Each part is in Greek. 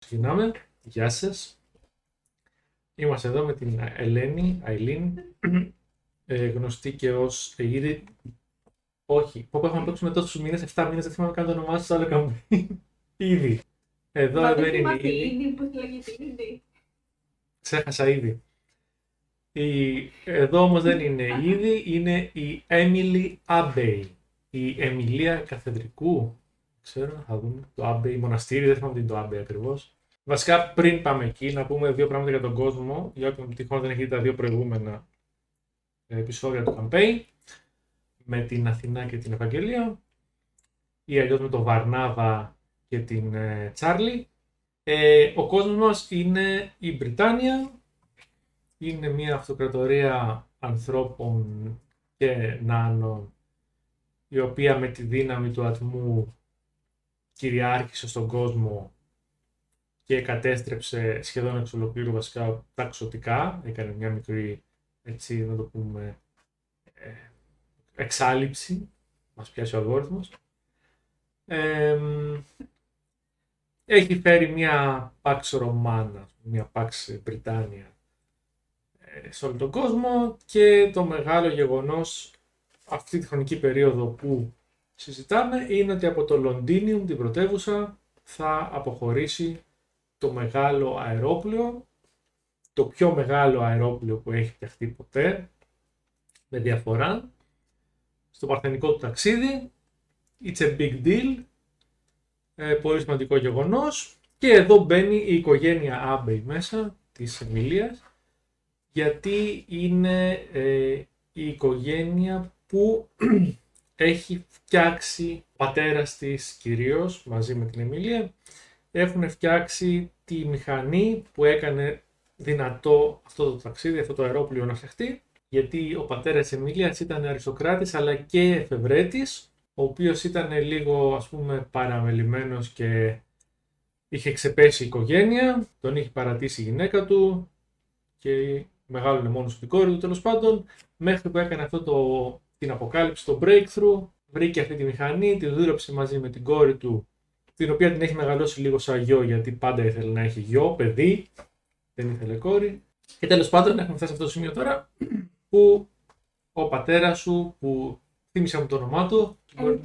Ξεκινάμε. Γεια σας. Είμαστε εδώ με την Ελένη, Αιλίν, ε, γνωστή και ως ήδη... Όχι, πω έχουμε παίξουμε τόσους μήνες, 7 μήνες, δεν θυμάμαι καν το όνομά σας, άλλο έκαμε. Ήδη. Εδώ Μα δεν δεν είναι θυμάστε ήδη. ήδη πώς λέγεται ήδη. Ξέχασα ήδη. Η... Εδώ όμως δεν είναι ήδη, είναι η Emily Abbey. Η Εμιλία Καθεδρικού. Ξέρω, θα δούμε. Το Abbey, μοναστήρι, δεν θυμάμαι τι είναι το Abbey ακριβώς. Βασικά πριν πάμε εκεί να πούμε δύο πράγματα για τον κόσμο, για όποιον τυχόν δεν έχει δει τα δύο προηγούμενα επεισόδια του campaign, με την Αθηνά και την Ευαγγελία, ή αλλιώς με τον Βαρνάβα και την ε, Τσάρλι. Ε, ο κόσμος μας είναι η Βρυτάνια, είναι μια αυτοκρατορία ανθρώπων και νάνων, η οποία με τη δύναμη του ατμού κυριάρχησε στον κόσμο και κατέστρεψε σχεδόν εξ ολοκλήρου βασικά τα ξωτικά, έκανε μια μικρή, έτσι να το πούμε, ε, εξάλληψη, μας πιάσει ο αλγόριθμος. Εμ, έχει φέρει μια Pax Romana, μια Pax Britannia ε, σε όλο τον κόσμο και το μεγάλο γεγονός αυτή τη χρονική περίοδο που συζητάμε είναι ότι από το Λονδίνιουμ, την πρωτεύουσα, θα αποχωρήσει το μεγάλο αερόπλαιο, το πιο μεγάλο αερόπλαιο που έχει φτιαχτεί ποτέ, με διαφορά, στο παρθενικό του ταξίδι. It's a big deal. Ε, πολύ σημαντικό γεγονός. Και εδώ μπαίνει η οικογένεια Άμπεϊ μέσα, της Εμιλίας, γιατί είναι ε, η οικογένεια που έχει φτιάξει ο πατέρας της κυρίως, μαζί με την Εμίλια, έχουν φτιάξει τη μηχανή που έκανε δυνατό αυτό το ταξίδι, αυτό το αερόπλαιο να φτιαχτεί, γιατί ο πατέρας της Εμίλιας ήταν αριστοκράτης αλλά και εφευρέτης, ο οποίος ήταν λίγο ας πούμε παραμελημένος και είχε ξεπέσει η οικογένεια, τον είχε παρατήσει η γυναίκα του και μεγάλωνε μόνος του την κόρη του τέλος πάντων, μέχρι που έκανε αυτό το, την αποκάλυψη, το breakthrough, βρήκε αυτή τη μηχανή, τη δούλεψε μαζί με την κόρη του, την οποία την έχει μεγαλώσει λίγο σαν γιο, γιατί πάντα ήθελε να έχει γιο, παιδί, δεν ήθελε κόρη. Και τέλος πάντων έχουμε φτάσει σε αυτό το σημείο τώρα, που ο πατέρας σου, που θύμισε μου το όνομά του, Edward.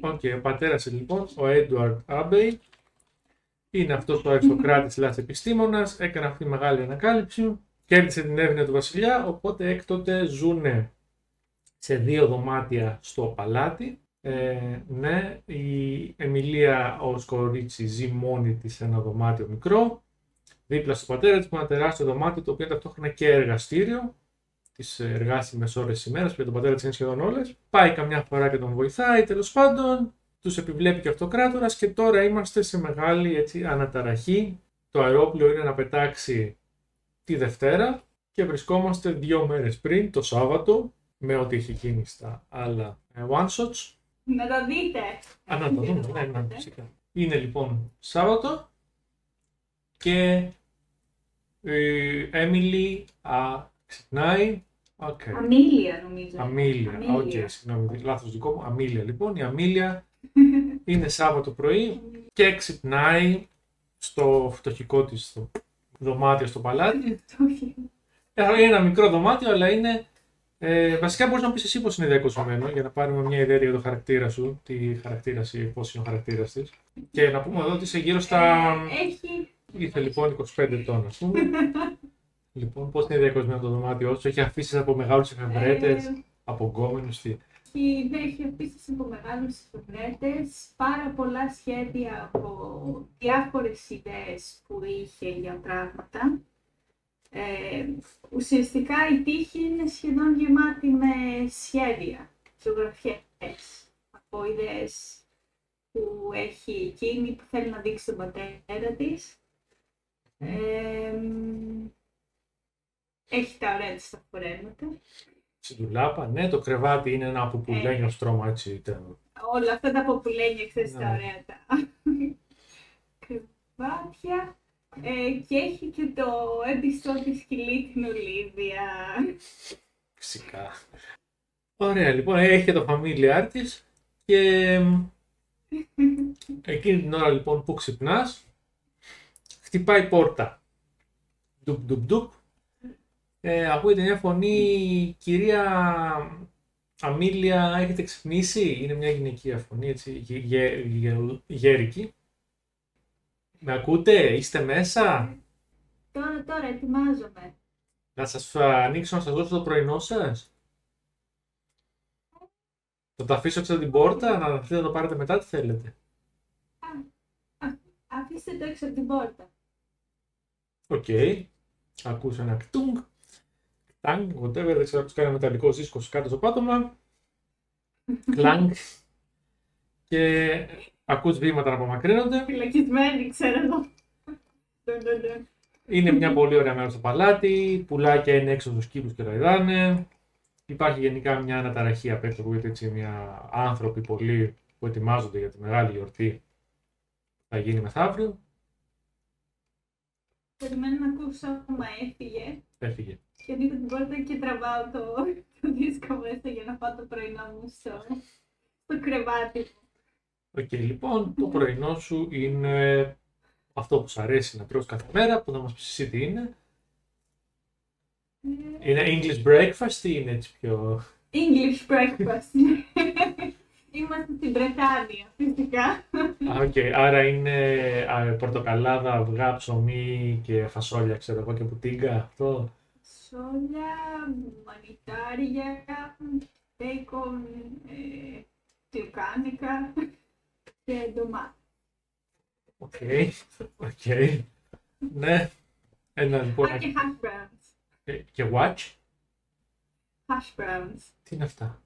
Οκ, ο πατέρας λοιπόν, ο Έντουαρντ Άμπεϊ, είναι αυτός ο αριστοκράτης slash επιστήμονας, έκανε αυτή τη μεγάλη ανακάλυψη, κέρδισε την εύνοια του βασιλιά, οπότε έκτοτε ζούνε σε δύο δωμάτια στο παλάτι. Ε, ναι, η Εμιλία ως κορίτσι ζει μόνη της σε ένα δωμάτιο μικρό, δίπλα στο πατέρα της που είναι ένα τεράστιο δωμάτιο το οποίο είναι ταυτόχρονα και εργαστήριο, τις εργάσιμες ώρες της ημέρας, που για τον πατέρα της είναι σχεδόν όλες. Πάει καμιά φορά και τον βοηθάει, τέλος πάντων. Τους επιβλέπει και ο αυτοκράτορας και τώρα είμαστε σε μεγάλη έτσι, αναταραχή. Το αερόπλοιο είναι να πετάξει τη Δευτέρα και βρισκόμαστε δύο μέρες πριν, το Σάββατο, με ό,τι έχει γίνει στα άλλα ε, one shots. Να τα δείτε. Α, να το δούμε, ναι, ναι, φυσικά. Είναι λοιπόν Σάββατο και η Έμιλι α, ξυπνάει. Οκ. Αμίλια νομίζω. Αμίλια. Αμίλια. Οκ, συγγνώμη, λάθος δικό μου. Αμίλια λοιπόν. Η Αμίλια είναι Σάββατο πρωί και ξυπνάει στο φτωχικό της στο δωμάτιο στο παλάτι. Ε, Είναι ένα μικρό δωμάτιο, αλλά είναι. Ε, βασικά μπορείς να μου πεις εσύ πώς είναι διακοσμένο για να πάρουμε μια ιδέα για το χαρακτήρα σου, τη χαρακτήραση, πώς είναι ο χαρακτήρας της. Και να πούμε εδώ ότι είσαι γύρω στα. Ε, Έχει Ήρθε λοιπόν 25 ετών, ας πούμε. λοιπόν, πώς είναι διακοσμένο το δωμάτιό σου, έχει αφήσει από μεγάλους εφευρέτες, ε, από γκόμενους, τι; έχει- ναι, έχει επίσης από μεγάλους εφευρέτες, πάρα πολλά σχέδια από διάφορες ιδέες που είχε για πράγματα. Ε, ουσιαστικά η τύχη είναι σχεδόν γεμάτη με σχέδια, ζωγραφιές, από ιδέες που έχει εκείνη που θέλει να δείξει τον πατέρα της. Ε, έχει τα ωραία της τα φορέματα. Στην τουλάπα, ναι, το κρεβάτι είναι ένα πουπουλένιο στρώμα έτσι. τε- όλα αυτά τα ποπουλένια, ξέρεις, τα Ναι. ωραία τα κρεβάτια. Ε, και έχει και το έμπιστο της σκυλή την Ολίβια. Φυσικά. Ωραία, λοιπόν, έχει και το familiar της και εκείνη την ώρα λοιπόν που ξυπνάς, Χτυπάει πόρτα. Ντουπ, ντουπ, ντουπ. Ε, ακούγεται μια φωνή, κυρία Αμίλια, έχετε ξυπνήσει; Είναι μια γυναικεία φωνή, έτσι, γε, γε- γε- γέρικη. Με ακούτε, είστε μέσα; Τώρα, τώρα, ετοιμάζομαι. Να σας α, ανοίξω να σας δώσω το πρωινό σας. Θα το αφήσω έξω από την πόρτα, να θέλετε να το πάρετε μετά, τι θέλετε. Αφήστε το έξω από την πόρτα. Οκ. Ακούς ένα κτούγκ. Κτάγκ, whatever, δεν ξέρω πώς κάνει μεταλλικό δίσκος κάτω στο πάτωμα. Κλάγκ. Και ακούς βήματα να απομακρύνονται. Φυλακισμένη, ξέρω εγώ. Ντουν, ντουν, ντουν. Είναι μια πολύ ωραία μέρα στο παλάτι. Πουλάκια είναι έξω στους κήπους και κελαηδάνε. Υπάρχει γενικά μια αναταραχή απ' έξω, ακούγεται έτσι μια άνθρωποι πολλοί που ετοιμάζονται για τη μεγάλη γιορτή που θα γίνει μεθαύριο. Περιμένω να ακούσω άμα έφυγε. Έφυγε. Και ανοίγω την πόρτα και τραβάω το, το δίσκο μέσα για να πάω το πρωινό μου στο, στο κρεβάτι μου. ΟΚ, λοιπόν, το πρωινό σου είναι αυτό που σου αρέσει να τρως κάθε μέρα, που θα μας πεις εσύ τι είναι. Ε, Είναι English breakfast ή είναι έτσι πιο... English breakfast. Είμαστε στην Βρετάνια, φυσικά. Α, ΟΚ, άρα είναι α, πορτοκαλάδα, αυγά, ψωμί και φασόλια, ξέρω εγώ, και πουτίγκα, αυτό. Φασόλια, μανιτάρια, μπέικον, ε, τυρκάνικα και ντομάτα. ΟΚ, ΟΚ. Ναι. Ένα λοιπόν. Α, και hash browns. ε, Και watch. Hash browns. Τι είναι αυτά;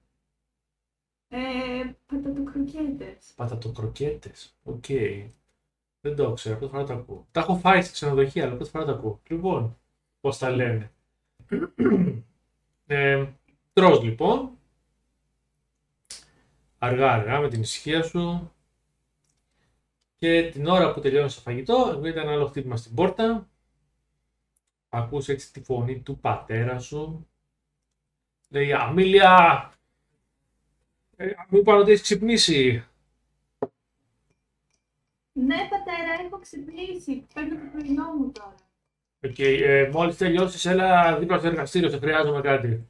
Ε, πατατοκροκέτες. Πατατοκροκέτες. ΟΚ. Δεν το ξέρω, πρώτη φορά το ακούω. Τα έχω φάει στη ξενοδοχεία, αλλά πρώτη φορά το ακούω. Λοιπόν, πώς τα λένε. ε, τρως λοιπόν. Αργά αργά με την ησυχία σου. Και την ώρα που τελειώνει το φαγητό, ακούγεται ένα άλλο χτύπημα στην πόρτα. Ακούς έτσι τη φωνή του πατέρα σου. Λέει Αμίλια! Ε, μου είπαν ότι έχεις ξυπνήσει. Ναι, πατέρα, έχω ξυπνήσει. Παίρνω το πρωινό μου τώρα. ΟΚ, ε, μόλις τελειώσεις, έλα δίπλα στο εργαστήριο, σε χρειάζομαι κάτι.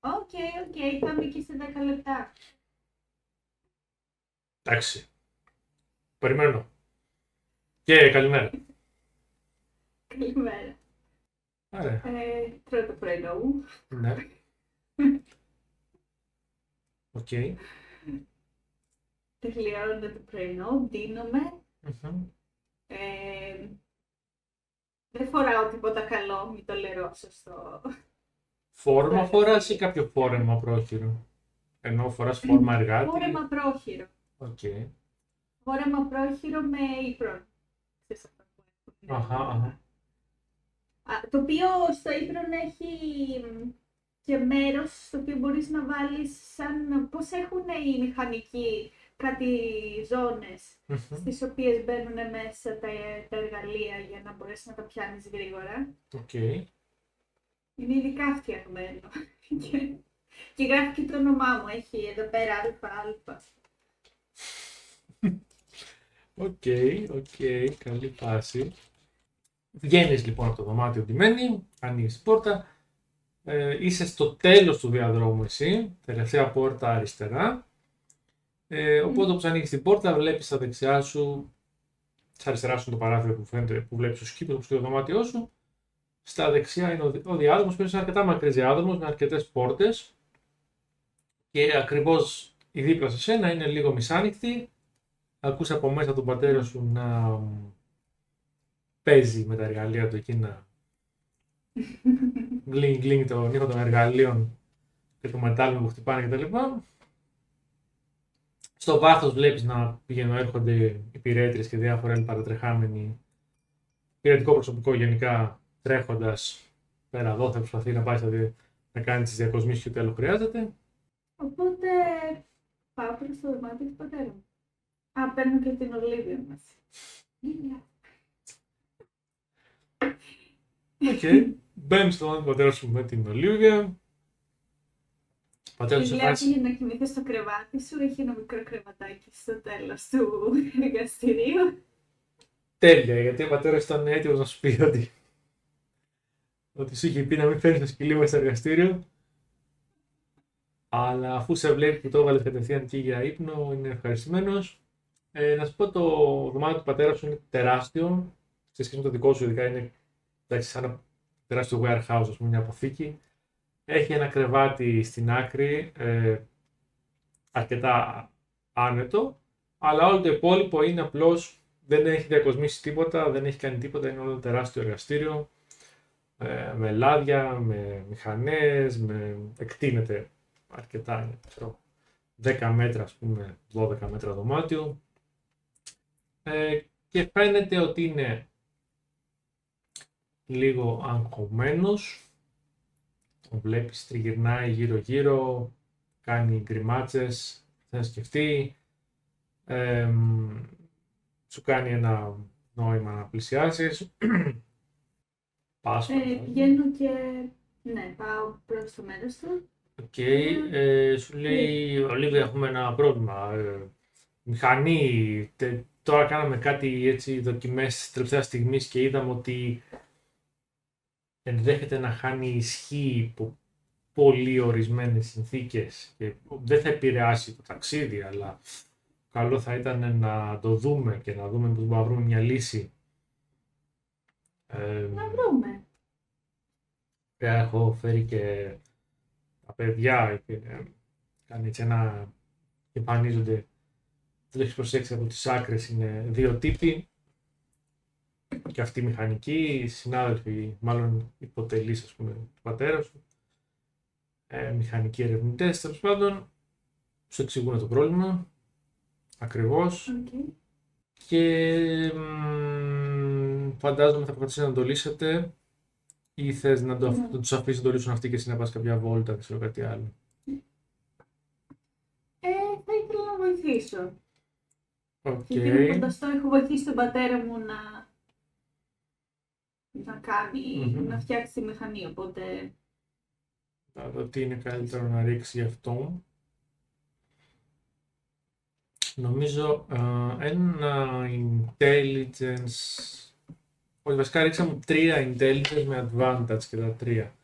ΟΚ, ΟΚ, θα είμαι εκεί σε 10 λεπτά. Εντάξει. Περιμένω. Και καλημέρα. Καλημέρα. Άρα, Ε, τρώω το πρωινό μου. ναι. ΟΚ. Τελειώνω το πρωινό, ντύνομαι. Μμμ. Ε, δεν φοράω τίποτα καλό, μην το λερώσω στο... Φόρμα φοράς ή κάποιο φόρεμα πρόχειρο; Ενώ φοράς φόρμα εργάτη. Φόρεμα πρόχειρο. ΟΚ. Φόρεμα πρόχειρο με apron. Ξέρεις αυτό που έχουν. Αχα, αχα. Α, το οποίο στο ύπρον έχει μ, και μέρος στο οποίο μπορείς να βάλεις σαν πώς έχουν οι μηχανικοί κάτι ζώνες Μμμ. στις οποίες μπαίνουν μέσα τα, τα εργαλεία για να μπορέσεις να τα πιάνεις γρήγορα. ΟΚ. Είναι ειδικά φτιαγμένο. και, και γράφει και το όνομά μου. Έχει εδώ πέρα ΑΑ. ΟΚ, ΟΚ, καλή φάση. Βγαίνεις λοιπόν από το δωμάτιο ντυμένη, ανοίγεις την πόρτα. Ε, είσαι στο τέλος του διαδρόμου εσύ, τελευταία πόρτα αριστερά. Ε, οπότε όπως ανοίγεις την πόρτα βλέπεις στα δεξιά σου, στα αριστερά σου είναι το παράθυρο που, φαίνεται, που βλέπεις τους κήπους όπως και το δωμάτιό σου. Στα δεξιά είναι ο, δι- ο διάδρομος που είναι ένα αρκετά μακρύς διάδρομος με αρκετές πόρτες. Και ακριβώς η δίπλα σε σένα είναι λίγο μισάνοιχτη ακούς από μέσα τον πατέρα σου να μ, παίζει με τα εργαλεία του εκεί να γκλίνγκ γκλίνγκ τον ήχο των εργαλείων και του μετάλλου που χτυπάνε κτλ. Στο βάθος βλέπεις να πηγαίνουν έρχονται υπηρέτριες και διάφορα άλλοι παρατρεχάμενοι υπηρετικό προσωπικό γενικά τρέχοντας πέρα εδώ θα προσπαθεί να πάει στα δι- να κάνει τις διακοσμήσεις και ό,τι άλλο χρειάζεται. Οπότε πάω προς το δωμάτιο του πατέρα μου. Α, παίρνω και την Ολίβια μαζί. ΟΚ. Μπαίνεις στο δωμάτιο του πατέρα σου με την Ολίβια. Ο πατέρας Της σου λέω φάση για να κοιμηθεί στο κρεβάτι σου. Έχει ένα μικρό κρεβατάκι στο τέλος του εργαστηρίου. τέλεια, γιατί ο πατέρας ήταν έτοιμος να σου πει ότι, ότι σου είχε πει να μην φέρνει το σκυλί μου στο εργαστήριο. Αλλά αφού σε βλέπει που το έβαλες κατευθείαν και για ύπνο, είναι ευχαριστημένος. Ε, να σου πω το δωμάτιο του πατέρα σου είναι τεράστιο. Σε σχέση με το δικό σου, ειδικά είναι εντάξει, σαν ένα τεράστιο warehouse, ας πούμε, μια αποθήκη. Έχει ένα κρεβάτι στην άκρη, ε, αρκετά άνετο, αλλά όλο το υπόλοιπο είναι απλώς δεν έχει διακοσμήσει τίποτα, δεν έχει κάνει τίποτα, είναι όλο τεράστιο εργαστήριο ε, με λάδια, με μηχανές, με... εκτείνεται αρκετά, είναι, ξέρω, 10 μέτρα, ας πούμε, 12 μέτρα δωμάτιο ε, και φαίνεται ότι είναι λίγο αγχωμένος, τον βλέπεις τριγυρνάει γύρω γύρω, κάνει γκριμάτσες, θα σκεφτεί, ε, σου κάνει ένα νόημα να πλησιάσεις. Πας. Ε, πηγαίνω και ναι, πάω προς το μέρος του. ΟΚ, ε, σου λέει, Ολίβια, έχουμε ένα πρόβλημα. Ε, μηχανή, τε- τώρα κάναμε κάτι έτσι δοκιμές τελευταίας στιγμής και είδαμε ότι ενδέχεται να χάνει ισχύ υπό πολύ ορισμένες συνθήκες και δεν θα επηρεάσει το ταξίδι, αλλά καλό θα ήταν να το δούμε και να δούμε πώς μπορούμε να βρούμε μια λύση. Ε, Να βρούμε. Πέρα έχω φέρει και τα παιδιά και ε, κάνει έτσι ένα και εμφανίζονται δεν έχεις προσέξει από τις άκρες είναι δύο τύποι και αυτοί μηχανικοί, συνάδελφοι, μάλλον υποτελείς ας πούμε του πατέρας σου ε, μηχανικοί ερευνητές τέλος πάντων σου εξηγούν το πρόβλημα ακριβώς ΟΚ. και μ, φαντάζομαι θα προσπαθήσετε να το λύσετε ή θες να, το, Ναι. να τους αφήσεις να το λύσουν αυτοί και εσύ να πας κάποια βόλτα, δεν ξέρω κάτι άλλο. Ε, θα ήθελα να βοηθήσω. ΟΚ. Γιατί είμαι φανταστό, έχω βοηθήσει τον πατέρα μου να, να κάνει, Μμμ. να φτιάξει τη μηχανή, οπότε Θα δω τι είναι καλύτερο να ρίξει γι' αυτό. Νομίζω ε, ένα intelligence. Όχι, βασικά ρίξε μου τρία intelligence με advantage και τα τρία.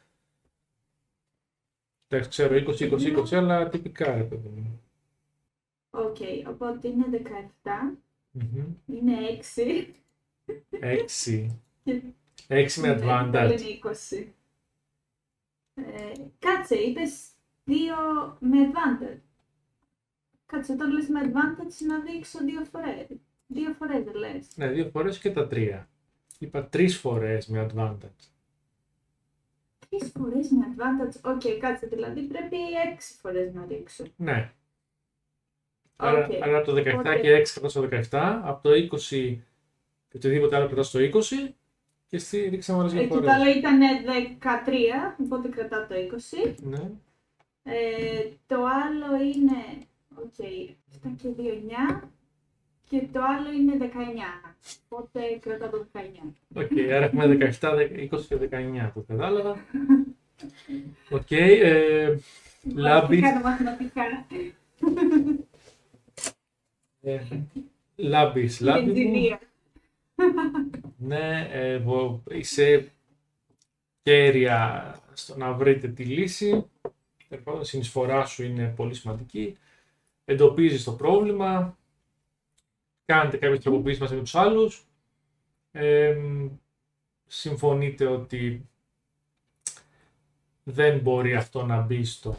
Εντάξει, ξέρω 20-20-20, αλλά τυπικά ρε παιδί μου. Οκ, οπότε είναι 17, Μμμ. είναι 6. Έξι. Και- Έξι με Ναι, το άλλο advantage. είναι 20. Ε, κάτσε, είπες 2 με advantage. Κάτσε, όταν λες με advantage να δείξω δύο φορές. Δύο φορές δεν λες. Ναι, δύο φορές και τα τρία. Είπα τρεις φορές με advantage. Τρεις φορές με advantage. OK, κάτσε, δηλαδή πρέπει έξι φορές να ρίξω. Ναι. Άρα, Οκ. άρα από το 17 Οπότε- και 6 κρατάς στο 17, από το 20 και οτιδήποτε άλλο κρατάς στο 20 και εσύ ρίξε μου άλλες Ε, δύο και το φορές. άλλο ήταν 13, οπότε κρατάω το 20. Ναι. Ε, το άλλο είναι, οκ, 7 και 2, 9. Και το άλλο είναι 19. Οπότε κρατάω το 19. Οκ, άρα έχουμε 17, 20 και 19, το κατάλαβα. Οκ, ε, Λάμπη. Κάνω μαθηματικά. Ε, Λάμπης, λάμπη μου. Ενζημία. Ναι, ε, βο- είσαι καίρια στο να βρείτε τη λύση. Τέλος πάντων, η συνεισφορά σου είναι πολύ σημαντική. Εντοπίζεις το πρόβλημα. Κάνετε κάποιες τροποποιήσεις μαζί με τους άλλους. Ε, συμφωνείτε ότι δεν μπορεί αυτό να μπει στο...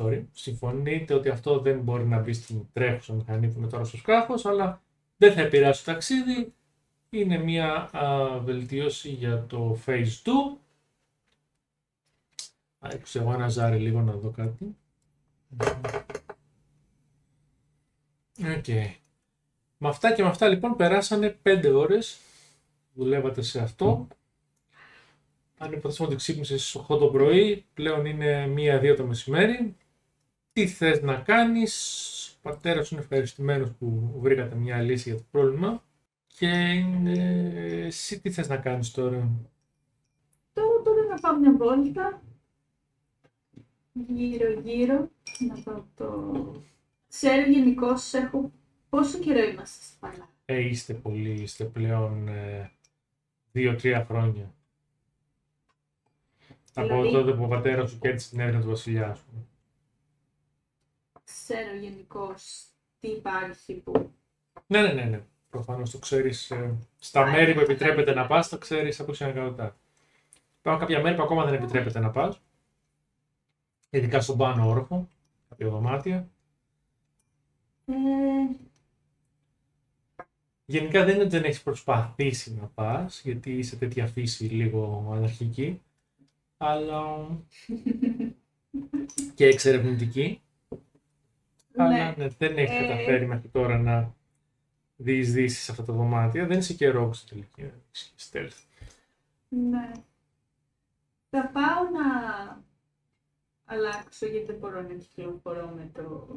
Sorry. Συμφωνείτε ότι αυτό δεν μπορεί να μπει στην τρέχουσα μηχανή που είναι τώρα στο σκάφος, αλλά δεν θα επηρεάσει το ταξίδι. Είναι μια α, βελτίωση για το Phase 2. Α, ρίξω εγώ ένα ζάρι λίγο να δω κάτι. Οκ. Με αυτά και με αυτά λοιπόν περάσανε 5 ώρες. Δουλεύατε σε αυτό. Αν υποθέσουμε ότι ξύπνησες στις 8 το πρωί, πλέον είναι 1-2 το μεσημέρι. Τι θες να κάνεις, ο πατέρας σου είναι ευχαριστημένος που βρήκατε μια λύση για το πρόβλημα. Και είναι... εσύ τι θες να κάνεις τώρα; Το τώρα να πάω μια βόλτα. Γύρω γύρω. Να πάω το... Ξέρω γενικώ έχω... Πόσο καιρό είμαστε στη Παλά. Ε, είστε πολύ, είστε πλέον ε, δύο-τρία χρόνια. Από Δηλαδή- τότε που ο πατέρας σου κέρδισε την έρευνα του βασιλιά, ας πούμε. Ξέρω γενικώ τι υπάρχει που. Ναι, ναι, ναι, ναι. Προφανώς το ξέρεις. στα Α, μέρη που ναι. επιτρέπεται να πας, το ξέρεις από συνεργατά. Υπάρχουν κάποια μέρη που ακόμα δεν επιτρέπεται να πας. Ειδικά στον πάνω όροφο, κάποια δωμάτια. Ε, Γενικά δεν είναι ότι δεν έχεις προσπαθήσει να πας, γιατί είσαι τέτοια φύση λίγο αναρχική. Αλλά. και εξερευνητική. Αλλά ναι. ναι, δεν έχει Ε, καταφέρει μέχρι τώρα να διεισδύσει αυτά τα δωμάτια. Δεν είσαι και ρόγκ στην τελική. δεν είσαι και stealth. ναι. Θα πάω να αλλάξω γιατί δεν μπορώ να κυκλοφορώ με το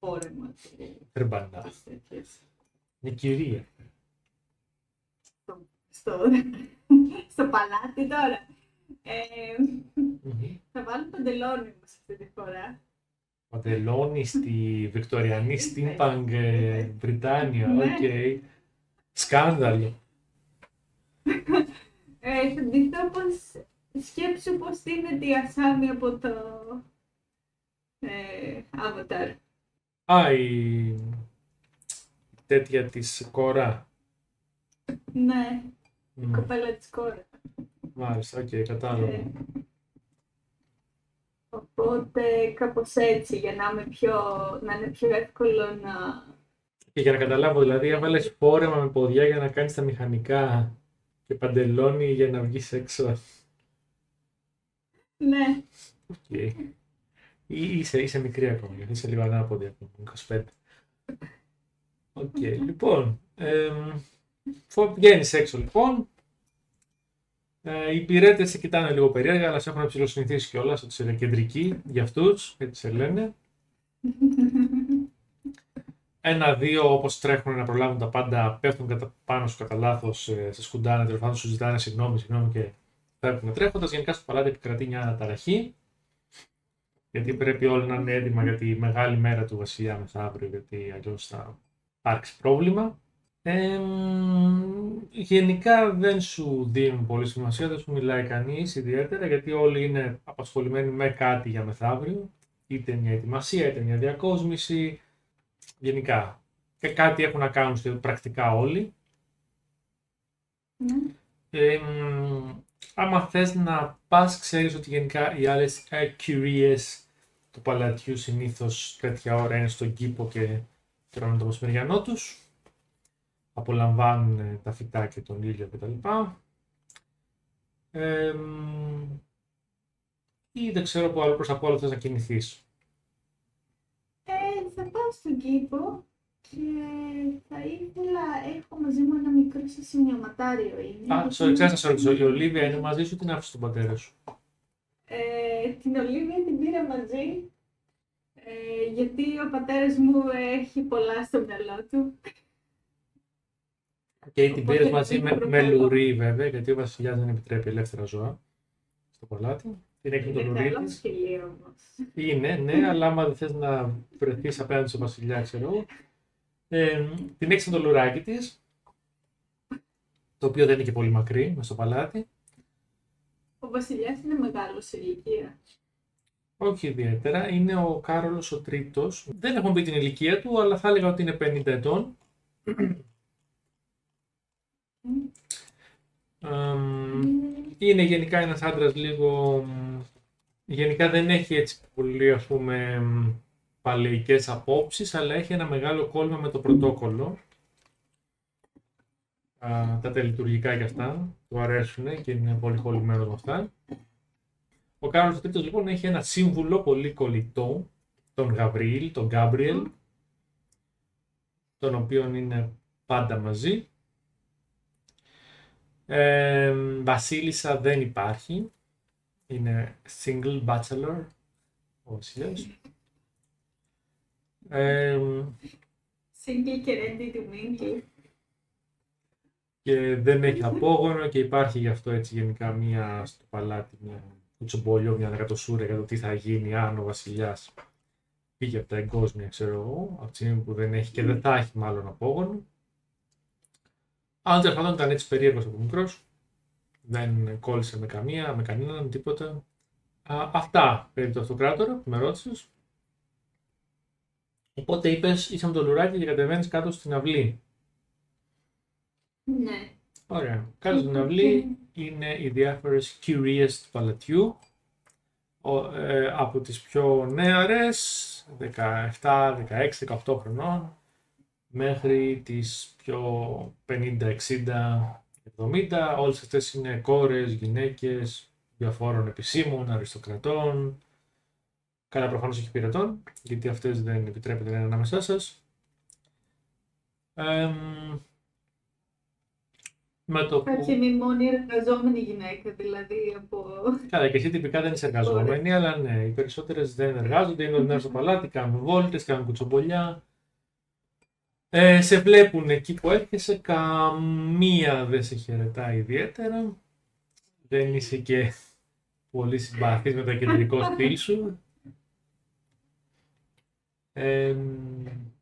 φόρεμα του. Τρεμπαντά. τις τέτοιες. Είναι κυρία. Στο, στο παλάτι τώρα. Ε, θα βάλω παντελόνι όμως αυτή τη φορά. Παντελόνι στη Βικτοριανή Steampunk ε, Βρετάνια. Ναι. Οκ. Σκάνδαλο. Ε, θα ντυθώ πως, σκέψου πως είναι η Ασάμι από το ε, Avatar. Α, η η τέτοια της Κόρα. Ναι, η Μμ, κοπέλα της Κόρα. Μάλιστα, οκ, κατάλαβα. Ε, οπότε κάπως έτσι για να, είμαι πιο, να είναι πιο εύκολο να... Και για να καταλάβω, δηλαδή, έβαλες φόρεμα με ποδιά για να κάνεις τα μηχανικά και παντελόνι για να βγεις έξω. Ναι, Οκ. Ή είσαι, είσαι μικρή ακόμα, γιατί είσαι λίγο ανάποδη ακόμα, 25. Οκ, λοιπόν. εμ, φο- βγαίνεις έξω λοιπόν. Ε, οι υπηρέτες σε κοιτάνε λίγο περίεργα, αλλά σε έχουν ψηλοσυνηθίσει κιόλας ότι είσαι εκκεντρική για αυτούς, έτσι σε λένε. Ένα-δύο, όπως τρέχουν να προλάβουν τα πάντα, πέφτουν κατά, πάνω σου κατά λάθος, σε σκουντάνε, τέλος πάντων σου ζητάνε συγγνώμη, συγγνώμη και φεύγουν τρέχοντας. Γενικά στο παλάτι επικρατεί μια αναταραχή. Γιατί πρέπει όλοι να είναι έτοιμα για τη μεγάλη μέρα του βασιλιά μεθαύριο, γιατί αλλιώς θα υπάρξει πρόβλημα. Ε, γενικά δεν σου δίνουν πολύ σημασία, δεν σου μιλάει κανείς ιδιαίτερα, γιατί όλοι είναι απασχολημένοι με κάτι για μεθαύριο, είτε μια ετοιμασία, είτε μια διακόσμηση, γενικά. Και κάτι έχουν να κάνουν στο- πρακτικά όλοι. ναι. Ε, μ, άμα θες να πας, ξέρεις ότι γενικά οι άλλες ε, κυρίες του παλατιού συνήθως τέτοια ώρα είναι στον κήπο και τρώνε το μεσημεριανό τους. Απολαμβάνουν ε, τα φυτά και τον ήλιο κτλ. Ε, μ, ή δεν ξέρω που άλλο προς τα πόλο θες να κινηθείς. Ε, θα πάω στον κήπο και θα ήθελα, έχω μαζί μου ένα μικρό σε σημειωματάριο είναι. Α, γιατί sorry, ξέρω να σε ρωτήσω, είναι- η Ολίβια είναι μαζί σου, την άφησε τον πατέρα σου; Ε, την Ολίβια την πήρα μαζί, ε, γιατί ο πατέρας μου έχει πολλά στο μυαλό του. Και την Οπότε πήρε μαζί την με, με προτείνω. λουρί, βέβαια, γιατί ο βασιλιάς δεν επιτρέπει ελεύθερα ζώα στο παλάτι. Την έχει με το Είναι λουρί καλό της. σκυλί όμως. Είναι, ναι, αλλά άμα δεν θες να βρεθείς απέναντι στο βασιλιά, ξέρω εγώ. Ε, την έχει με το λουράκι της, το οποίο δεν είναι και πολύ μακρύ, μες στο παλάτι. Ο βασιλιάς είναι μεγάλος σε ηλικία. Όχι ιδιαίτερα. Είναι ο Κάρολος ο τρίτος. Δεν έχουμε πει την ηλικία του, αλλά θα έλεγα ότι είναι 50 ετών. Εμ, είναι γενικά ένας άντρας λίγο... μ, Γενικά δεν έχει έτσι πολύ ας πούμε μ, παλαιικές απόψεις, αλλά έχει ένα μεγάλο κόλλημα με το πρωτόκολλο. Α, τα τελειτουργικά και αυτά, του αρέσουν και είναι πολύ κολλημένος με αυτά. Ο Κάρολος Τρίτος λοιπόν έχει ένα σύμβουλο πολύ κολλητό, τον Γαβριήλ, τον Γκάμπριελ, τον οποίον είναι πάντα μαζί. Ε, βασίλισσα δεν υπάρχει. Είναι single bachelor ο βασιλιάς. Ε, Single και ready to mingle. και δεν έχει απόγονο και υπάρχει γι' αυτό έτσι γενικά μία στο παλάτι, μια κουτσομπολιό, μια ανακατοσούρα για το τι θα γίνει αν ο βασιλιάς πήγε από τα εγκόσμια, ξέρω εγώ, από τη στιγμή που δεν έχει και δεν θα έχει μάλλον απόγονο. Αν τέλος πάντων ήταν έτσι περίεργος από μικρός, δεν κόλλησε με καμία, με κανέναν, τίποτα. Α, αυτά περί του αυτοκράτορα που με ρώτησες. Οπότε είπες, είσαι με το λουράκι και κατεβαίνεις κάτω στην αυλή. Ναι. Ωραία. Κάτω στην αυλή είναι οι διάφορες curious του παλατιού. Ο- ε, από τις πιο νέαρες, 17, 16, 18 χρονών, μέχρι τις πιο 50, 60, 70. Όλες αυτές είναι κόρες, γυναίκες, διαφόρων επισήμων, αριστοκρατών. Καλά προφανώς και πυρετών, γιατί αυτές δεν επιτρέπεται να είναι ανάμεσά σας. Εμ, με το που... Κάποια είναι η μόνη εργαζόμενη γυναίκα, δηλαδή από. Καλά, και εσύ τυπικά δεν είσαι εργαζόμενη, αλλά ναι, οι περισσότερες δεν εργάζονται, είναι όλη μέρα στο παλάτι, κάνουν βόλτες, κάνουν κουτσομπολιά. Ε, σε βλέπουν εκεί που έρχεσαι, καμία δεν σε χαιρετάει ιδιαίτερα. Δεν είσαι και πολύ συμπαθής με το κεντρικό στυλ σου. Ε,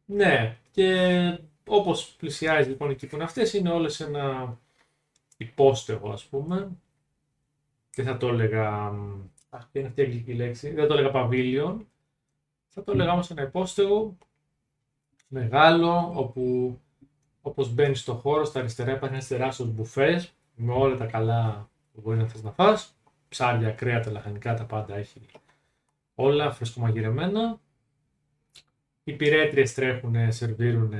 ναι, και όπως πλησιάζει λοιπόν εκεί που είναι αυτές, είναι όλες ένα υπόστεγο ας πούμε, δεν θα το έλεγα. Αχ, ποια είναι αυτή η αγγλική λέξη. Δεν το έλεγα παβίλιον. Θα το έλεγα όμως ένα υπόστεγο μεγάλο, όπου όπως μπαίνεις στο χώρο, στα αριστερά υπάρχει ένας τεράστιος μπουφές με όλα τα καλά που μπορεί να θες να φας. Ψάρια, κρέατα, λαχανικά, τα πάντα έχει όλα φρεσκομαγειρεμένα. Οι πυρέτριες τρέχουν, σερβίρουν,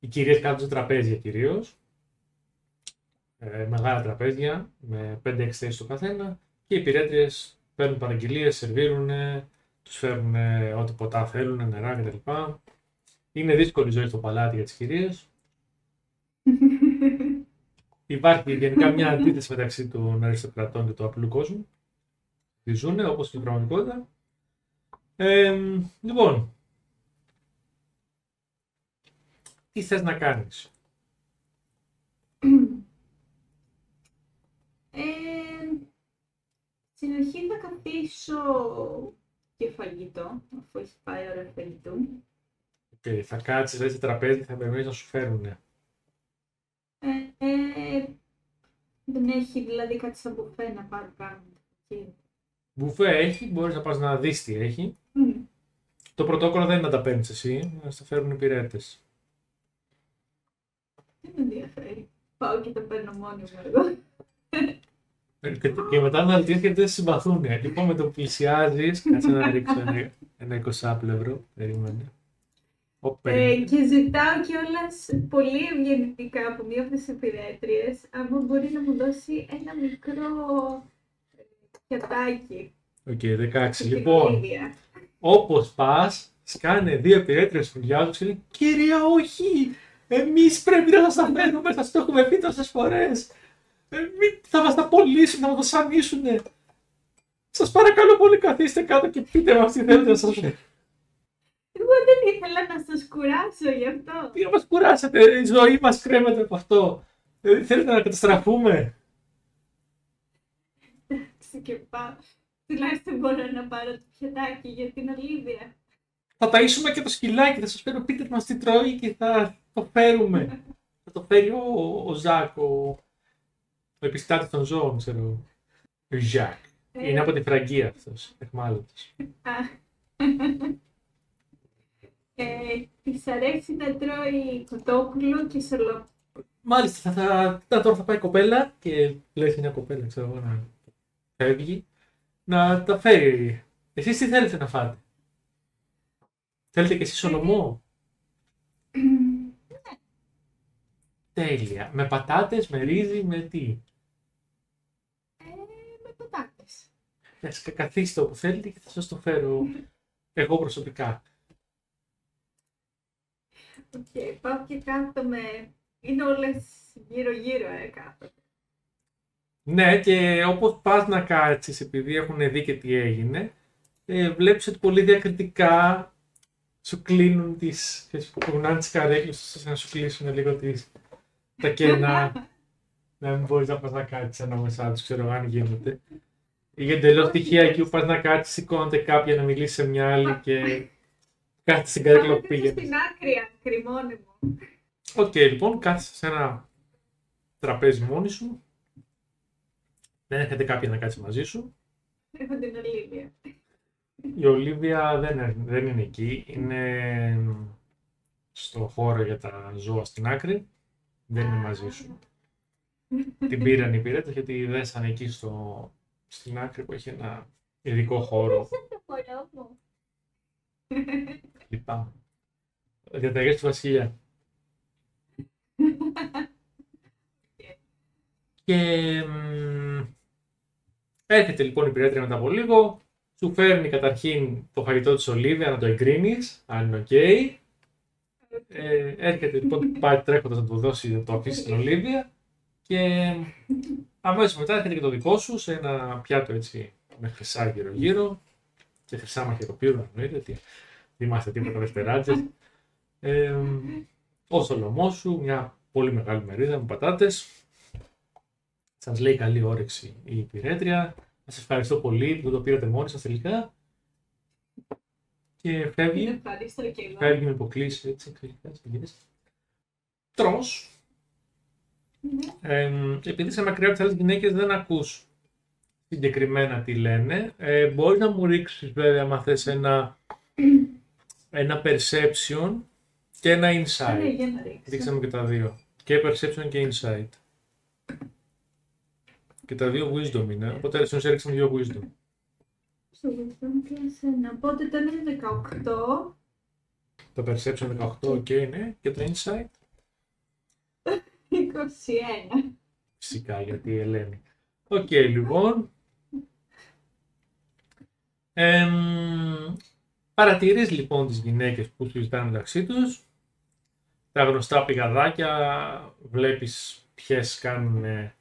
οι κυρίες κάτω σε τραπέζια κυρίως ε, μεγάλα τραπέζια με 5-6 θέσεις το καθένα και οι πυρέτριες παίρνουν παραγγελίες, σερβίρουν, τους φέρνουν ό,τι ποτά θέλουν, νερά κτλ. Είναι δύσκολη η ζωή στο παλάτι για τις κυρίες. Υπάρχει γενικά μια αντίθεση μεταξύ των αριστοκρατών και του απλού κόσμου. Τη ζουν όπως και στην πραγματικότητα. Ε, λοιπόν, τι θες να κάνεις; Ε, στην αρχή θα καθίσω και φαγητό, αφού έχει πάει ώρα φαγητού. Okay, θα κάτσεις δηλαδή, σε τραπέζι και θα περιμένεις να σου φέρουν. Ε, ε, δεν έχει δηλαδή κάτι σαν μπουφέ να πάρω πράγματα. εκεί. Μπουφέ έχει, μπορείς να πας να δεις τι έχει. Μμ. Το πρωτόκολλο δεν είναι να τα παίρνεις εσύ, να στα φέρουν οι πυρέτες. Δεν με ενδιαφέρει. Πάω και τα παίρνω μόνη μου εγώ. Ε, Και, και μετά να αλτίες γιατί δεν σε συμπαθούν. Λοιπόν, με το που πλησιάζεις, κάτσε να ρίξω ένα, ένα εικοσάπλευρο. Περίμενε. Ω, Ε, περίμενε. και ζητάω κιόλας πολύ ευγενικά από μία από τις υπηρέτριες, άμα μπορεί να μου δώσει ένα μικρό ε, πιατάκι. Οκ, 16. στην Λοιπόν, Λίβια. όπως πας, σκάνε δύο υπηρέτριες που ουρλιάζουν και λένε «Κυρία, όχι! Εμείς πρέπει να σας τα φέρουμε, σας το έχουμε πει τόσες φορές! Ε, μη- θα μας απολύσουν, θα μας βασανίσουνε! Σας παρακαλώ πολύ καθίστε κάτω και πείτε μας τι θέλετε να σας φέρω. Εγώ δεν ήθελα να σας κουράσω γι' αυτό. Τι να μας κουράσετε, η ζωή μας κρέμεται από αυτό. Δηλαδή θέλετε να καταστραφούμε; Εντάξει και πάω. Τουλάχιστον μπορώ να πάρω το πιατάκι για την Ολίβια. Θα ταΐσουμε και το σκυλάκι, θα σας φέρω πείτε μας τι τρώει και θα το φέρουμε. θα το φέρει ο, ο Ζακ, ο, ο επιστάτης των ζώων, ξέρω. Ο Ζακ. Ε, Είναι από τη Φραγκία αυτός, εχμάλωτος. Α. ε, της αρέσει να τρώει κοτόπουλο και σολό. Μάλιστα, θα, θα, θα, τώρα θα πάει η κοπέλα και λέει μια κοπέλα, ξέρω εγώ, να φεύγει, να τα φέρει. Εσείς τι θέλετε να φάτε; Θέλετε και εσείς σολομό; Τέλεια. Με πατάτες, με ρύζι, με τι; Ε, με πατάτες. Ας κα- καθίστε όπου θέλετε και θα σας το φέρω εγώ προσωπικά. Οκ, πάω και κάθομαι. Είναι όλες γύρω-γύρω, ε, κάθομαι. Ναι, και όπως πας να κάτσεις, επειδή έχουν δει και τι έγινε, ε, βλέπεις ότι πολύ διακριτικά σου κλείνουν τις, ξέρεις, κουνάνε τις καρέκλες ώστε να σου κλείσουν λίγο τις, τα κενά. να μην μπορείς να πας να κάτσεις ανάμεσά τους, ξέρω αν γίνεται. Ή για εντελώς τυχαία εκεί που πας να κάτσεις, σηκώνεται κάποια να μιλήσει σε μια άλλη και κάθεται στην καρέκλα που Κάθομαι πήγαινες. στην άκρη, άκρη μόνη μου. Οκ, λοιπόν, κάθεσαι σε ένα τραπέζι μόνη σου. Δεν έρχεται κάποια να κάτσει μαζί σου. Έχω την Ολίβια. Η Ολίβια δεν, είναι- δεν είναι εκεί. Είναι στο χώρο για τα ζώα στην άκρη. Δεν είναι μαζί σου. Την πήραν οι υπηρέτες γιατί δέσανε εκεί στο, στην άκρη που έχει ένα ειδικό χώρο. Το μωρό μου. Λυπάμαι. Διαταγές του βασιλιά. Και μ, έρχεται λοιπόν η υπηρέτρια μετά από λίγο, σου φέρνει καταρχήν το φαγητό της Ολίβια να το εγκρίνεις, αν είναι οκ. Ε, έρχεται λοιπόν, πάει τρέχοντας να του δώσει, να το αφήσει στην Ολίβια και αμέσως μετά έρχεται και το δικό σου σε ένα πιάτο έτσι με χρυσά γύρω γύρω και χρυσά μαχαιροπύρου εννοείται, τι, δεν είμαστε τίποτα δευτεράτζες. Ε, ο σολομός σου, μια πολύ μεγάλη μερίδα με πατάτες. Σας λέει καλή όρεξη η υπηρέτρια. Σας ευχαριστώ πολύ που το πήρατε μόνοι σας τελικά. Και φεύγει. Ευχαριστώ και εγώ. Φεύγει με υποκλήσεις έτσι. κάτσε, γυρίσει. Τρως. Ναι. Ε, επειδή είσαι μακριά από τις άλλες γυναίκες, δεν ακούς συγκεκριμένα τι λένε. Ε, Μπορείς να μου ρίξεις βέβαια, αν θες, ένα, ένα perception και ένα Ναι, insight. για να ρίξω. Ρίξτε μου και τα δύο. Και perception και insight. Και τα δύο wisdom είναι. Οπότε συνήθως έριξαμε δύο wisdom. Στο wisdom plus ένα. Οπότε ήταν 18. Το perception 18, ok, ναι. Και το insight; 21. Φυσικά, γιατί η Ελένη. Οκ, λοιπόν. Εμ, παρατηρείς λοιπόν τις γυναίκες που συζητάνε μεταξύ τους. Τα γνωστά πηγαδάκια, βλέπεις ποιες κάνουν ε,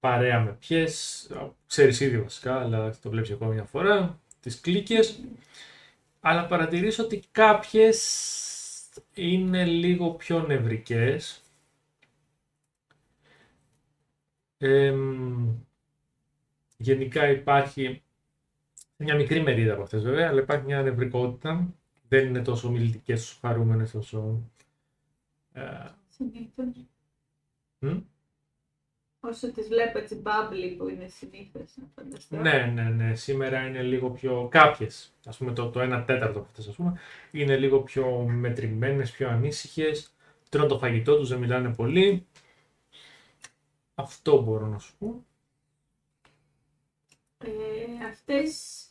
παρέα με ποιες. Ξέρεις ήδη βασικά, αλλά το βλέπεις ακόμα μια φορά. Τις κλίκες. Αλλά παρατηρείς ότι κάποιες είναι λίγο πιο νευρικές. Εμ, γενικά υπάρχει μια μικρή μερίδα από αυτές βέβαια, αλλά υπάρχει μια νευρικότητα. Δεν είναι τόσο μιλητικές, τόσο χαρούμενες, τόσο... ε, Συνήθως. μ; Όσο τις βλέπω έτσι μπάμπλι που είναι συνήθως να φανταστώ. Ναι, ναι, ναι. Σήμερα είναι λίγο πιο... Κάποιες, ας πούμε το, το 1 τέταρτο από αυτές, ας πούμε, είναι λίγο πιο μετρημένες, πιο ανήσυχες. Τρώνε το φαγητό τους, δεν μιλάνε πολύ. Αυτό μπορώ να σου πω. Ε, αυτές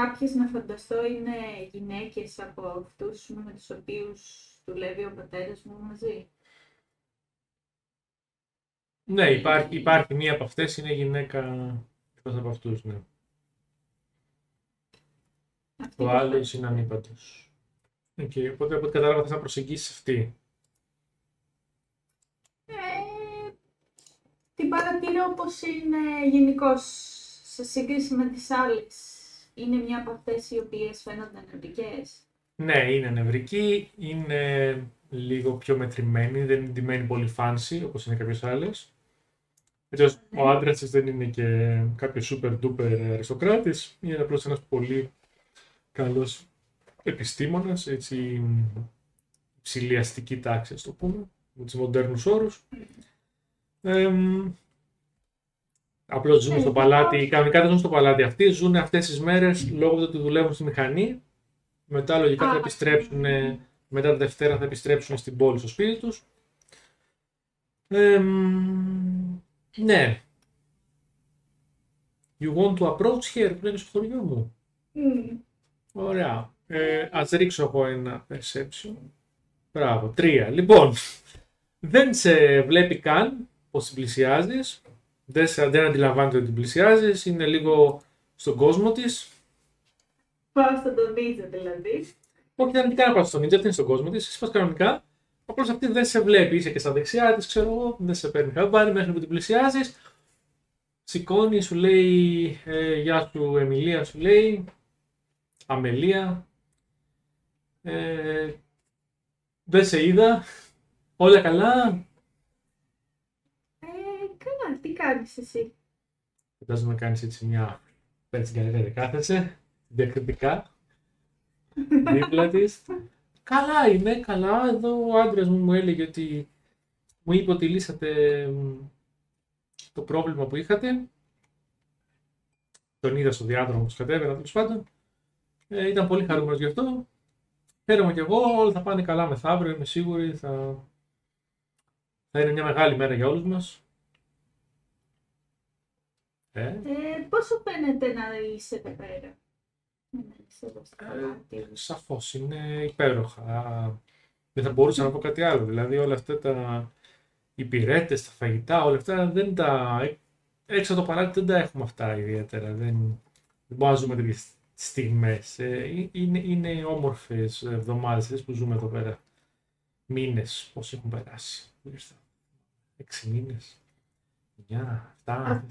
κάποιες να φανταστώ είναι γυναίκες από αυτούς με τους οποίους δουλεύει ο πατέρας μου μαζί. Ναι, υπάρχει, υπάρχει μία από αυτές, είναι γυναίκα εκτός από αυτούς, ναι. Αυτή Το που άλλος φανταστώ. είναι ανήπαντος. Οκ, οπότε από ό,τι κατάλαβα θες να προσεγγίσεις αυτή. Ε, την παρατηρώ πως είναι γενικώ σε σύγκριση με τις άλλες. Είναι μια από αυτές οι οποίες φαίνονται νευρικές. Ναι, είναι νευρική, είναι λίγο πιο μετρημένη, δεν είναι ντυμένη πολύ fancy όπως είναι κάποιες άλλες. Έτσι ώστε ο άντρας της δεν είναι και κάποιος super duper αριστοκράτης, είναι απλώς ένας πολύ καλός επιστήμονας, έτσι υψηλή αστική τάξη, ας το πούμε, με τους μοντέρνους όρους. Εμ, απλώς ζουν Ε, στο παλάτι, κανονικά δεν ζουν στο παλάτι αυτοί, ζουν αυτές τις μέρες λόγω του ότι δουλεύουν στη μηχανή. Μετά λογικά θα Α, επιστρέψουν, ναι. μετά τη Δευτέρα θα επιστρέψουν στην πόλη, στο σπίτι τους. Εμ, ναι. You want to approach here, που είναι στο χωριό μου. Μμμ. Ωραία. Ε, ας ρίξω εγώ ένα perception. Μπράβο, τρία. Λοιπόν, δεν σε βλέπει καν πως την πλησιάζεις. Δεν, σε, δεν αντιλαμβάνεται ότι την πλησιάζεις. Είναι λίγο στον κόσμο της. Πάω στον Ντονίτζο δηλαδή. Όχι, δεν είναι καν να πας στον Νίτζα, αυτή είναι στον κόσμο της. Εσύ πας κανονικά. Απλώς αυτή δεν σε βλέπει. Είσαι και στα δεξιά της, ξέρω εγώ. Δεν σε παίρνει χαμπάρι μέχρι που την πλησιάζεις. Σηκώνει, σου λέει ε, Γεια σου, Εμιλία, σου λέει. Αμελία. Ε, δεν σε είδα. Όλα καλά. Κάνεις εσύ; Φαντάζομαι να κάνεις έτσι μια πέτση καλύτερη. Κάθεσαι διακριτικά δίπλα της. Καλά είμαι, καλά. Εδώ ο άντρας μου μου έλεγε ότι μου είπε ότι λύσατε το πρόβλημα που είχατε. Τον είδα στο διάδρομο που κατέβαινα τέλος πάντων. Ε, ήταν πολύ χαρούμενος γι' αυτό. Χαίρομαι κι εγώ, όλα θα πάνε καλά μεθαύριο, είμαι σίγουρη. Θα, θα είναι μια μεγάλη μέρα για όλους μας. Ε, ε πόσο φαίνεται να είσαι εδώ πέρα; Ε, σαφώς, είναι υπέροχα. Δεν θα μπορούσα να πω κάτι άλλο. Δηλαδή όλα αυτά τα υπηρέτες, τα φαγητά, όλα αυτά δεν τα... Έξω από το παράδειγμα δεν τα έχουμε αυτά ιδιαίτερα. Δεν, δεν μπορούμε να ζούμε τέτοιες στιγμές. Ε, είναι, είναι όμορφες εβδομάδες που ζούμε εδώ πέρα. Μήνες, πώς έχουν περάσει. Έξι μήνες. Μια, αυτά.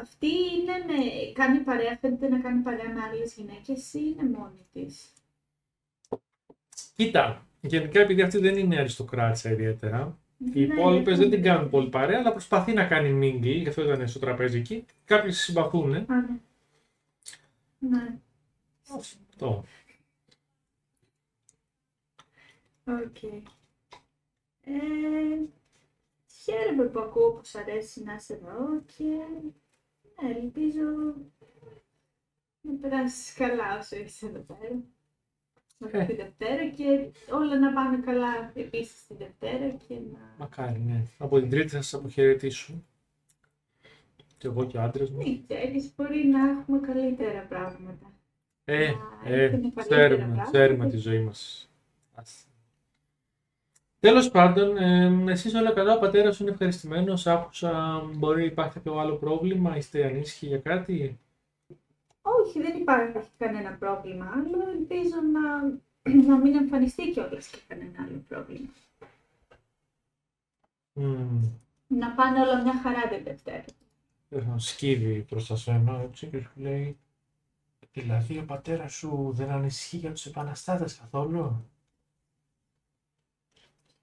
Αυτή είναι με, κάνει παρέα, φαίνεται να κάνει παρέα με άλλες γυναίκες ή είναι μόνη της; Κοίτα, γενικά επειδή αυτή δεν είναι αριστοκράτησα ιδιαίτερα, οι ναι, υπόλοιπες δεν την κάνουν πολύ παρέα, αλλά προσπαθεί να κάνει μίγκλι, γι' αυτό ήταν στο τραπέζι εκεί. Κάποιοι συμπαθούν. ναι. Ναι. Αυτό. Οκ. Okay. Ε, χαίρομαι που ακούω πως αρέσει να είσαι εδώ και ναι, ελπίζω να περάσεις καλά όσο είσαι εδώ πέρα. Ε. Τη Δευτέρα και όλα να πάνε καλά επίσης τη Δευτέρα και να. Μακάρι, ναι. Από την Τρίτη θα σας αποχαιρετήσω. Και εγώ και ο άντρας μου. Μην ξέρει, μπορεί να έχουμε καλύτερα πράγματα. Ε, ε, ξέρουμε, ξέρουμε τη ζωή μας. Τέλος πάντων, ε, εσείς όλα καλά, ο πατέρας είναι ευχαριστημένος. άκουσα, μπορεί υπάρχει κάποιο άλλο πρόβλημα, είστε ανήσυχοι για κάτι; Όχι, δεν υπάρχει κανένα πρόβλημα άλλο. Ελπίζω να, να μην εμφανιστεί κιόλας και κανένα άλλο πρόβλημα. Mm. Να πάνε όλα μια χαρά την Δευτέρα. Σκύβει προς τα σένα έτσι και σου λέει Δηλαδή ο πατέρας σου δεν ανησυχεί για τους επαναστάτες καθόλου;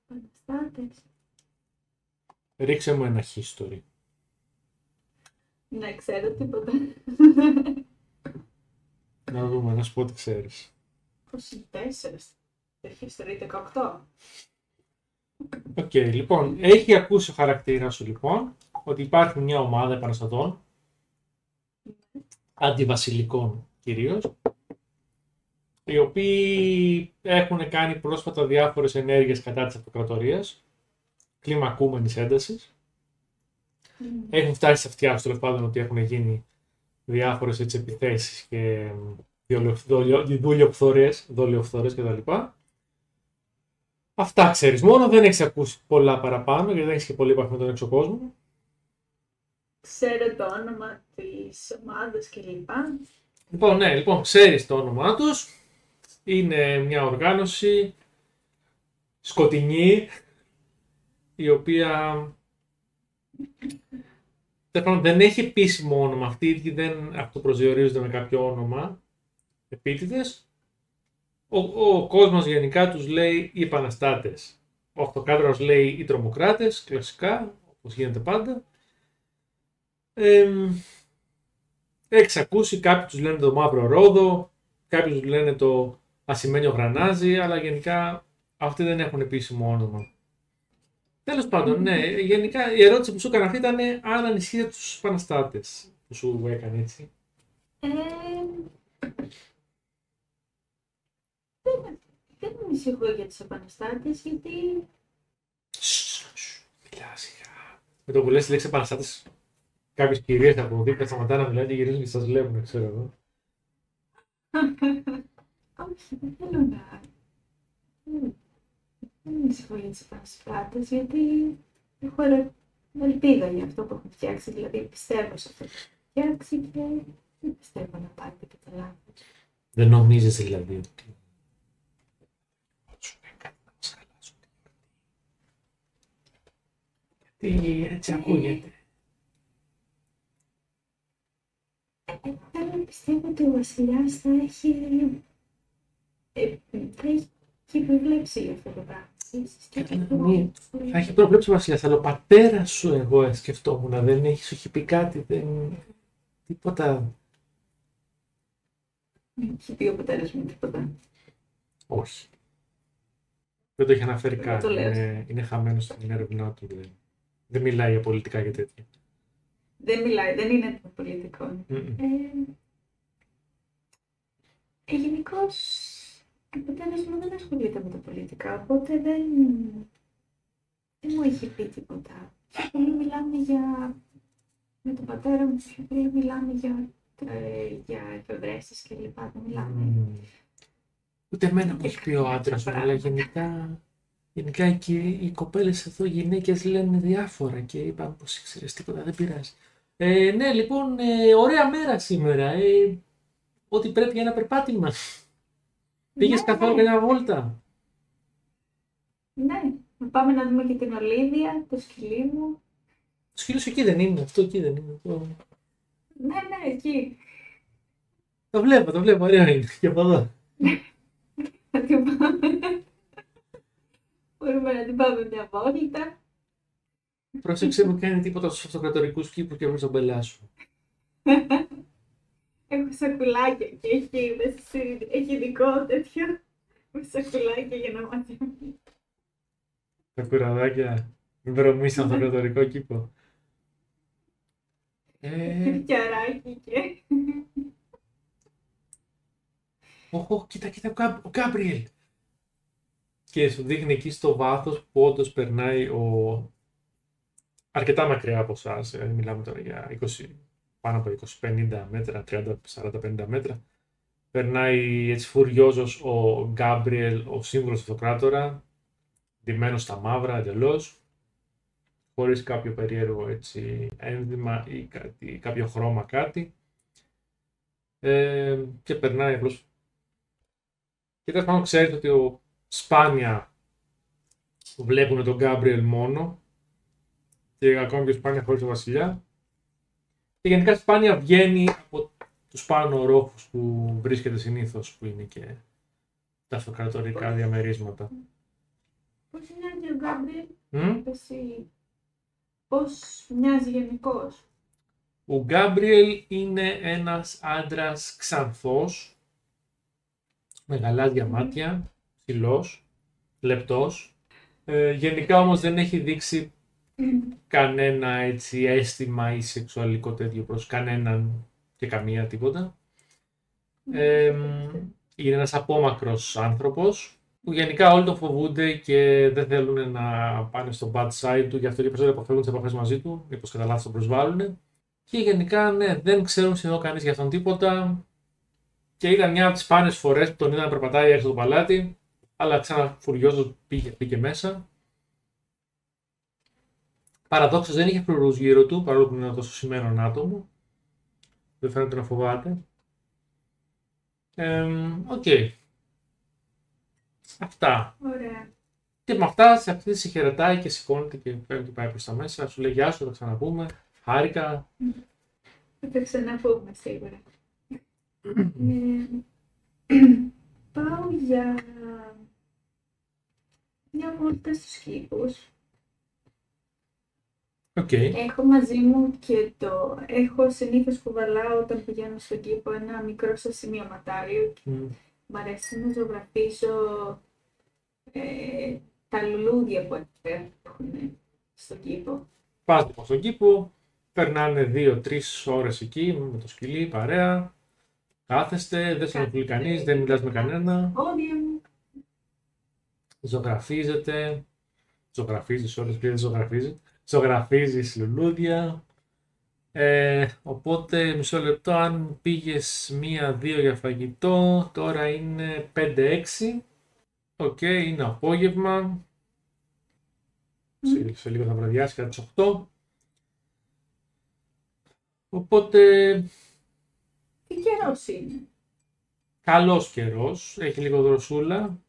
Επαναστάτες. Ρίξε μου ένα history. Ναι, ξέρω τίποτα. Να δούμε, να σου πω τι ξέρεις. 24. History 18. Οκ, okay, λοιπόν, έχει ακούσει ο χαρακτήρας σου λοιπόν ότι υπάρχει μια ομάδα επαναστατών, αντιβασιλικών κυρίως, οι οποίοι έχουν κάνει πρόσφατα διάφορες ενέργειες κατά της αυτοκρατορίας, κλιμακούμενης έντασης. Mm. Έχουν φτάσει σε αυτιά τέλος πάντων ότι έχουν γίνει διάφορες έτσι, επιθέσεις και δολιοφθορές, δολιοφθορές κτλ. Αυτά ξέρεις μόνο, δεν έχεις ακούσει πολλά παραπάνω γιατί δεν έχεις και πολύ επαφή με τον έξω κόσμο. Ξέρω το όνομα της ομάδας κλπ. Λοιπόν, ναι, λοιπόν, ξέρεις το όνομά τους. Είναι μια οργάνωση σκοτεινή, η οποία δεν έχει επίσημο όνομα. Αυτοί δεν αυτοπροσδιορίζονται με κάποιο όνομα επίτηδες. Ο, ο κόσμος γενικά τους λέει οι επαναστάτες. Ο αυτοκάδρος λέει οι τρομοκράτες, κλασικά, όπως γίνεται πάντα. Ε, έχεις ακούσει, κάποιοι τους λένε το μαύρο ρόδο, κάποιοι τους λένε το ασημένιο γρανάζι, αλλά γενικά αυτοί δεν έχουν επίσημο όνομα. Τέλος πάντων, ναι, γενικά η ερώτηση που σου έκανα αυτή ήταν αν ανησυχεί τους επαναστάτε που σου έκανε έτσι. Ε, δεν, δεν ανησυχώ για τους επαναστάτες γιατί. Μιλά σιγά. Με το που λε τη λέξη επαναστάτε, κάποιε κυρίε από δίπλα σταματάνε να μιλάνε και γυρίζουν και σα βλέπουν, ξέρω εγώ. Όχι, δεν θέλω να. Δεν ανησυχώ για τι επαναστάτε γιατί έχω ελπίδα για αυτό που έχουν φτιάξει. Δηλαδή πιστεύω σε αυτό που έχουν φτιάξει και δεν πιστεύω να πάρετε και τα λάθη. Δεν νομίζεις δηλαδή ότι Τι έτσι ακούγεται. Θέλω να πιστεύω ότι ο Βασιλιάς θα έχει. Ε, θα έχει προβλέψει αυτό το πράγμα. Θα έχει προβλέψει ο Βασιλιά, αλλά ο πατέρα σου, εγώ σκεφτόμουν, δεν έχεις, σου έχει πει κάτι, δεν. Τίποτα. Δεν έχει πει ο πατέρας μου τίποτα. Όχι. Δεν το έχει αναφέρει Δεν καν. το λέω. Είναι, είναι χαμένος στην έρευνά του. Δεν, δεν μιλάει για πολιτικά και τέτοια. Δεν μιλάει, δεν είναι των πολιτικών. Μμμ. Ε, ε, Γενικώς, ο πατέρα μου δεν ασχολείται με τα πολιτικά, οπότε δεν, δεν μου έχει πει τίποτα. Πιο πολύ μιλάμε για. Με τον πατέρα μου, πιο πολύ μιλάμε για, ε, για εφευρέσεις και λοιπά. Δεν μιλάμε. Μμμ. Ούτε εμένα μου Και έχει πει ο κάποια άντρας μου, αλλά πράγματα. γενικά, γενικά εκεί οι κοπέλες εδώ, οι γυναίκες λένε διάφορα και είπαμε πως ήξερες τίποτα, δεν πειράζει. Ε, ναι, λοιπόν, ε, ωραία μέρα σήμερα. Ε, ό,τι πρέπει για ένα περπάτημα. Πήγες Ναι, καθόλου ναι. για μια βόλτα; Ναι, να πάμε να δούμε και την Ολίβια, το σκυλί μου. Το σκύλο σου εκεί δεν είναι, αυτό εκεί δεν είναι. Το, Ναι, ναι, εκεί. το βλέπω, το βλέπω, ωραίο είναι. Και από εδώ. Θα την πάμε. Μπορούμε να την πάμε μια βόλτα. Πρόσεξε μου, κάνει τίποτα στους αυτοκρατορικούς κήπους και βρει τον πελά σου. Έχω σακουλάκια και έχει, μέσα στη- έχει δικό τέτοιο. Με σακουλάκια για να μαζεύει. Τα κουραδάκια. Μην βρωμεί στον αυτοκρατορικό κήπο. Ε, Φτιαράκι και. Οχ, οχ, κοίτα, κοίτα, ο Γκάμπ- ο Γκάμπριελ. Και σου δείχνει εκεί στο βάθος που όντως περνάει ο... αρκετά μακριά από εσάς. μιλάμε τώρα για 20, πάνω από 20-50 μέτρα, 30-40-50 μέτρα. Περνάει έτσι φουριόζος ο Γκάμπριελ, ο σύμβολος του αυτοκράτορα, ντυμένος στα μαύρα εντελώς, χωρίς κάποιο περίεργο έτσι ένδυμα ή κάτι, κάποιο χρώμα κάτι. Ε, και περνάει απλώς και τέλος πάντων ξέρετε ότι ο, σπάνια βλέπουν τον Γκάμπριελ μόνο και ακόμη πιο σπάνια χωρίς τον βασιλιά. Και γενικά σπάνια βγαίνει από τους πάνω ορόφους που βρίσκεται συνήθως που είναι και τα αυτοκρατορικά διαμερίσματα. Πώς μοιάζει ο Γκάμπριελ, Μμ. εσύ. Πώς μοιάζει γενικώς; Ο Γκάμπριελ είναι ένας άντρας ξανθός, με γαλάζια μάτια, ψηλός, λεπτός. Ε, γενικά όμως δεν έχει δείξει κανένα έτσι αίσθημα ή σεξουαλικό τέτοιο προς κανέναν και καμία τίποτα. Ε, είναι ένας απόμακρος άνθρωπος που γενικά όλοι τον φοβούνται και δεν θέλουν να πάνε στο bad side του, γι' αυτό και περισσότερο αποφεύγουν τις επαφές μαζί του, μήπως κατά λάθος τον προσβάλλουν. Και γενικά ναι, δεν ξέρουν σχεδόν κανείς για αυτόν τίποτα και ήταν μια από τις σπάνιες φορές που τον είδαν να περπατάει έξω από το παλάτι, αλλά ξανά φουριόζος πήγε, πήγε μέσα. Παραδόξως δεν είχε φρουρούς γύρω του, παρόλο που είναι ένα τόσο σημαίνον άτομο. Δεν φαίνεται να φοβάται. Εμ, Οκ. Αυτά. Ωραία. Και με αυτά σε αυτή σε χαιρετάει και σηκώνεται και φεύγει και πάει προς τα μέσα. Σου λέει γεια σου, θα τα ξαναπούμε. Χάρηκα. Θα τα ξαναπούμε σίγουρα. Ε, πάω για μια βόλτα στους κήπους. Οκ. Έχω μαζί μου και το... Έχω συνήθως κουβαλάω όταν πηγαίνω στον κήπο ένα μικρό σα σημειωματάριο και Μμ. μ' αρέσει να ζωγραφίσω ε, τα λουλούδια που έχουν στον κήπο. Πας λοιπόν στον κήπο, περνάνε δύο-τρεις ώρες εκεί με το σκυλί, παρέα. Κάθεστε, δεν σε ενοχλεί κανείς, δεν μιλάς με κανένα. Όδια μου. Ζωγραφίζετε. Ζωγραφίζεις όλες και δεν ζωγραφίζεις. Ζωγραφίζεις λουλούδια. Ε, οπότε μισό λεπτό αν πήγες μία-δύο για φαγητό, τώρα είναι 5-6. Οκ, είναι απόγευμα. Σε, σε λίγο θα βραδιάσει κατά τις 8. Οπότε Τι καιρός είναι; καλός καιρός, έχει λίγο δροσούλα.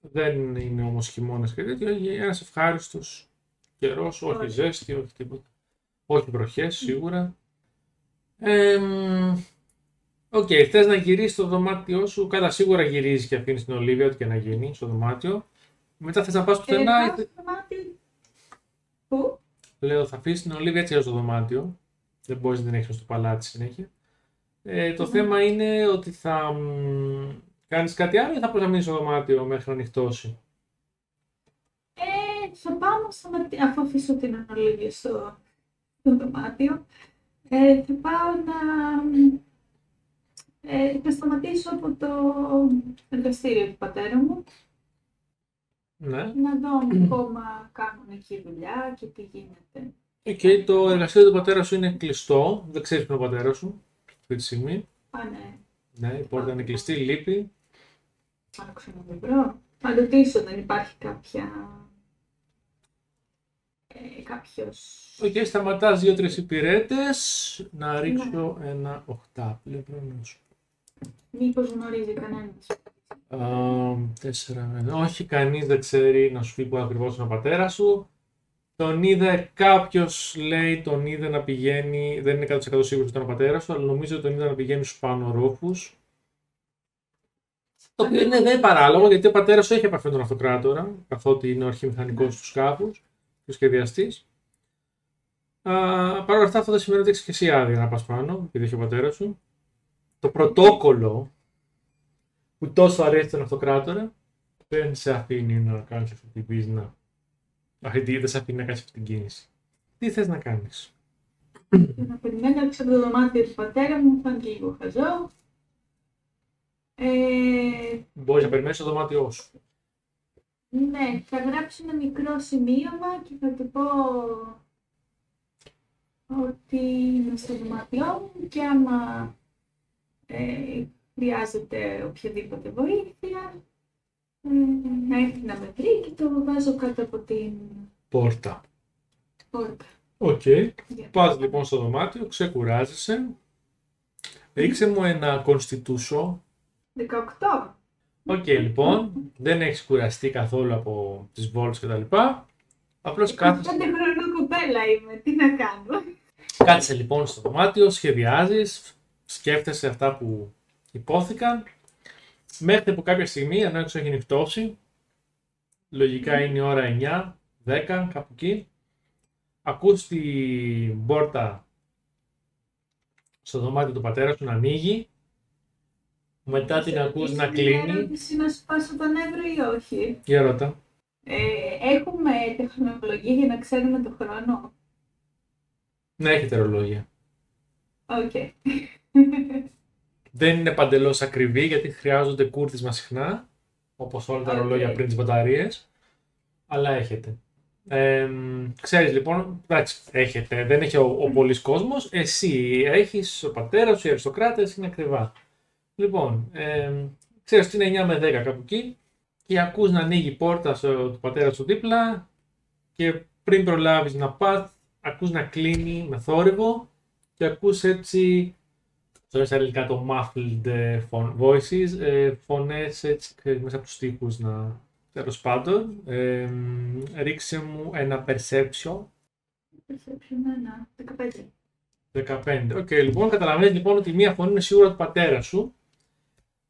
Δεν είναι όμως χειμώνας και τέτοιο, είναι ένας ευχάριστος καιρός, όχι Ωραία. ζέστη, όχι τίποτα. Όχι βροχές σίγουρα. Εμ, Οκ, θες να γυρίσεις στο δωμάτιό σου, κατά σίγουρα γυρίζεις και αφήνεις την Ολίβια, ό,τι και να γίνει στο δωμάτιο. Μετά θες να πας πουθενά, Ε, ή πάω θε- στο δωμάτιο. Πού; Λέω, θα αφήσεις την Ολίβια έτσι στο δωμάτιο. Δεν μπορείς να την έχεις στο παλάτι συνέχεια. Ε, το Μμμ. θέμα είναι ότι θα. μ, Κάνεις κάτι άλλο ή θα παραμείνεις στο δωμάτιο μέχρι να νυχτώσει; Ε, θα πάω να σταματήσω, αφού αφήσω την Ολίβια στο, στο δωμάτιο, ε, θα πάω να, ε, θα σταματήσω από το εργαστήριο του πατέρα μου, Ναι. να δω αν ακόμα κάνουν εκεί δουλειά και τι γίνεται. Και το εργαστήριο του πατέρα σου είναι κλειστό. Δεν ξέρεις ποιο είναι ο πατέρας σου αυτή τη στιγμή. Α, ναι, Ναι, η πόρτα είναι κλειστή, λείπει. θα ξαναβρω. Θα ρωτήσω αν υπάρχει κάποια... Ε, κάποιος... Οκ, σταματάς δύο-τρεις υπηρέτες. Να ρίξω ένα οχτάπλο χρόνο σου. Μήπως γνωρίζει κανένας. Α, Τέσσερα. Όχι, κανείς δεν ξέρει να σου πει που ακριβώς είναι ο πατέρα σου. Τον είδε κάποιος, λέει, τον είδε να πηγαίνει. Δεν είναι 100% σίγουρος ότι ήταν ο πατέρας σου, αλλά νομίζω ότι τον είδε να πηγαίνει στους πάνω ορόφους. Το οποίο είναι δεν παράλογο, γιατί ο πατέρας σου έχει επαφή με τον αυτοκράτορα, καθότι είναι ο αρχιμηχανικός του σκάφους και ο σχεδιαστής. Παρ' όλα αυτά, αυτό δεν σημαίνει ότι έχεις και εσύ άδεια να πας πάνω, επειδή έχει ο πατέρας σου. Το πρωτόκολλο που τόσο αρέσει τον αυτοκράτορα δεν σε αφήνει να κάνεις αυτή την πίσνα. Αυτή τη- δεν σε αφήνει να κάνεις αυτή την κίνηση. Τι θες να κάνεις; Και να περιμένω έξω από το δωμάτιο του πατέρα μου, θα είναι και λίγο χαζό. Ε, Μπορείς να περιμένεις στο δωμάτιό σου. Ναι, θα γράψω ένα μικρό σημείωμα και θα του πω ότι είμαι στο δωμάτιό μου και άμα ε, χρειάζεται οποιαδήποτε βοήθεια ε, να έρθει να με βρει και το βάζω κάτω από την Πόρτα. πόρτα. Οκ. Για- Πας λοιπόν στο δωμάτιο, ξεκουράζεσαι. Ρίξε μου ένα constitution. 18. Οκ, λοιπόν. Δεν έχεις κουραστεί καθόλου από τις βόλτες κτλ. Απλώς κάθεσαι. Πέντε χρονών κοπέλα είμαι, τι να κάνω. Κάτσε λοιπόν στο δωμάτιο, σχεδιάζεις, σκέφτεσαι αυτά που ειπώθηκαν. Μέχρι που κάποια στιγμή, ενώ έξω έχει νυχτώσει, λογικά είναι η ώρα 9, 10, κάπου εκεί, ακούς την πόρτα στο δωμάτιο του πατέρα σου να ανοίγει, μετά την ακούς να Μια κλείνει. ερώτηση να σπάσω τον νεύρο ή όχι; Για ρώτα. Ε, έχουμε τεχνολογία για να ξέρουμε το χρόνο; Ναι, έχετε ρολόγια. Οκ. Δεν είναι παντελώς ακριβή γιατί χρειάζονται κούρδισμα συχνά, όπως όλα τα Οκ. ρολόγια πριν τις μπαταρίες, αλλά έχετε. Ε, ξέρεις λοιπόν, εντάξει, έχετε, δεν έχει ο, ο πολλής κόσμος, εσύ έχεις, ο πατέρας σου, οι αριστοκράτες είναι ακριβά. Λοιπόν, ε, ξέρεις ότι είναι 9 με 10 κάπου εκεί και ακούς να ανοίγει η πόρτα στο, του πατέρα σου δίπλα και πριν προλάβεις να πας, ακούς να κλείνει με θόρυβο και ακούς έτσι στο στα ελληνικά το muffled ε, phone voices, ε, φωνές έτσι ξέρεις, μέσα από τους στίχους να... Τέλος πάντων, ε, ρίξε μου ένα perception, Perception 1, 15. 15. Οκ, λοιπόν, καταλαβαίνεις λοιπόν ότι μία φωνή είναι σίγουρα του πατέρα σου,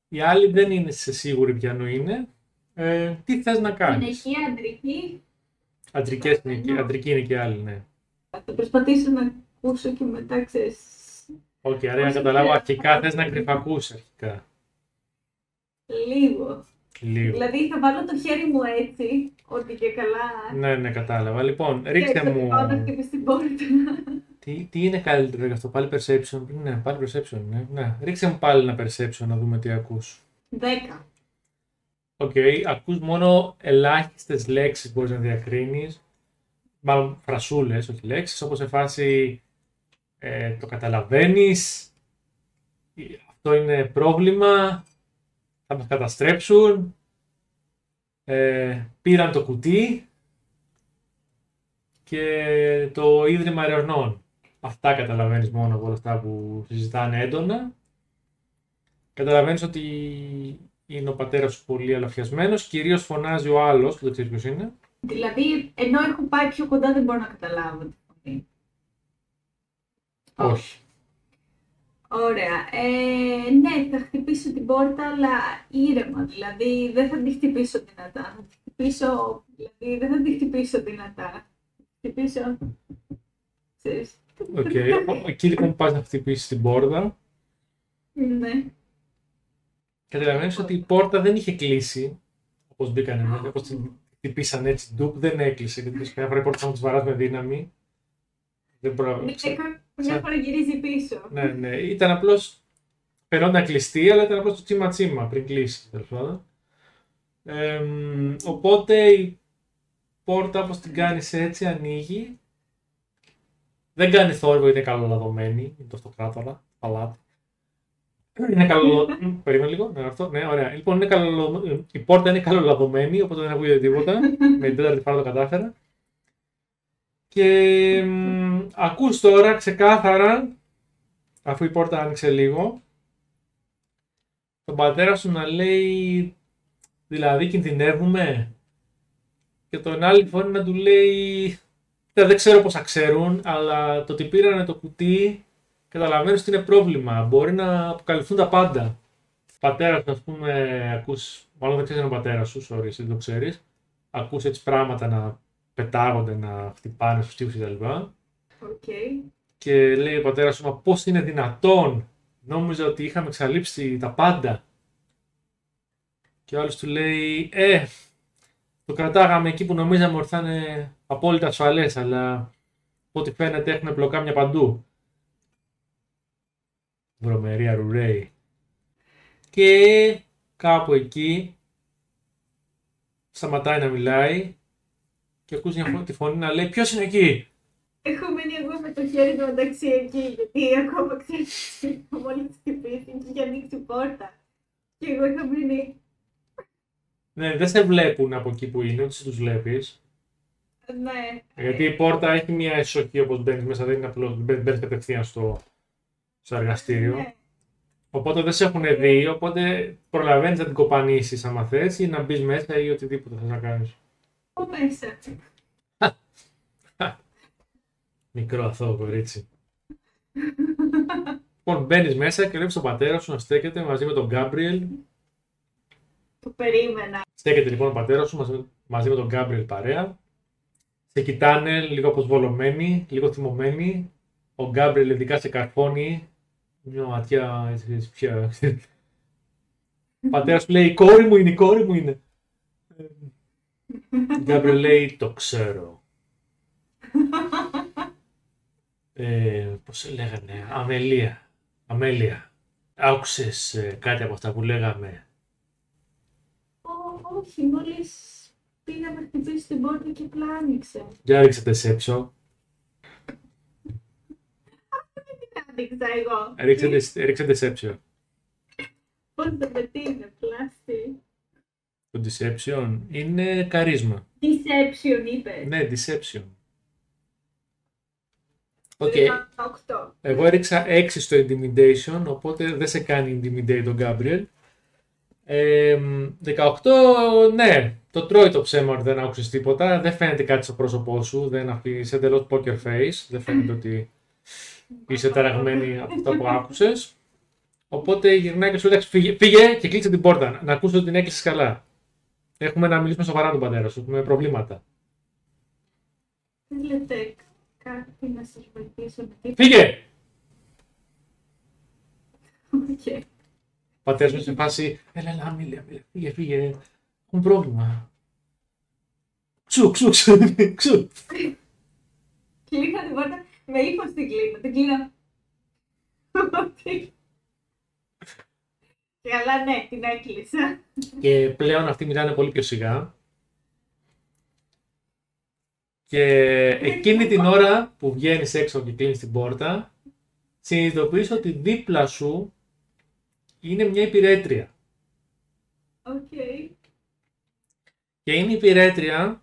η άλλη δεν είσαι σίγουρη ποιανού είναι. Ε, τι θες να κάνεις; Γυναικεία, αντρική. Αντρικές είναι και, αντρική είναι και η άλλη, ναι. Θα προσπαθήσω να ακούσω και μετά ξέρεις. Οκ, άρα για να Όσο καταλάβω, πέρα- αρχικά θες να κρυφακούσεις αρχικά. Λίγο. Λίγο. Δηλαδή θα βάλω το χέρι μου έτσι, ότι και καλά. Ναι, ναι, κατάλαβα. Λοιπόν, και ρίξτε θα μου... πάω να χτυπήσω την πόρτα. Τι, τι είναι καλύτερο για αυτό, πάλι perception. Ναι, πάλι perception. Ναι. ναι. Ρίξε μου πάλι ένα perception να δούμε τι ακούς. 10. Οκ, ακούς μόνο ελάχιστες λέξεις μπορείς να διακρίνεις. Μάλλον φρασούλες, όχι λέξεις, όπως σε φάση ε, το καταλαβαίνεις, ε, αυτό είναι πρόβλημα, θα μας καταστρέψουν, ε, πήραν το κουτί και το Ίδρυμα Ερευνών. Αυτά καταλαβαίνεις μόνο από όλα αυτά που συζητάνε έντονα. Καταλαβαίνεις ότι είναι ο πατέρας σου πολύ αλαφιασμένος, κυρίως φωνάζει ο άλλος, που δεν ξέρεις ποιος είναι. Δηλαδή, ενώ έχω πάει πιο κοντά δεν μπορώ να καταλάβω τη φωνή. Όχι. Ωραία. Ε, ναι, θα χτυπήσω την πόρτα, αλλά ήρεμα. Δηλαδή, δεν θα τη χτυπήσω δυνατά. Θα τη χτυπήσω, δηλαδή, δεν θα τη χτυπήσω δυνατά. Θα τη χτυπήσω, ξέρεις. Οκ. Ο- Εκεί λοιπόν πας να χτυπήσεις την πόρτα. Ναι. καταλαβαίνεις ότι η πόρτα δεν είχε κλείσει. Όπως μπήκανε μέσα, όπως την χτυπήσαν έτσι, ντουπ δεν έκλεισε. Γιατί καμιά φορά η πόρτα θα μου τη βαρά με δύναμη. Δεν προ... Ναι, Μια φορά γυρίζει πίσω. ναι, ναι. Ήταν απλώς. Φαινόταν κλειστή, αλλά ήταν απλώς το τσίμα τσίμα πριν κλείσει. τέλος πάντων. Εμ, οπότε η πόρτα όπως την κάνεις έτσι ανοίγει. Δεν κάνει θόρυβο, είναι καλολαδωμένη. Είναι το αυτοκράτορα, παλάτι. Είναι καλό. Μ, Περίμενε λίγο, ναι, αυτό. Ναι, ωραία. Λοιπόν, είναι καλο... η πόρτα είναι καλολαδωμένη, οπότε δεν ακούγεται τίποτα. Με την τέταρτη φορά το κατάφερα. Και μ, ακούς τώρα ξεκάθαρα, αφού η πόρτα άνοιξε λίγο, τον πατέρα σου να λέει, δηλαδή κινδυνεύουμε; Και τον άλλη φωνή να του λέει, «Κοίτα, δεν ξέρω πόσα ξέρουν, αλλά το ότι πήρανε το κουτί, καταλαβαίνεις ότι είναι πρόβλημα. Μπορεί να αποκαλυφθούν τα πάντα. Πατέρας σου, ας πούμε, ακούς, μάλλον δεν ξέρεις είναι ο πατέρας σου, sorry, εσύ δεν το ξέρεις. Ακούς έτσι πράγματα να πετάγονται, να χτυπάνε στους τοίχους κτλ. Οκ. Και λέει ο πατέρας σου, μα πώς είναι δυνατόν, νόμιζα ότι είχαμε εξαλείψει τα πάντα. Και ο άλλος του λέει, ε, το κρατάγαμε εκεί που νομίζαμε ότι θα είναι απόλυτα ασφαλές, αλλά από ό,τι φαίνεται έχουν πλοκάμια παντού. Βρωμερία ρουρέι. Και κάπου εκεί σταματάει να μιλάει και ακούς μια φω- τη φωνή να λέει ποιος είναι εκεί; Έχω μείνει εγώ με το χέρι του μεταξύ εκεί, γιατί ακόμα ξέρεις, μόλις χτυπήσει και είχε ανοίξει η πόρτα. Και εγώ είχα μείνει, Ναι, δεν σε βλέπουν από εκεί που είναι, ούτε εσύ τους βλέπεις. ναι. Γιατί η πόρτα έχει μια εσοχή όπως μπαίνεις μέσα, δεν είναι απλώς μπαίνεις μπαίνεις κατευθείαν στο, στο εργαστήριο. Ναι. Οπότε δεν σε έχουν δει, οπότε προλαβαίνεις να την κοπανίσεις άμα θες ή να μπεις μέσα ή οτιδήποτε θες να κάνεις. Πού μέσα. Μικρό αθώο κορίτσι. λοιπόν, μπαίνεις μέσα και βλέπεις τον πατέρα σου να στέκεται μαζί με τον Γκάμπριελ. Το περίμενα. Στέκεται λοιπόν ο πατέρας σου μαζί, μαζί με τον Γκάμπριελ παρέα. Σε κοιτάνε λίγο αποσβολωμένοι, λίγο θυμωμένοι. Ο Γκάμπριελ ειδικά σε καρφώνει. Μια ματιά έτσι, έτσι πια. Ο πατέρας σου λέει: Η κόρη μου είναι, η κόρη μου είναι. Ο Γκάμπριελ λέει: Το ξέρω. Ε, πώς σε λέγανε, Αμελία. Αμέλεια. Άκουσες ε, κάτι από αυτά που λέγαμε; Ω, όχι, μόλις πήγα να χτυπήσει την πόρτα και απλά άνοιξε. Για ρίξε deception. Τι άνοιξα εγώ. Ρίξε, dec- ρίξε deception. Πώς το πετύχει, πλάστη. Το deception είναι καρίσμα. Deception είπες. Ναι, deception. Οκ. 18. Εγώ έριξα 6 στο intimidation, οπότε δεν σε κάνει intimidate τον Gabriel. Ε, 18, ναι, το τρώει το ψέμα ότι δεν άκουσες τίποτα. Δεν φαίνεται κάτι στο πρόσωπό σου. Δεν αφή- είσαι εντελώς poker face. Δεν φαίνεται ότι είσαι ταραγμένη από αυτό που άκουσες. Οπότε γυρνάει και σου λέει: φύγε, φύγε και κλείσε την πόρτα. Να ακούσω ότι την έκλεισε καλά. Έχουμε να μιλήσουμε σοβαρά τον πατέρα σου. Έχουμε προβλήματα. Θέλετε κάτι να σας βοηθήσω με τίποτα. Φύγε! Οκ. Ο πατέρας μου σε φάση, έλα, έλα, μίλε, μίλε, φύγε, φύγε, έχουν πρόβλημα. Ξου, ξου, ξου, ξου. Κλείνω την πόρτα με ύφος την κλείνω. Την κλείνω. Ότι- Καλά, ναι, την έκλεισα. Και πλέον αυτοί μιλάνε πολύ πιο σιγά. Και εκείνη την ώρα που βγαίνεις έξω και κλείνεις την πόρτα, συνειδητοποιείς ότι δίπλα σου είναι μια υπηρέτρια. Οκ. Και είναι η υπηρέτρια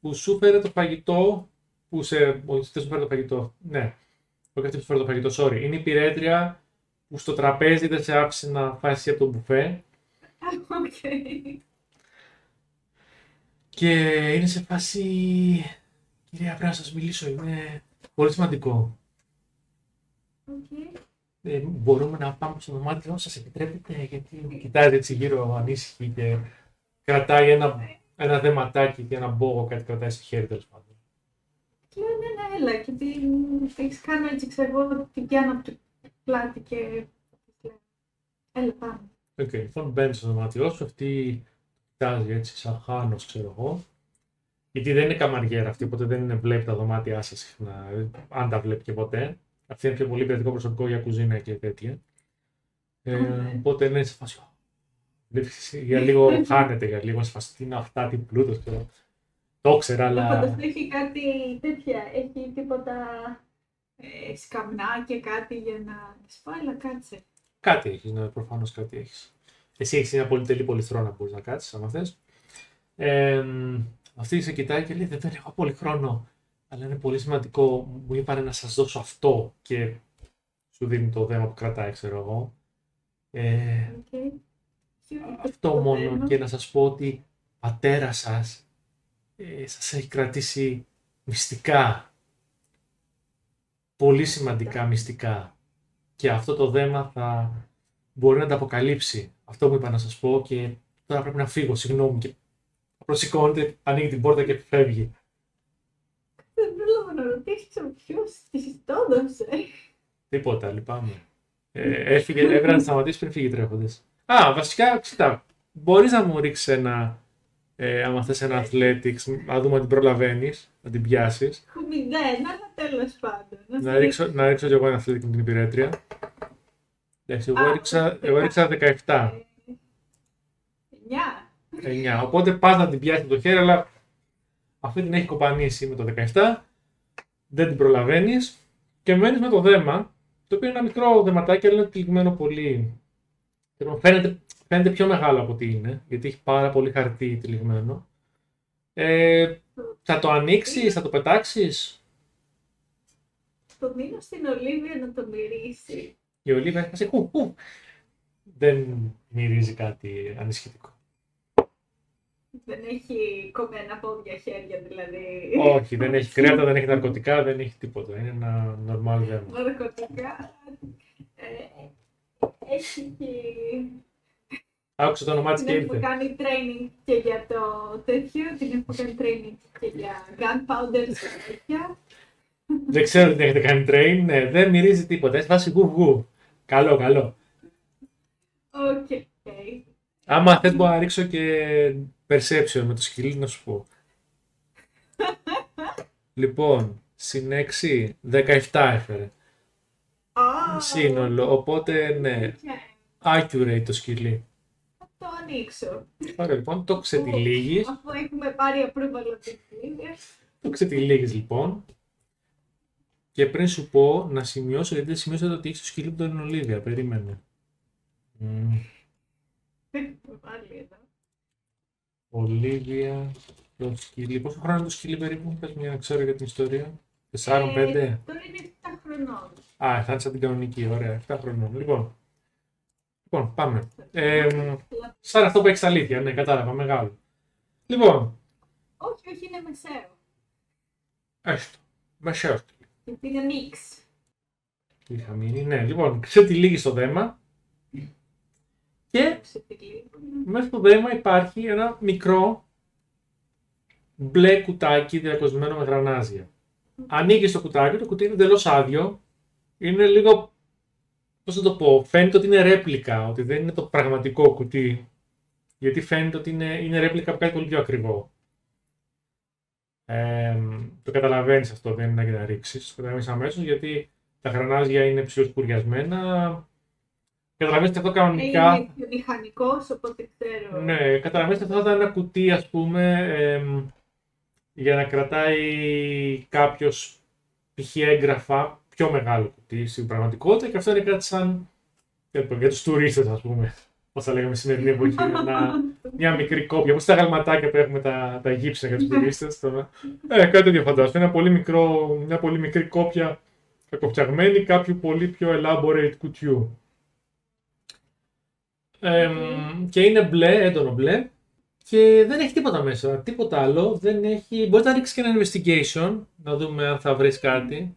που σου φέρε το φαγητό, που σε... Όχι, δεν σου φέρε το φαγητό, ναι. Όχι αυτή που σου φέρε το φαγητό, sorry. Είναι η υπηρέτρια που στο τραπέζι δεν σε άφησε να φάσεις εσύ από το μπουφέ Οκ. και είναι σε φάση... Κυρία, πρέπει να σας μιλήσω, είναι πολύ σημαντικό. Οκ. Ε, μπορούμε να πάμε στο δωμάτιό σας, επιτρέπετε, γιατί κοιτάζει έτσι γύρω ανήσυχη και κρατάει ένα, ένα δεματάκι και ένα μπόγο, κάτι κρατάει στο χέρι τέλος πάντων. Και λέω, ναι, ναι, έλα. Και την έχεις κάνω έτσι, ξέρω εγώ, την πιάνω από το πλάτη και της λέω, Έλα, πάμε. Οκ, λοιπόν, μπαίνει στο δωμάτιό σου, αυτή κοιτάζει έτσι σαν χάνος, ξέρω εγώ. Γιατί δεν είναι καμαριέρα αυτή, οπότε δεν είναι, βλέπει τα δωμάτια σας συχνά, αν τα βλέπει και ποτέ. Αυτή είναι πιο πολύ ποιοτικό προσωπικό για κουζίνα και τέτοια. Ε, ναι. οπότε είναι σε φάση. βλέπεις, Για λίγο χάνεται, για λίγο σε φάση. Τι είναι αυτά, τι πλούτος. Το ήξερα, Να αλλά. φανταστώ έχει κάτι τέτοια, έχει τίποτα ε, σκαμνά και κάτι για να της πω, αλλά κάτσε. Κάτι έχεις, ναι, προφανώς κάτι έχεις. Εσύ έχεις μια πολυτελή πολυθρόνα που μπορείς να κάτσεις, άμα θες. Ε, αυτή σε κοιτάει και λέει: Δεν έχω πολύ χρόνο, αλλά είναι πολύ σημαντικό. Μου είπανε να σας δώσω αυτό και σου δίνει το δέμα που κρατάει, ξέρω εγώ. Ε, Okay. αυτό μόνο και να σας πω ότι πατέρα σας ε, σας έχει κρατήσει μυστικά. Πολύ σημαντικά μυστικά. Και αυτό το δέμα θα μπορεί να τα αποκαλύψει. Αυτό μου είπα να σας πω και τώρα πρέπει να φύγω, συγγνώμη. Και προσηκώνεται, ανοίγει την πόρτα και φεύγει. Δεν πρόλαβα να ρωτήσω ποιος της το έδωσε. Τίποτα, λυπάμαι. Ε, έφυγε, έπρεπε να σταματήσει πριν φύγει τρέχοντας. Α, βασικά, κοίτα, μπορείς να μου ρίξεις ένα, ε, άμα θες ένα athletics, να δούμε αν την προλαβαίνεις, να την πιάσεις. Έχω μηδέν, αλλά τέλος πάντων. Να ρίξω, να ρίξω κι εγώ ένα athletics με την υπηρέτρια. Εντάξει, εγώ Α, έριξα, εγώ έριξα 17, 9. 9. Οπότε πας να την πιάσεις με το χέρι, αλλά αυτή την έχει κοπανίσει με το 17. Δεν την προλαβαίνεις και μένεις με το δέμα, το οποίο είναι ένα μικρό δεματάκι, αλλά είναι τυλιγμένο πολύ. Λοιπόν, Φαίνεται, φαίνεται πιο μεγάλο από ό,τι είναι, γιατί έχει πάρα πολύ χαρτί τυλιγμένο. Ε, θα το ανοίξεις, θα το πετάξεις; Το δίνω στην Ολίβια να το μυρίσει. Η Ολίβα έφτασε χου, χου. Δεν μυρίζει κάτι ανησυχητικό. Δεν έχει κομμένα πόδια, χέρια δηλαδή. Όχι, δεν έχει κρέατα, δεν έχει ναρκωτικά, δεν έχει τίποτα. Είναι ένα normal δέμα. Ναρκωτικά. Ε, έχει και... Άκουσα το όνομά της και Την έχουμε ήρθε. κάνει training και για το τέτοιο, την έχουμε κάνει training και για gunpowder και τέτοια. Δεν ξέρω τι έχετε κάνει train. Ναι, δεν μυρίζει τίποτα. Έχει βάσει γου γου. Καλό, καλό. Οκ. Άμα θες μπορώ να ρίξω και perception με το σκυλί να σου πω. λοιπόν, συν 6, 17 έφερε. Α, Σύνολο, οπότε ναι, τέτοια. accurate το σκυλί. Θα το ανοίξω. Ωραία, λοιπόν, το ξετυλίγεις. Αφού έχουμε πάρει approval από την Olivia. Το ξετυλίγεις λοιπόν. Και πριν σου πω να σημειώσω, γιατί δεν σημειώσατε ότι έχεις το σκυλί που τον Ολίβια. Περίμενε. Μμμ. Έχουμε βάλει εδώ. Ολίβια, το σκυλί. Πόσο χρόνο είναι το σκυλί περίπου, πες μου για να ξέρω για την ιστορία. 4-5. Ε, Τώρα είναι 7 χρονών. Α, θα είναι σαν την κανονική, ωραία, 7 χρονών. Λοιπόν, λοιπόν πάμε. Ε, σαν αυτό που έχεις αλήθεια, ναι, κατάλαβα, μεγάλο. Λοιπόν, Όχι, όχι, είναι μεσαίο. έστω. Μεσαίο. Γιατί είναι mix. Είχα μείνει, ναι, λοιπόν, ξετυλίγει το δέμα. Και μέσα στο δέμα υπάρχει ένα μικρό μπλε κουτάκι διακοσμένο με γρανάζια. Ανοίγει το κουτάκι, το κουτί είναι εντελώς άδειο. Είναι λίγο. Πώς θα το πω, φαίνεται ότι είναι ρέπλικα, ότι δεν είναι το πραγματικό κουτί. Γιατί φαίνεται ότι είναι, είναι ρέπλικα από κάτι πολύ πιο ακριβό. Ε, το καταλαβαίνεις αυτό, δεν είναι να ρίξεις. Το καταλαβαίνεις αμέσως γιατί τα γρανάζια είναι ψιλοσκουριασμένα. Καταλαβαίνετε αυτό κανονικά. Είναι πιο μηχανικός, οπότε ξέρω. Ναι, καταλαβαίνετε αυτό θα ήταν ένα κουτί, ας πούμε, εμ, για να κρατάει κάποιος π.χ. έγγραφα, πιο μεγάλο κουτί στην πραγματικότητα και αυτό είναι κάτι σαν για, για τους τουρίστες, ας πούμε. Πώς θα λέγαμε σημερινή εποχή, ένα, μια μικρή κόπια, όπως τα γαλματάκια που έχουμε τα, τα γύψια για τους τουρίστες. Τώρα. Ε, κάτι τέτοιο φαντάζομαι, ένα πολύ μικρό, μια πολύ μικρή κόπια κακοφτιαγμένη κάποιου πολύ πιο elaborate κουτιού. Εμ, και είναι μπλε, έντονο μπλε. Και δεν έχει τίποτα μέσα. Τίποτα άλλο. Δεν έχει... Μπορείς να ρίξεις και ένα investigation. Να δούμε αν θα βρεις κάτι.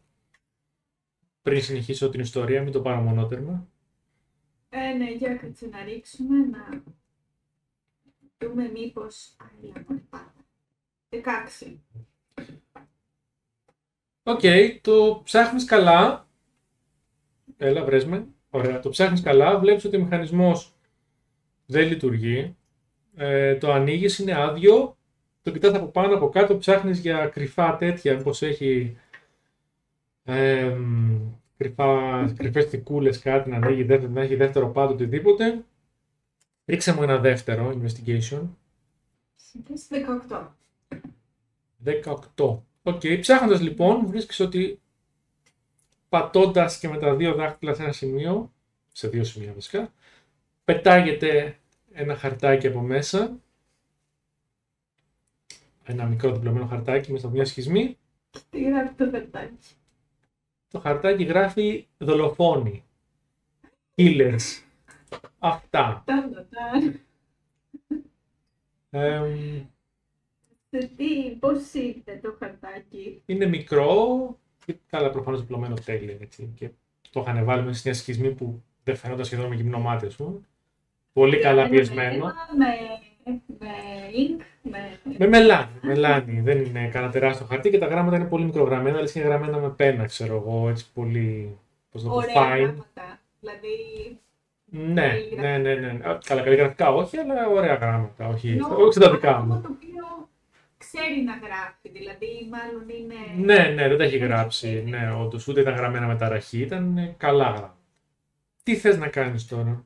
Πριν συνεχίσω την ιστορία, μην το πάρω μονότερμα. Ε, ναι, για κάτσε να ρίξουμε, να δούμε μήπως... Άιλα, μωρέ, πάντα. 16. Οκ, το ψάχνεις καλά. Έλα, βρες με. Ωραία, το ψάχνεις καλά. Βλέπεις ότι ο μηχανισμός δεν λειτουργεί. Ε, το ανοίγεις, είναι άδειο. Το κοιτάς από πάνω από κάτω, ψάχνεις για κρυφά τέτοια, μήπως έχει ε, κρυφά, κρυφές θηκούλες, κάτι να ανοίγει, δεύτερο, να έχει δεύτερο πάτο, οτιδήποτε. Ρίξε μου ένα δεύτερο investigation. Συνήθως 18. 18. Οκ, ψάχνοντας λοιπόν, βρίσκεις ότι πατώντας και με τα δύο δάχτυλα σε ένα σημείο, σε δύο σημεία βασικά, πετάγεται ένα χαρτάκι από μέσα, ένα μικρό διπλωμένο χαρτάκι μέσα από μια σχισμή. Τι γράφει το χαρτάκι; Το χαρτάκι γράφει δολοφόνοι, killers, αυτά. Ταν, ταν, ταν. Εμ, Σε τι, πώς ήρθε το χαρτάκι; είναι μικρό, και καλά προφανώς διπλωμένο τέλεια, έτσι, και το είχαν βάλει μέσα σε μια σχισμή που δεν φαίνονταν σχεδόν με γυμνό μάτι, ας πούμε. Πολύ καλά Με πιεσμένο. Με, με ink, με... Με μελάνι, μελάνι. Δεν είναι κανένα τεράστιο χαρτί και τα γράμματα είναι πολύ μικρογραμμένα, αλλά είναι γραμμένα με πένα, ξέρω εγώ, έτσι πολύ. Πώ το πω, Ωραία fine. γράμματα. Δηλαδή, Ναι, ναι, ναι, ναι. Α, Καλά, καλλιγραφικά όχι, αλλά ωραία γράμματα. Όχι, εννοώ όχι στα δικά άτομο μου. Το οποίο ξέρει να γράφει, δηλαδή μάλλον είναι... Ναι, ναι, δεν τα έχει γράψει. Ναι, όντω ούτε ήταν γραμμένα με ταραχή, ήταν ε, καλά γράμματα. Τι θες να κάνεις τώρα.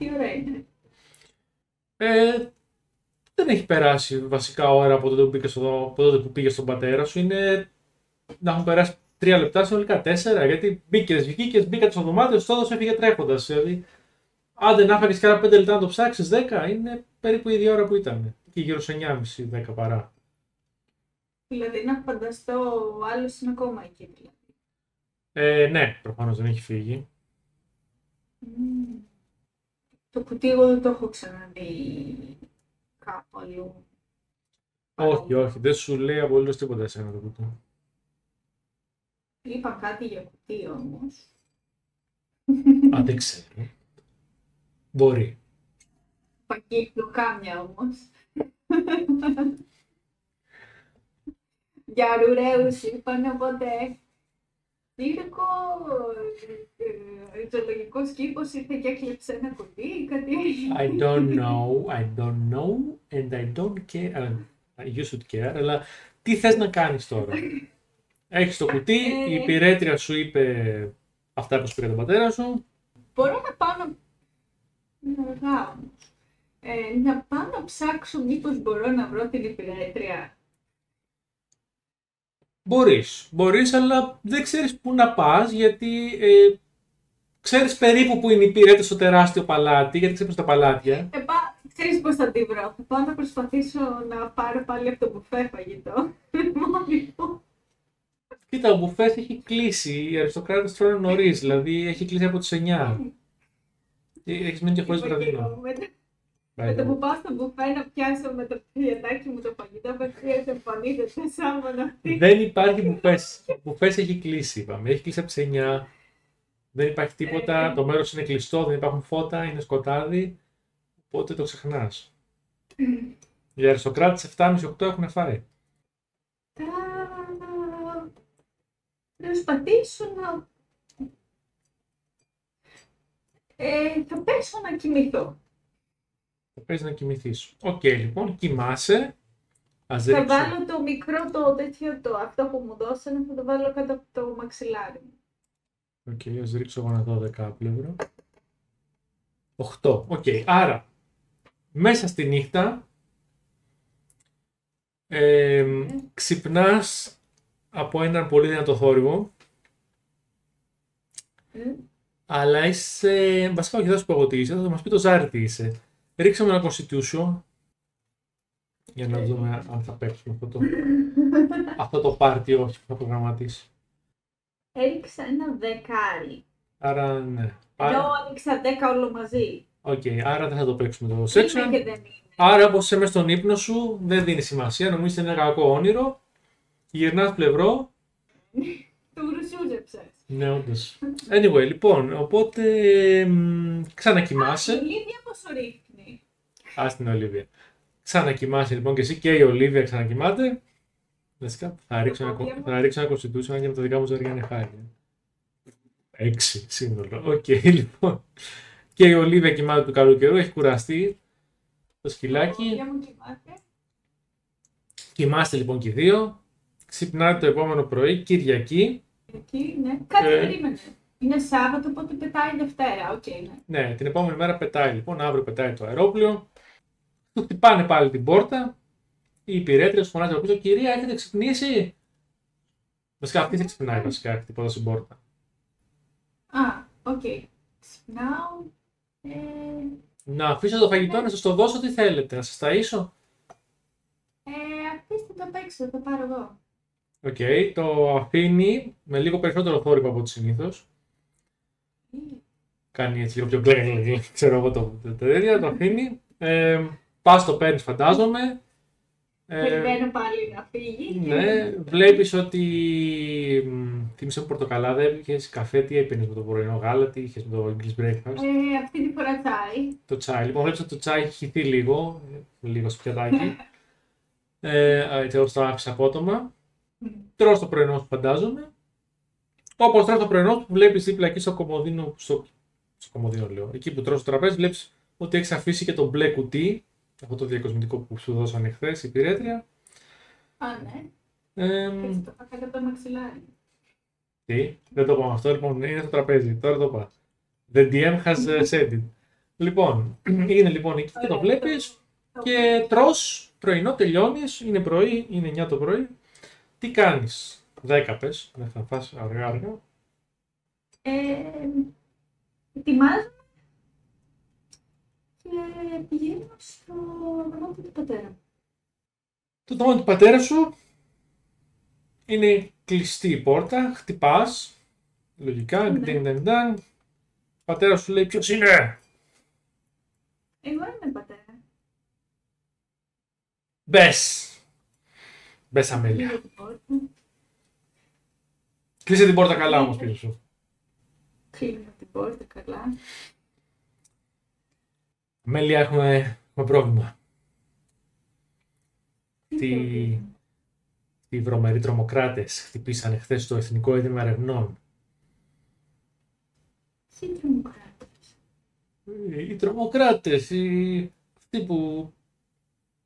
Τι ωραία είναι. Ε, δεν έχει περάσει βασικά ώρα από τότε που πήγες, στο, από τότε που πήγες στον πατέρα σου. Είναι να έχουν περάσει τρία λεπτά συνολικά, τέσσερα. Γιατί μπήκες, βγήκες, μπήκα στο δωμάτιο, στο έδωσε, έφυγε τρέχοντας. Δηλαδή, άντε να έφαγε και άλλα πέντε λεπτά να το ψάξεις, δέκα, είναι περίπου η ίδια ώρα που ήταν. Και γύρω σε 9.30-10 παρά. Δηλαδή να φανταστώ ο άλλος είναι ακόμα εκεί δηλαδή. Ε, ναι, προφανώς δεν έχει φύγει. Μμμ. Το κουτί εγώ δεν το έχω ξαναδεί κάπου αλλού. Όχι, όχι, δεν σου λέει απολύτως τίποτα εσένα το κουτί. Είπα κάτι για κουτί όμως. Α, δεν ξέρω. Μπορεί. Πακύπτω κάμια όμως. Για ρουρέους είπαν, οπότε Σύρκο, ε, ζωολογικός κήπος ήρθε και έκλεψε ένα κουτί, κάτι I don't know, I don't know and I don't care. Uh, you should care, αλλά τι θες να κάνεις τώρα; Έχεις το κουτί, η Ε. υπηρέτρια σου είπε αυτά που σου πήρε τον πατέρα σου. Μπορώ να πάω να... Είναι αργά όμως. Ε, να πάω να ψάξω μήπως μπορώ να βρω την υπηρέτρια. Μπορείς, μπορείς, αλλά δεν ξέρεις πού να πας, γιατί ε, ξέρεις περίπου που είναι η υπηρέτρια στο τεράστιο παλάτι, γιατί ξέρεις τα παλάτια. Ε, πά, ξέρεις πώς θα τη βρω. Θα πάω να προσπαθήσω να πάρω πάλι από το μπουφέ φαγητό. Μόνη μου. Κοίτα, ο μπουφές έχει κλείσει, οι αριστοκράτες τρώνε νωρίς, δηλαδή έχει κλείσει από τις 9. Και Έχεις μείνει και χωρίς Είπα και βραδινό. Εγώ, Με το- με το που πάω στο μπουφέ να πιάσω με το πιατάκι μου το φαγητό, απευθείας εμφανίζεται σαν αυτή. Δεν υπάρχει μπουφές. Ο μπουφές έχει κλείσει, είπαμε. Έχει κλείσει από τις 9. Δεν υπάρχει τίποτα. Το μέρος είναι κλειστό, δεν υπάρχουν φώτα, είναι σκοτάδι. Οπότε το ξεχνάς. Οι αριστοκράτες 7,5-8 έχουν φάει. Θα προσπαθήσω να... Ε, θα πέσω να κοιμηθώ. Θα πέσεις να κοιμηθείς. Οκ, λοιπόν, κοιμάσαι. Ας Θα ρίξω. βάλω το μικρό το τέτοιο, το, αυτό που μου δώσανε, θα το βάλω κάτω από το μαξιλάρι μου. Οκ, ας ρίξω εγώ ένα 12πλευρο. 8. Οκ, άρα μέσα στη νύχτα ε, ξυπνάς από έναν πολύ δυνατό θόρυβο Ε, αλλά είσαι. Βασικά, όχι, δεν θα σου πω εγώ τι είσαι, θα μας πει το Ζάρι τι είσαι. Ρίξε μου ένα constitution για να δούμε αν θα παίξουμε αυτό το, αυτό το πάρτι όχι που θα προγραμματίσει. Έριξα ένα δεκάρι. Άρα, ναι. Ενώ Άρα, έριξα δέκα όλο μαζί. οκ, άρα δεν θα το παίξουμε το Είναι section. και δεν είναι. Άρα, όπως είσαι μέσα στον ύπνο σου, δεν δίνει σημασία. Νομίζεις ότι είναι ένα κακό όνειρο. Γυρνάς πλευρό. Του ρουσούζεψες. Ναι, όντως. Anyway, λοιπόν, οπότε μ, ξανακοιμάσαι. Η Λίδια πόσο ρίχνει. Α την Ολίβια. Ξανακοιμάσαι λοιπόν και εσύ και η Ολίβια ξανακοιμάτε. Βασικά θα ρίξω ένα, κόβια μου. θα ρίξω ένα constitution και με τα δικά μου ζάρια είναι χάρη. Έξι σύνολο. Οκ, λοιπόν. Και η Ολίβια κοιμάται του καλού καιρού, έχει κουραστεί το σκυλάκι. Μια χαρά κοιμάται. Κοιμάστε λοιπόν και οι δύο. Ξυπνάτε το επόμενο πρωί, Κυριακή. Εκεί, ναι. Κάτι Ε. περίμενε. Είναι Σάββατο, οπότε πετάει Δευτέρα. Οκ, ναι. Ναι, την επόμενη μέρα πετάει λοιπόν, αύριο πετάει το αερόπλοιο. Του χτυπάνε πάλι την πόρτα. Η υπηρέτρια σου φωνάζει από πίσω: Κυρία, έχετε ξυπνήσει. Βασικά αυτή δεν ξυπνάει βασικά, χτυπώντας την πόρτα. Α, οκ. Ξυπνάω. Ε, Να αφήσω το φαγητό να σας το δώσω, τι θέλετε, να σας ταΐσω. ε, αφήστε το απ' έξω, θα το πάρω εγώ. Οκ, το αφήνει με λίγο περισσότερο θόρυβο από ό,τι συνήθως. Ε, Κάνει έτσι λίγο πιο γκλέκ, γκλέκ, γκλέκ, ξέρω εγώ το, το, το ίδιο, το αφήνει. Ε, Πας το παίρνει, φαντάζομαι. Ε, Περιμένω πάλι να φύγει. ναι, βλέπεις ότι. μ, Θύμισε μου πορτοκαλάδα, είχες καφέ, τι έπαιρνες με το πρωινό γάλα, τι είχες με το English breakfast; Ε, αυτή τη φορά τσάι. Το τσάι. Λοιπόν, βλέπεις ότι το τσάι έχει χυθεί λίγο, ε, λίγο στο πιατάκι. ε, έτσι, εγώ το άφησα απότομα. Τρως το πρωινό σου, φαντάζομαι. Όπως τρως το πρωινό σου, βλέπεις δίπλα εκεί στο κομμωδίνο. Στο, στο κομμωδίνο λέω. Εκεί που τρως το τραπέζι, βλέπεις ότι έχεις αφήσει και το μπλε κουτί. Αυτό το διακοσμητικό που σου δώσανε χθες η πυρέτρια. Α, ναι. Ε, Έτσι το πάω από το μαξιλάρι. τι, δεν το είπαμε αυτό. Λοιπόν, είναι στο τραπέζι. Τώρα το είπα. The DM has uh, said it. Λοιπόν, είναι λοιπόν εκεί και το βλέπεις και τρως πρωινό, τελειώνεις. Είναι πρωί, είναι 9 το πρωί. Τι κάνεις, 10 πες, δεν θα φας αργά αργά. Ε, ετοιμάζομαι και πηγαίνω στο δωμάτιο του πατέρα. μου. Το δωμάτιο του πατέρα σου είναι κλειστή η πόρτα, χτυπάς, λογικά, Ναι. ντιν, ντιν, ντιν. Ο πατέρας σου λέει ποιος είναι, Εγώ είμαι πατέρα. μπες. Μπες Αμέλεια. Ανοίγω την πόρτα. Κλείσε την πόρτα καλά όμως πίσω σου. Κλείνω την πόρτα καλά. Αμέλεια έχουμε, έχουμε πρόβλημα. Τι Τι, πρόβλημα; οι βρωμεροί τρομοκράτες χτυπήσανε χθες το Εθνικό Ίδρυμα Ερευνών. Τι τρομοκράτες; Οι, οι τρομοκράτες, οι, αυτοί που,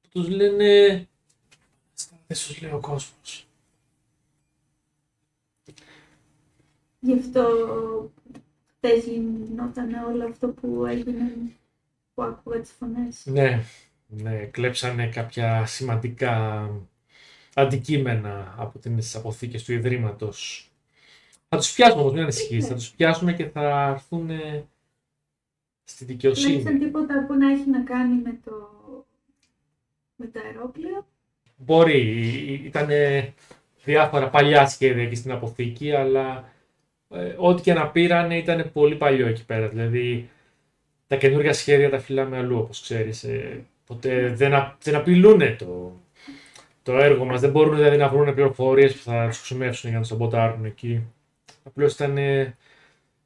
που τους λένε... Δεν τους λέει ο κόσμος. Γι' αυτό χτες γινόταν όλο αυτό που έγινε που άκουγα τις φωνές. Ναι, ναι, κλέψανε κάποια σημαντικά αντικείμενα από τις αποθήκες του Ιδρύματος. Θα τους πιάσουμε όμως, μην ανησυχείς, θα τους πιάσουμε και θα έρθουν στη δικαιοσύνη. Τουλάχιστον τίποτα που να έχει να κάνει με το, με το αερόπλαιο. Μπορεί, ήταν διάφορα παλιά σχέδια εκεί στην αποθήκη, αλλά ε, ό,τι και να πήρανε ήταν πολύ παλιό εκεί πέρα. Δηλαδή, τα καινούργια σχέδια τα φυλάμε αλλού, όπως ξέρεις. Ε, οπότε δεν, α, δεν απειλούν το, το έργο μας. Δεν μπορούν δηλαδή να βρουν πληροφορίες που θα τους χρησιμεύσουν για να τους σαμποτάρουν εκεί. Απλώς ήταν ε,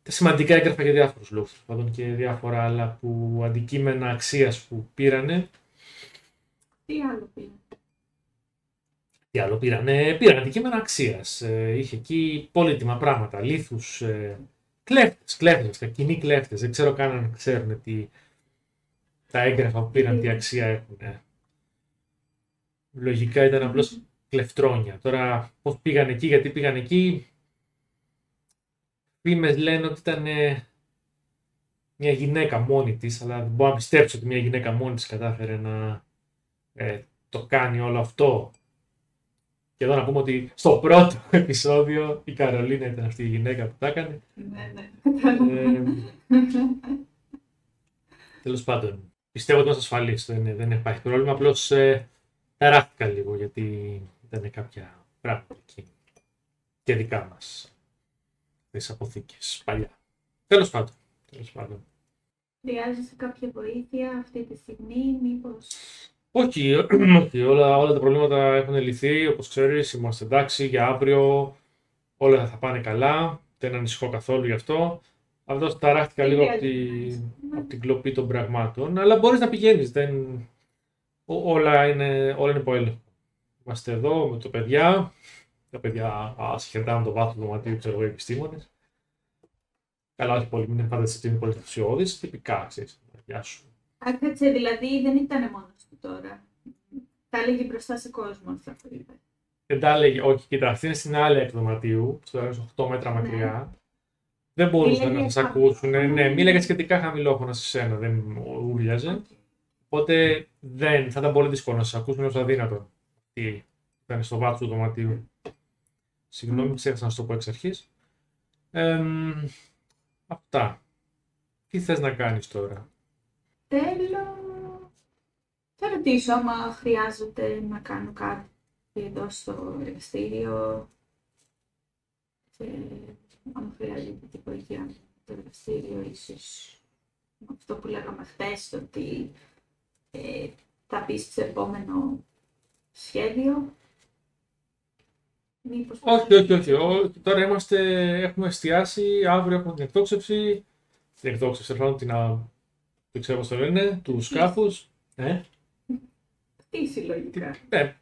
τα σημαντικά έγγραφα για διάφορους λόγους. τέλος πάντων, και διάφορα άλλα που, αντικείμενα αξίας που πήρανε. Τι άλλο πήρε. Τι άλλο πήρανε, πήραν αντικείμενα αξίας. είχε εκεί πολύτιμα πράγματα, λίθους, ε, κλέφτες, κλέφτες, κοινοί κλέφτες. Δεν ξέρω καν αν ξέρουν τι τα έγγραφα που πήραν, τι αξία έχουν. Λογικά ήταν απλώς κλεφτρόνια. Τώρα, πώς πήγαν εκεί, γιατί πήγαν εκεί. Φήμες λένε ότι ήταν ε, μια γυναίκα μόνη της, αλλά δεν μπορώ να πιστέψω ότι μια γυναίκα μόνη της κατάφερε να ε, το κάνει όλο αυτό. Και εδώ να πούμε ότι στο πρώτο επεισόδιο η Καρολίνα ήταν αυτή η γυναίκα που τα έκανε. Ναι, ναι. Ε, Τέλος πάντων, πιστεύω ότι είμαστε ασφαλείς. Δεν, δεν υπάρχει πρόβλημα. Απλώς ε, ταράχτηκα λίγο γιατί ήταν κάποια πράγματα εκεί. Και δικά μας. Τις αποθήκες παλιά. Τέλος πάντων. Τέλος πάντων. Χρειάζεσαι κάποια βοήθεια αυτή τη στιγμή, μήπως... Όχι, όχι, όλα, όλα τα προβλήματα έχουν λυθεί. Όπως ξέρεις, είμαστε εντάξει για αύριο. Όλα θα πάνε καλά. Δεν ανησυχώ καθόλου γι' αυτό. Αυτό ταράχτηκα λίγο από, τη, Ναι. από την κλοπή των πραγμάτων. Αλλά μπορείς να πηγαίνεις. Δεν... ό- Όλα είναι, όλα είναι υπό έλεγχο. Είμαστε εδώ με το παιδιά. Τα παιδιά ασχετά με το βάθος του δωματίου, ξέρω εγώ, οι επιστήμονες. Καλά, όχι πολύ, μην φανταστείτε ότι είναι πολύ θυσιώδη. Τυπικά, ξέρεις. Γεια σου. Α, κάτσε, δηλαδή δεν ήταν μόνος του τώρα. Τα έλεγε μπροστά σε κόσμο αυτά που είπε. Δεν τα έλεγε, όχι, κοίτα, αυτή είναι στην άλλη άκρη δωματίου, στο 8 μέτρα Ναι. μακριά. Δεν μπορούσαν Μίλαγε σε μένα χαμηλόφωνα. ακούσουν. Ναι, μίλαγε σχετικά χαμηλόφωνα σε σένα, δεν ούρλιαζε. Οκ. Οπότε δεν, θα ήταν πολύ δύσκολο να σας ακούσουν όσο αδύνατο. Τι ήταν στο βάθος του δωματίου. Συγγνώμη, ξέχασα να σου το πω εξ αρχής. αυτά. Τι θες να κάνεις τώρα; Θέλω. Θα ρωτήσω άμα χρειάζεται να κάνω κάτι εδώ στο εργαστήριο. Και άμα χρειάζεται την βοήθεια μου το εργαστήριο, ίσως αυτό που λέγαμε χθες, ότι ε, θα μπει στο επόμενο σχέδιο. Μήπως Όχι, όχι, όχι. Ό, τώρα είμαστε, έχουμε εστιάσει, αύριο έχουμε την εκτόξευση. Την εκτόξευση, τέλος πάντων, την α, δεν ξέρω πώς το λένε, τους σκάφους. Ε, χτίσει λογικά. ναι.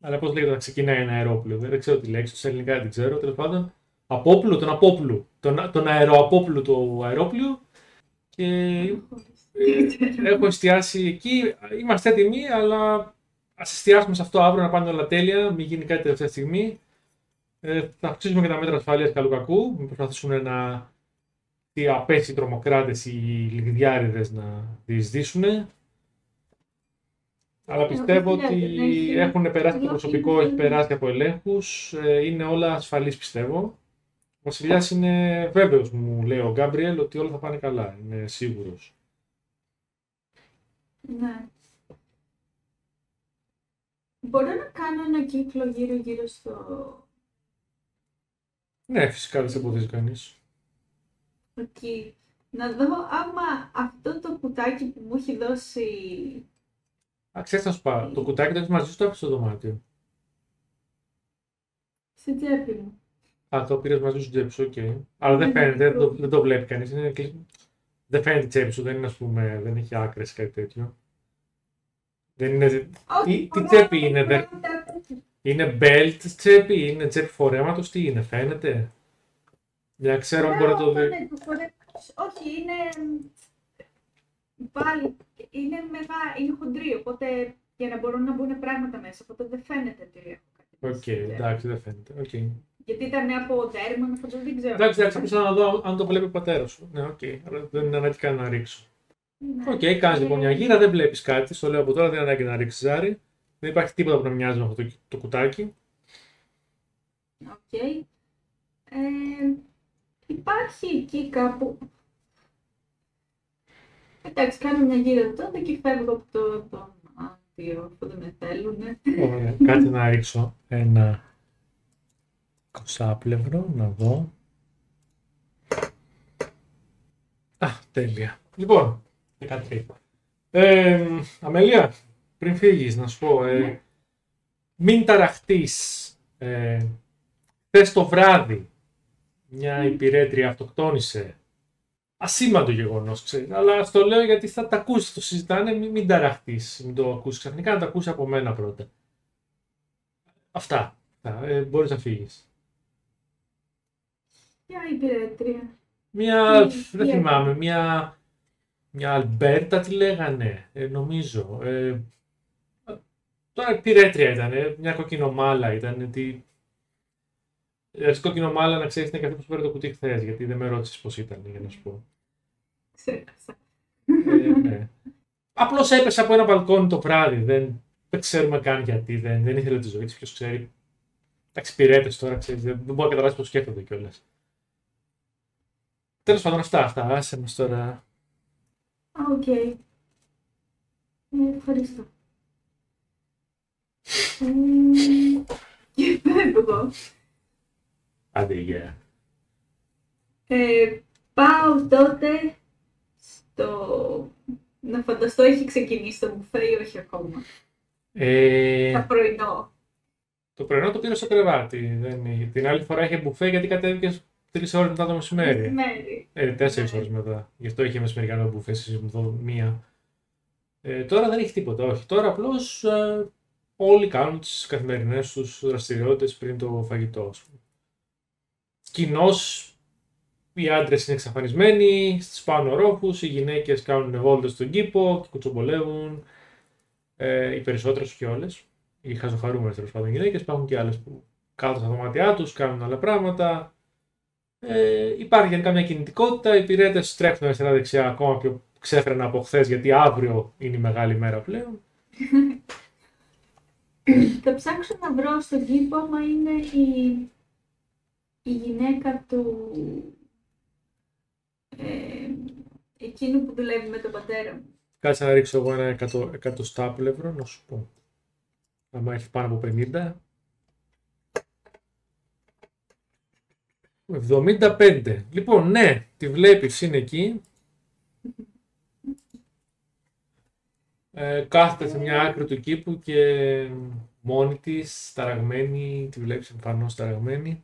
Αλλά πώς λέγεται να ξεκινάει ένα αερόπλο. Δεν ξέρω τη λέξη, στα ελληνικά δεν την ξέρω. Τέλος πάντων, απόπλου, τον απόπλου. Τον, τον αεροαπόπλου του αερόπλου. Και ε, έχω εστιάσει εκεί. Είμαστε έτοιμοι, αλλά ας εστιάσουμε σε αυτό αύριο να πάνε όλα τέλεια. Μην γίνει κάτι τελευταία στιγμή. Ε, θα αυξήσουμε και τα μέτρα ασφαλεία καλού κακού. Μην προσπαθήσουν να οι απέσιοι τρομοκράτες ή οι λιγδιάριδες να διεισδύσουν. Αλλά πιστεύω δεν ότι χρειάζεται, ναι, ναι. έχουν περάσει το Εγώ προσωπικό, είμαι- έχει περάσει από ελέγχους. Είναι όλα ασφαλή πιστεύω. Ο Βασιλιάς είναι βέβαιος, μου λέει ο Γκάμπριελ, ότι όλα θα πάνε καλά. Είναι σίγουρος. Ναι. Μπορώ να κάνω ένα κύκλο γύρω-γύρω στο... Ναι, φυσικά δεν σε εμποδίζει κανείς. εκεί. Να δω άμα αυτό το κουτάκι που μου έχει δώσει... Α, ξέρεις να σου πω, το κουτάκι το έχεις μαζί σου το άφησε στο δωμάτιο. στη τσέπη μου. Α, το πήρες μαζί σου τσέπη σου, οκ. Αλλά δεν Ναι, φαίνεται, δεν το, ναι. δεν το βλέπει κανείς. Είναι κλει- Δεν φαίνεται η τσέπη σου, δεν είναι, ας πούμε, δεν έχει άκρες κάτι τέτοιο. Δεν είναι. Όχι, τι πολλά τσέπη είναι, δε- πράγματα τέτοια. Είναι belt τσέπη, είναι τσέπη φορέματος, τι είναι, φαίνεται; Για να ξέρω αν μπορεί να το Ναι, δει. ναι, το φορέ- Όχι, είναι... Πάλι, είναι μεγάλο, είναι χοντρή, οπότε για να μπορούν να μπουν πράγματα μέσα, οπότε δεν φαίνεται ότι έχω κάτι. Οκ, μέσα στη τσέπη. εντάξει, δεν φαίνεται. οκ. Γιατί ήταν από δέρμα, αυτό δεν ξέρω. Εντάξει, εντάξει, απλά να δω αν το βλέπει ο πατέρας σου. Ναι, οκ, αλλά δεν είναι ανάγκη καν να ρίξω. Ναι. Οκ, κάνεις λοιπόν μια γύρα, δεν βλέπεις κάτι. Στο λέω από τώρα, δεν είναι ανάγκη να ρίξεις ζάρι. Δεν υπάρχει τίποτα που να μοιάζει με αυτό το, το κουτάκι. Οκ. Ε, υπάρχει εκεί κάπου. Εντάξει, κάνω μια γύρα τότε και φεύγω από το, το σημείο που δεν με θέλουν. Ωραία. Κάτσε να ρίξω ένα κοσάπλευρο, να δω. Α, τέλεια. Λοιπόν, 13. Ε, Αμελία, πριν φύγεις, να σου πω, ε, Ναι. μην ταραχτείς. Ε, χθες το βράδυ μια υπηρέτρια αυτοκτόνησε. Ασήμαντο γεγονός, ξέρει. Αλλά στο λέω γιατί θα τα ακούσεις, το συζητάνε. Μην, μην ταραχτείς, μην το ακούσει ξαφνικά, να τα ακούσεις από μένα πρώτα. Αυτά. Αυτά. Ε, Μπορείς να φύγεις. Ποια υπηρέτρια. Μια. Τι- δεν τι θυμάμαι, μια. Μια Αλμπέρτα τι λέγανε, ε, νομίζω. Ε, τώρα υπηρέτρια ήταν, ε, μια κοκκινομάλα ήταν. Τι... Ε, κοκκινομάλα να ξέρεις είναι και αυτή που σου φέρε το κουτί χθες, γιατί δεν με ρώτησες πώς ήταν, για να σου πω. Ξέχασα. Ε, ναι. Απλώς έπεσε από ένα μπαλκόνι το βράδυ. Δεν, δεν ξέρουμε καν γιατί. Δεν, δεν ήθελε τη ζωή της. Ποιος ξέρει. Εντάξει, υπηρέτες τώρα, ξέρεις. Δεν, δεν μπορεί να καταλάβεις πώς σκέφτονται κιόλας. Τέλος πάντων, αυτά. αυτά. Άσε μας τώρα. Α, οκ. Ε, ευχαριστώ. Ε, και φεύγω. Άντε, γεια. Ε, πάω τότε στο... Να φανταστώ έχει ξεκινήσει το μπουφέ ή όχι ακόμα. Ε, Θα πρωινό. το πρωινό το πήρε στο κρεβάτι. Δεν, την άλλη φορά είχε μπουφέ γιατί κατέβηκες τρεις ώρες μετά το μεσημέρι. Μεσημέρι. Ε, τέσσερις Ναι. ώρες μετά. Γι' αυτό είχε μεσημεριανό μπουφέ, εσείς μου δω μία. Ε, τώρα δεν έχει τίποτα, όχι. Τώρα απλώς ε, όλοι κάνουν τις καθημερινές τους δραστηριότητες πριν το φαγητό, ας πούμε. Κοινώ οι άντρες είναι εξαφανισμένοι στου πάνω ρόφους, οι γυναίκες κάνουν βόλτες στον κήπο και κουτσομπολεύουν. Ε, οι περισσότερες, όχι όλες. Οι χαζοχαρούμενες τέλος πάντων γυναίκες. Υπάρχουν και άλλες που κάτω στα δωμάτια τους, κάνουν άλλα πράγματα. Ε, υπάρχει γενικά μια κινητικότητα. Οι πυρέτες τρέχουν αριστερά-δεξιά ακόμα πιο ξέφρενα από χθες, γιατί αύριο είναι η μεγάλη μέρα πλέον. Θα ψάξω να βρω στον κήπο άμα είναι η, η γυναίκα του ε, εκείνου που δουλεύει με τον πατέρα μου. Κάτσε να ρίξω εγώ ένα εκατο, εκατοστάπλευρο, να σου πω. Αν έχει πάνω από 50. 75. Λοιπόν, ναι, τη βλέπεις, είναι εκεί. Ε, κάθεται σε μια άκρη του κήπου και μόνη της, ταραγμένη, τη βλέπεις εμφανώς ταραγμένη.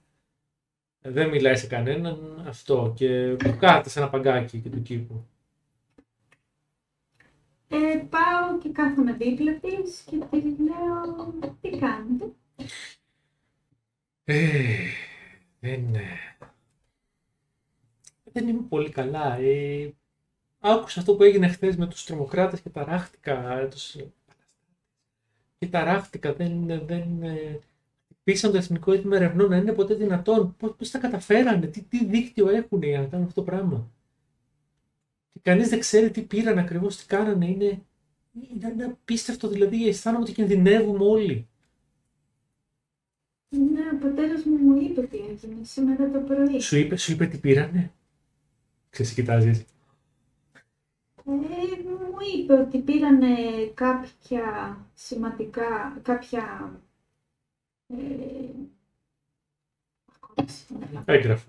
Ε, δεν μιλάει σε κανέναν, αυτό. Και κάθεται σε ένα παγκάκι και του κήπου. Ε, πάω και κάθομαι δίπλα της και τη λέω τι κάνετε; Ε, δεν, δεν είμαι πολύ καλά. Ε, άκουσα αυτό που έγινε χθες με τους τρομοκράτες και ταράχτηκα. Τους... Και ταράχτηκα, δεν, δεν, ε, πείσαν το Εθνικό Ίδρυμα Ερευνών να είναι ποτέ δυνατόν. Πώς, πώς τα καταφέρανε, τι, τι δίκτυο έχουν για να κάνουν αυτό το πράγμα. Και κανείς δεν ξέρει τι πήραν ακριβώς, τι κάνανε. Είναι, είναι απίστευτο, δηλαδή αισθάνομαι ότι κινδυνεύουμε όλοι. Ναι, ο πατέρας μου μου είπε τι έγινε σήμερα το πρωί. Σου είπε, σου είπε τι πήρανε; Ξέρεις, κοιτάζεις. Ε, μου είπε ότι πήρανε κάποια σημαντικά, κάποια... Ε, ακόμα σήμερα. Έγγραφα.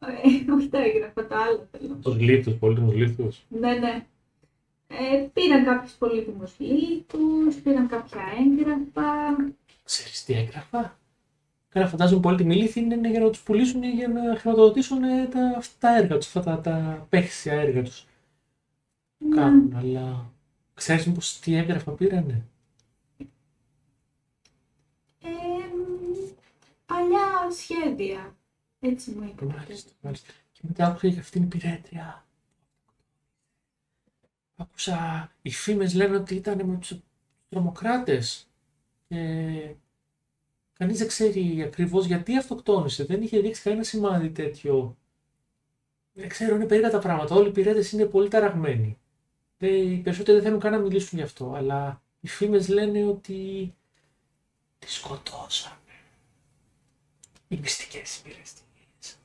Ε, όχι τα έγγραφα, τα άλλα θέλω. Τους λίθους, πολύτιμους λίθους. Ναι, ναι. Ε, πήραν κάποιους πολύτιμους λίθους, πήραν κάποια έγγραφα. Ξέρεις τι έγγραφα. Καλά, φαντάζομαι πολύτιμοι λίθοι είναι για να τους πουλήσουν ή για να χρηματοδοτήσουν ε, τα, αυτά τα έργα τους, αυτά τα, τα παίχτια έργα τους. Ναι. Κάνουν, αλλά ξέρεις μήπως τι έγγραφα πήρανε; Παλιά σχέδια. Έτσι μου είπε. ο πατέρας. Μάλιστα, μάλιστα. Και μετά άκουσα για αυτήν την πυρέτρια. Άκουσα, οι φήμες λένε ότι ήταν με τους τρομοκράτες. Και κανείς δεν ξέρει ακριβώς γιατί αυτοκτόνησε. Δεν είχε δείξει κανένα σημάδι τέτοιο. Δεν ξέρω, είναι περίεργα τα πράγματα. Όλοι οι πυρέτες είναι πολύ ταραγμένοι. Δεν, οι περισσότεροι δεν θέλουν καν να μιλήσουν γι' αυτό. Αλλά οι φήμες λένε ότι τη σκοτώσανε. Οι μυστικές υπηρεσίες.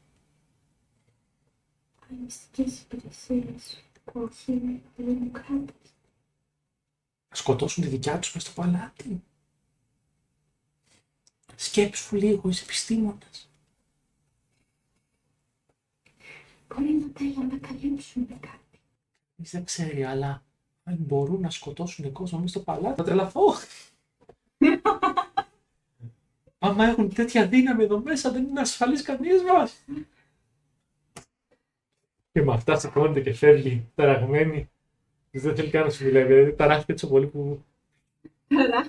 Οι μυστικές υπηρεσίες. Όχι, είναι δημοκράτες. να σκοτώσουν τη δικιά τους μες στο παλάτι. Σκέψου λίγο, είσαι επιστήμονας. Μπορεί να θέλουν να καλύψουν κάτι. Κανείς δεν ξέρει, αλλά αν μπορούν να σκοτώσουν κόσμο μέσα στο παλάτι, θα τρελαθώ. Άμα έχουν τέτοια δύναμη εδώ μέσα, δεν είναι ασφαλής κανείς μας. Και με αυτά σηκώνεται και φεύγει, ταραγμένη. Δεν θέλει καν να σου μιλάει, δηλαδή ταράχτηκε τόσο πολύ που Καλά.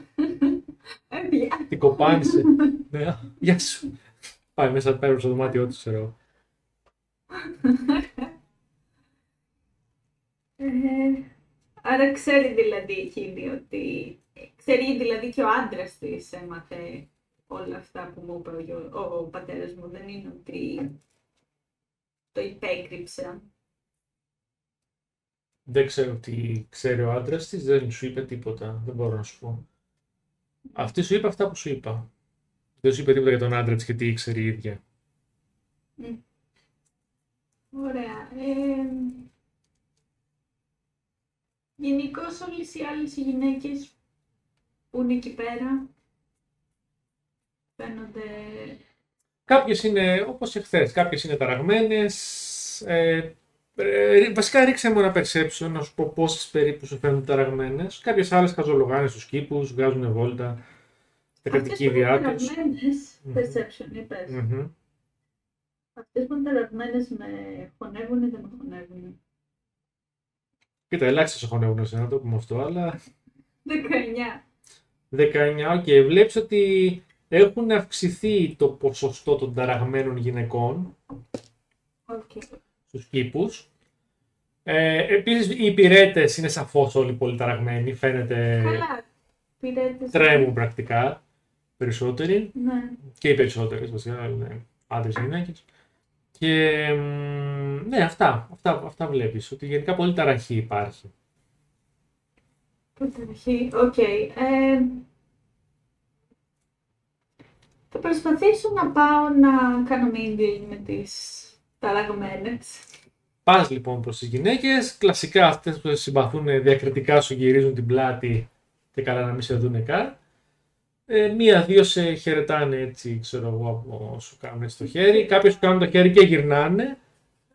Ε, πια. την κοπάνισε. ναι, γεια σου. Πάει μέσα, πάει στο δωμάτιό του, ξέρω. εγώ. Ε, άρα ξέρει δηλαδή εκείνη ότι... Ξέρει δηλαδή και ο άντρας της έμαθε όλα αυτά που μου είπε ο, γιο- ο, ο πατέρας μου. Δεν είναι ότι το υπέκρυψα. Δεν ξέρω τι ξέρει ο άντρας της, δεν σου είπε τίποτα. Δεν μπορώ να σου πω. Αυτή σου είπε αυτά που σου είπα. Δεν σου είπε τίποτα για τον άντρα της και τι ήξερε η ίδια. Ωραία. Ε, Γενικώς όλες οι άλλες οι γυναίκες που είναι εκεί πέρα φαίνονται... Κάποιες είναι όπως και χθες, κάποιες είναι ταραγμένες. Ε, ε, βασικά ρίξε μου ένα perception να σου πω πόσες περίπου σου φαίνονται ταραγμένες. Κάποιες άλλες χαζολογάνε στους κήπους, βγάζουν βόλτα στα Αυτές που κατοικίδια είναι τους. ταραγμένες, Μμμ. perception είπες. Μμμ. Αυτές που είναι ταραγμένες με χωνεύουν ή δεν με χωνεύουν. Κοίτα, ελάχιστα σε χωνεύουν σε να το πούμε αυτό, αλλά 19. 19, οκ. Βλέπεις ότι έχουν αυξηθεί το ποσοστό των ταραγμένων γυναικών. Okay. στους κήπους. Ε, επίσης οι υπηρέτες είναι σαφώς όλοι πολύ ταραγμένοι, φαίνεται Καλά. Υπηρέτες τρέμουν πρακτικά περισσότεροι Ναι. και οι περισσότερες βασικά είναι άντρες και γυναίκες. Και μ, ναι, αυτά, αυτά, αυτά βλέπεις, ότι γενικά πολύ ταραχή υπάρχει. Καταρχήν, οκ. Ε, θα προσπαθήσω να πάω να κάνω mingle με τις ταραγμένες. Πας λοιπόν προς τις γυναίκες, κλασικά αυτές που σε συμπαθούν διακριτικά σου γυρίζουν την πλάτη και καλά να μην σε δούνε καν. Ε, Μία-δύο σε χαιρετάνε έτσι, ξέρω εγώ, από σου κάνουν έτσι το χέρι. Κάποιοι σου κάνουν το χέρι και γυρνάνε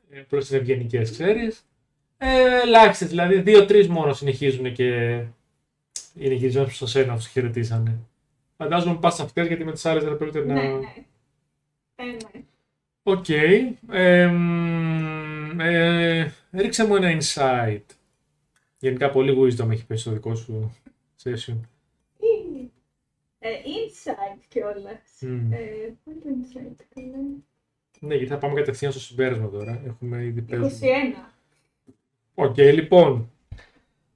ε, προς τις ευγενικές, ξέρεις. Ε, Ελάχιστες, δηλαδή δύο-τρεις μόνο συνεχίζουν και είναι γυρισμένοι προς σένα που σου χαιρετήσανε. Φαντάζομαι πας σε αυτές γιατί με τις άλλες δεν πρόκειται να... Ναι, ναι. Ε, ναι. Οκ. Εμ, ε, ρίξε μου ένα insight. Γενικά πολύ wisdom έχει πέσει στο δικό σου session. Ή- Ε, insight κιόλας. Μμ. Ε, πού είναι το insight, καλά. Ναι, γιατί θα πάμε κατευθείαν στο συμπέρασμα τώρα. Έχουμε ήδη παίζουμε. 21. Οκ, λοιπόν.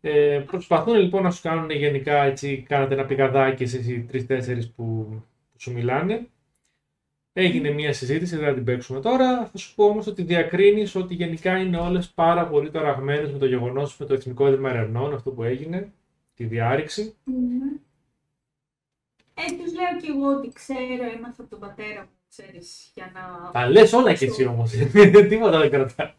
Ε, προσπαθούν λοιπόν να σου κάνουν γενικά έτσι, κάνατε ένα πηγαδάκι εσείς οι τρεις-τέσσερις που, που σου μιλάνε. Έγινε μια συζήτηση, δεν θα την παίξουμε τώρα. Θα σου πω όμως ότι διακρίνεις ότι γενικά είναι όλες πάρα πολύ ταραγμένες με το γεγονός με το Εθνικό Ίδρυμα Ερευνών, αυτό που έγινε, τη διάρρηξη. Ναι. Ε, τους λέω κι εγώ ότι ξέρω, έμαθα από τον πατέρα μου, ξέρεις, για να... Τα λες όλα κι εσύ όμως, τίποτα δεν κρατάς.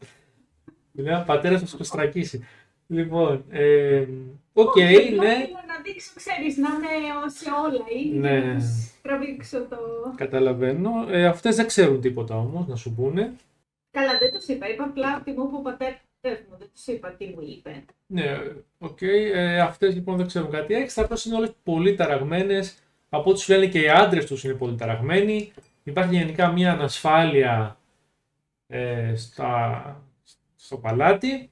Μιλάει ο πατέρας θα σε εξοστρακίσει. Λοιπόν, ε, οκ, Όχι, απλά ναι. Θέλω να δείξω, ξέρεις, να είμαι σε όλα ή Ναι. να τους τραβήξω το... Καταλαβαίνω. Ε, αυτές δεν ξέρουν τίποτα όμως, να σου πούνε. Καλά, δεν τους είπα. Είπα απλά ότι μου είπε ο πατέρας μου. Δεν τους είπα τι μου είπε. Ναι, οκ. Ε, αυτές λοιπόν δεν ξέρουν κάτι έξτρα. Απλώς είναι όλες πολύ ταραγμένες. Από ό,τι σου λένε και οι άντρες τους είναι πολύ ταραγμένοι. Υπάρχει γενικά μια ανασφάλεια ε, στα, στο παλάτι.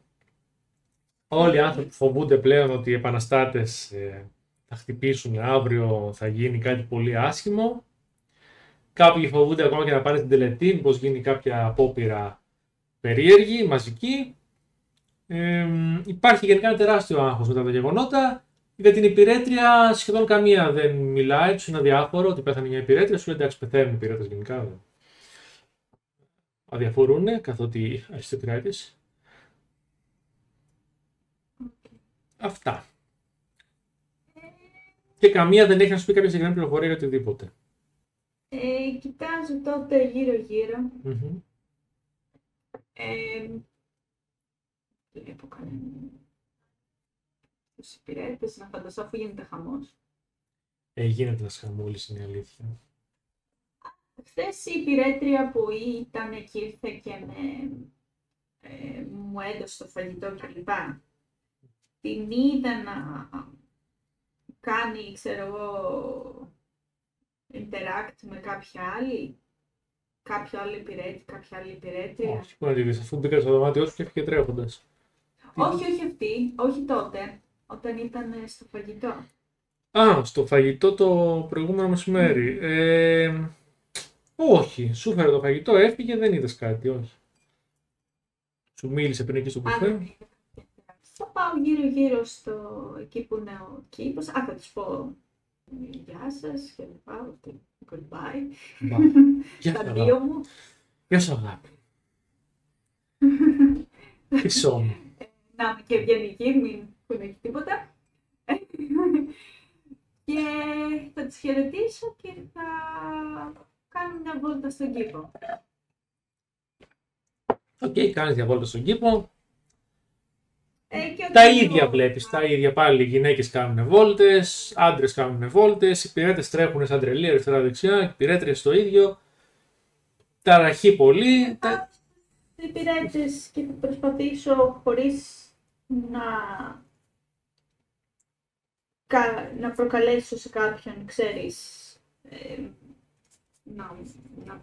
Όλοι οι άνθρωποι φοβούνται πλέον ότι οι επαναστάτες ε, θα χτυπήσουν αύριο, θα γίνει κάτι πολύ άσχημο. Κάποιοι φοβούνται ακόμα και να πάνε στην τελετή, μήπως γίνει κάποια απόπειρα περίεργη, μαζική. Ε, υπάρχει γενικά ένα τεράστιο άγχος μετά τα γεγονότα. Για την υπηρέτρια σχεδόν καμία δεν μιλάει, τους είναι αδιάφορο ότι πέθανε μια υπηρέτρια. Σου λέει εντάξει, πεθαίνουν οι υπηρέτες γενικά. δεν- Αδιαφορούν καθότι αριστοκράτης. Αυτά. Και καμία δεν έχει να σου πει κάποια συγκεκριμένη πληροφορία για οτιδήποτε. Ε, κοιτάζω τότε γύρω-γύρω. Μμμ. Ε, βλέπω κανέναν. Τους υπηρέτες να φανταστώ αφού γίνεται χαμός. Ε, γίνεται ένας χαμούλη, είναι η αλήθεια. Χθες η υπηρέτρια που ήταν και ήρθε και με, ε, μου έδωσε το φαγητό κλπ. Την είδα να κάνει, ξέρω εγώ, interact με κάποια άλλη, κάποιο άλλο υπηρέτη, κάποια άλλη υπηρέτρια. Όχι, πού να τη δεις, αφού μπήκα στο δωμάτιό σου και έφυγε τρέχοντας. όχι, όχι αυτή, όχι τότε, όταν ήταν στο φαγητό. Α, στο φαγητό το προηγούμενο μεσημέρι. Ε, όχι, σου φέρε το φαγητό, έφυγε, δεν είδες κάτι, όχι. Σου μίλησε πριν εκεί στο Α, κουφέ. Δεν είδα. Θα πάω γύρω-γύρω στο εκεί που είναι ο κήπος. Α, θα τους πω γεια σας και θα πάω ότι goodbye. Μπα. Γεια σου, Τα αγάπη. δύο μου. Γεια σου, αγάπη. Πισό μου. Να είμαι και ευγενική, μην πούνε τίποτα. και θα τους χαιρετήσω και θα κάνω μια βόλτα στον κήπο. Οκ, κάνεις μια βόλτα στον κήπο. Ε, και Τα όταν ίδια εγώ- βλέπεις, τα ίδια πάλι. Οι γυναίκες κάνουν βόλτες, άντρες κάνουν βόλτες, οι υπηρέτες τρέχουν σαν τρελή αριστερά-δεξιά, οι υπηρέτριες το ίδιο. Ταραχή πολύ. Τα... οι υπηρέτες και θα προσπαθήσω χωρίς να, κα- να προκαλέσω σε κάποιον, ξέρεις, ε, να, να,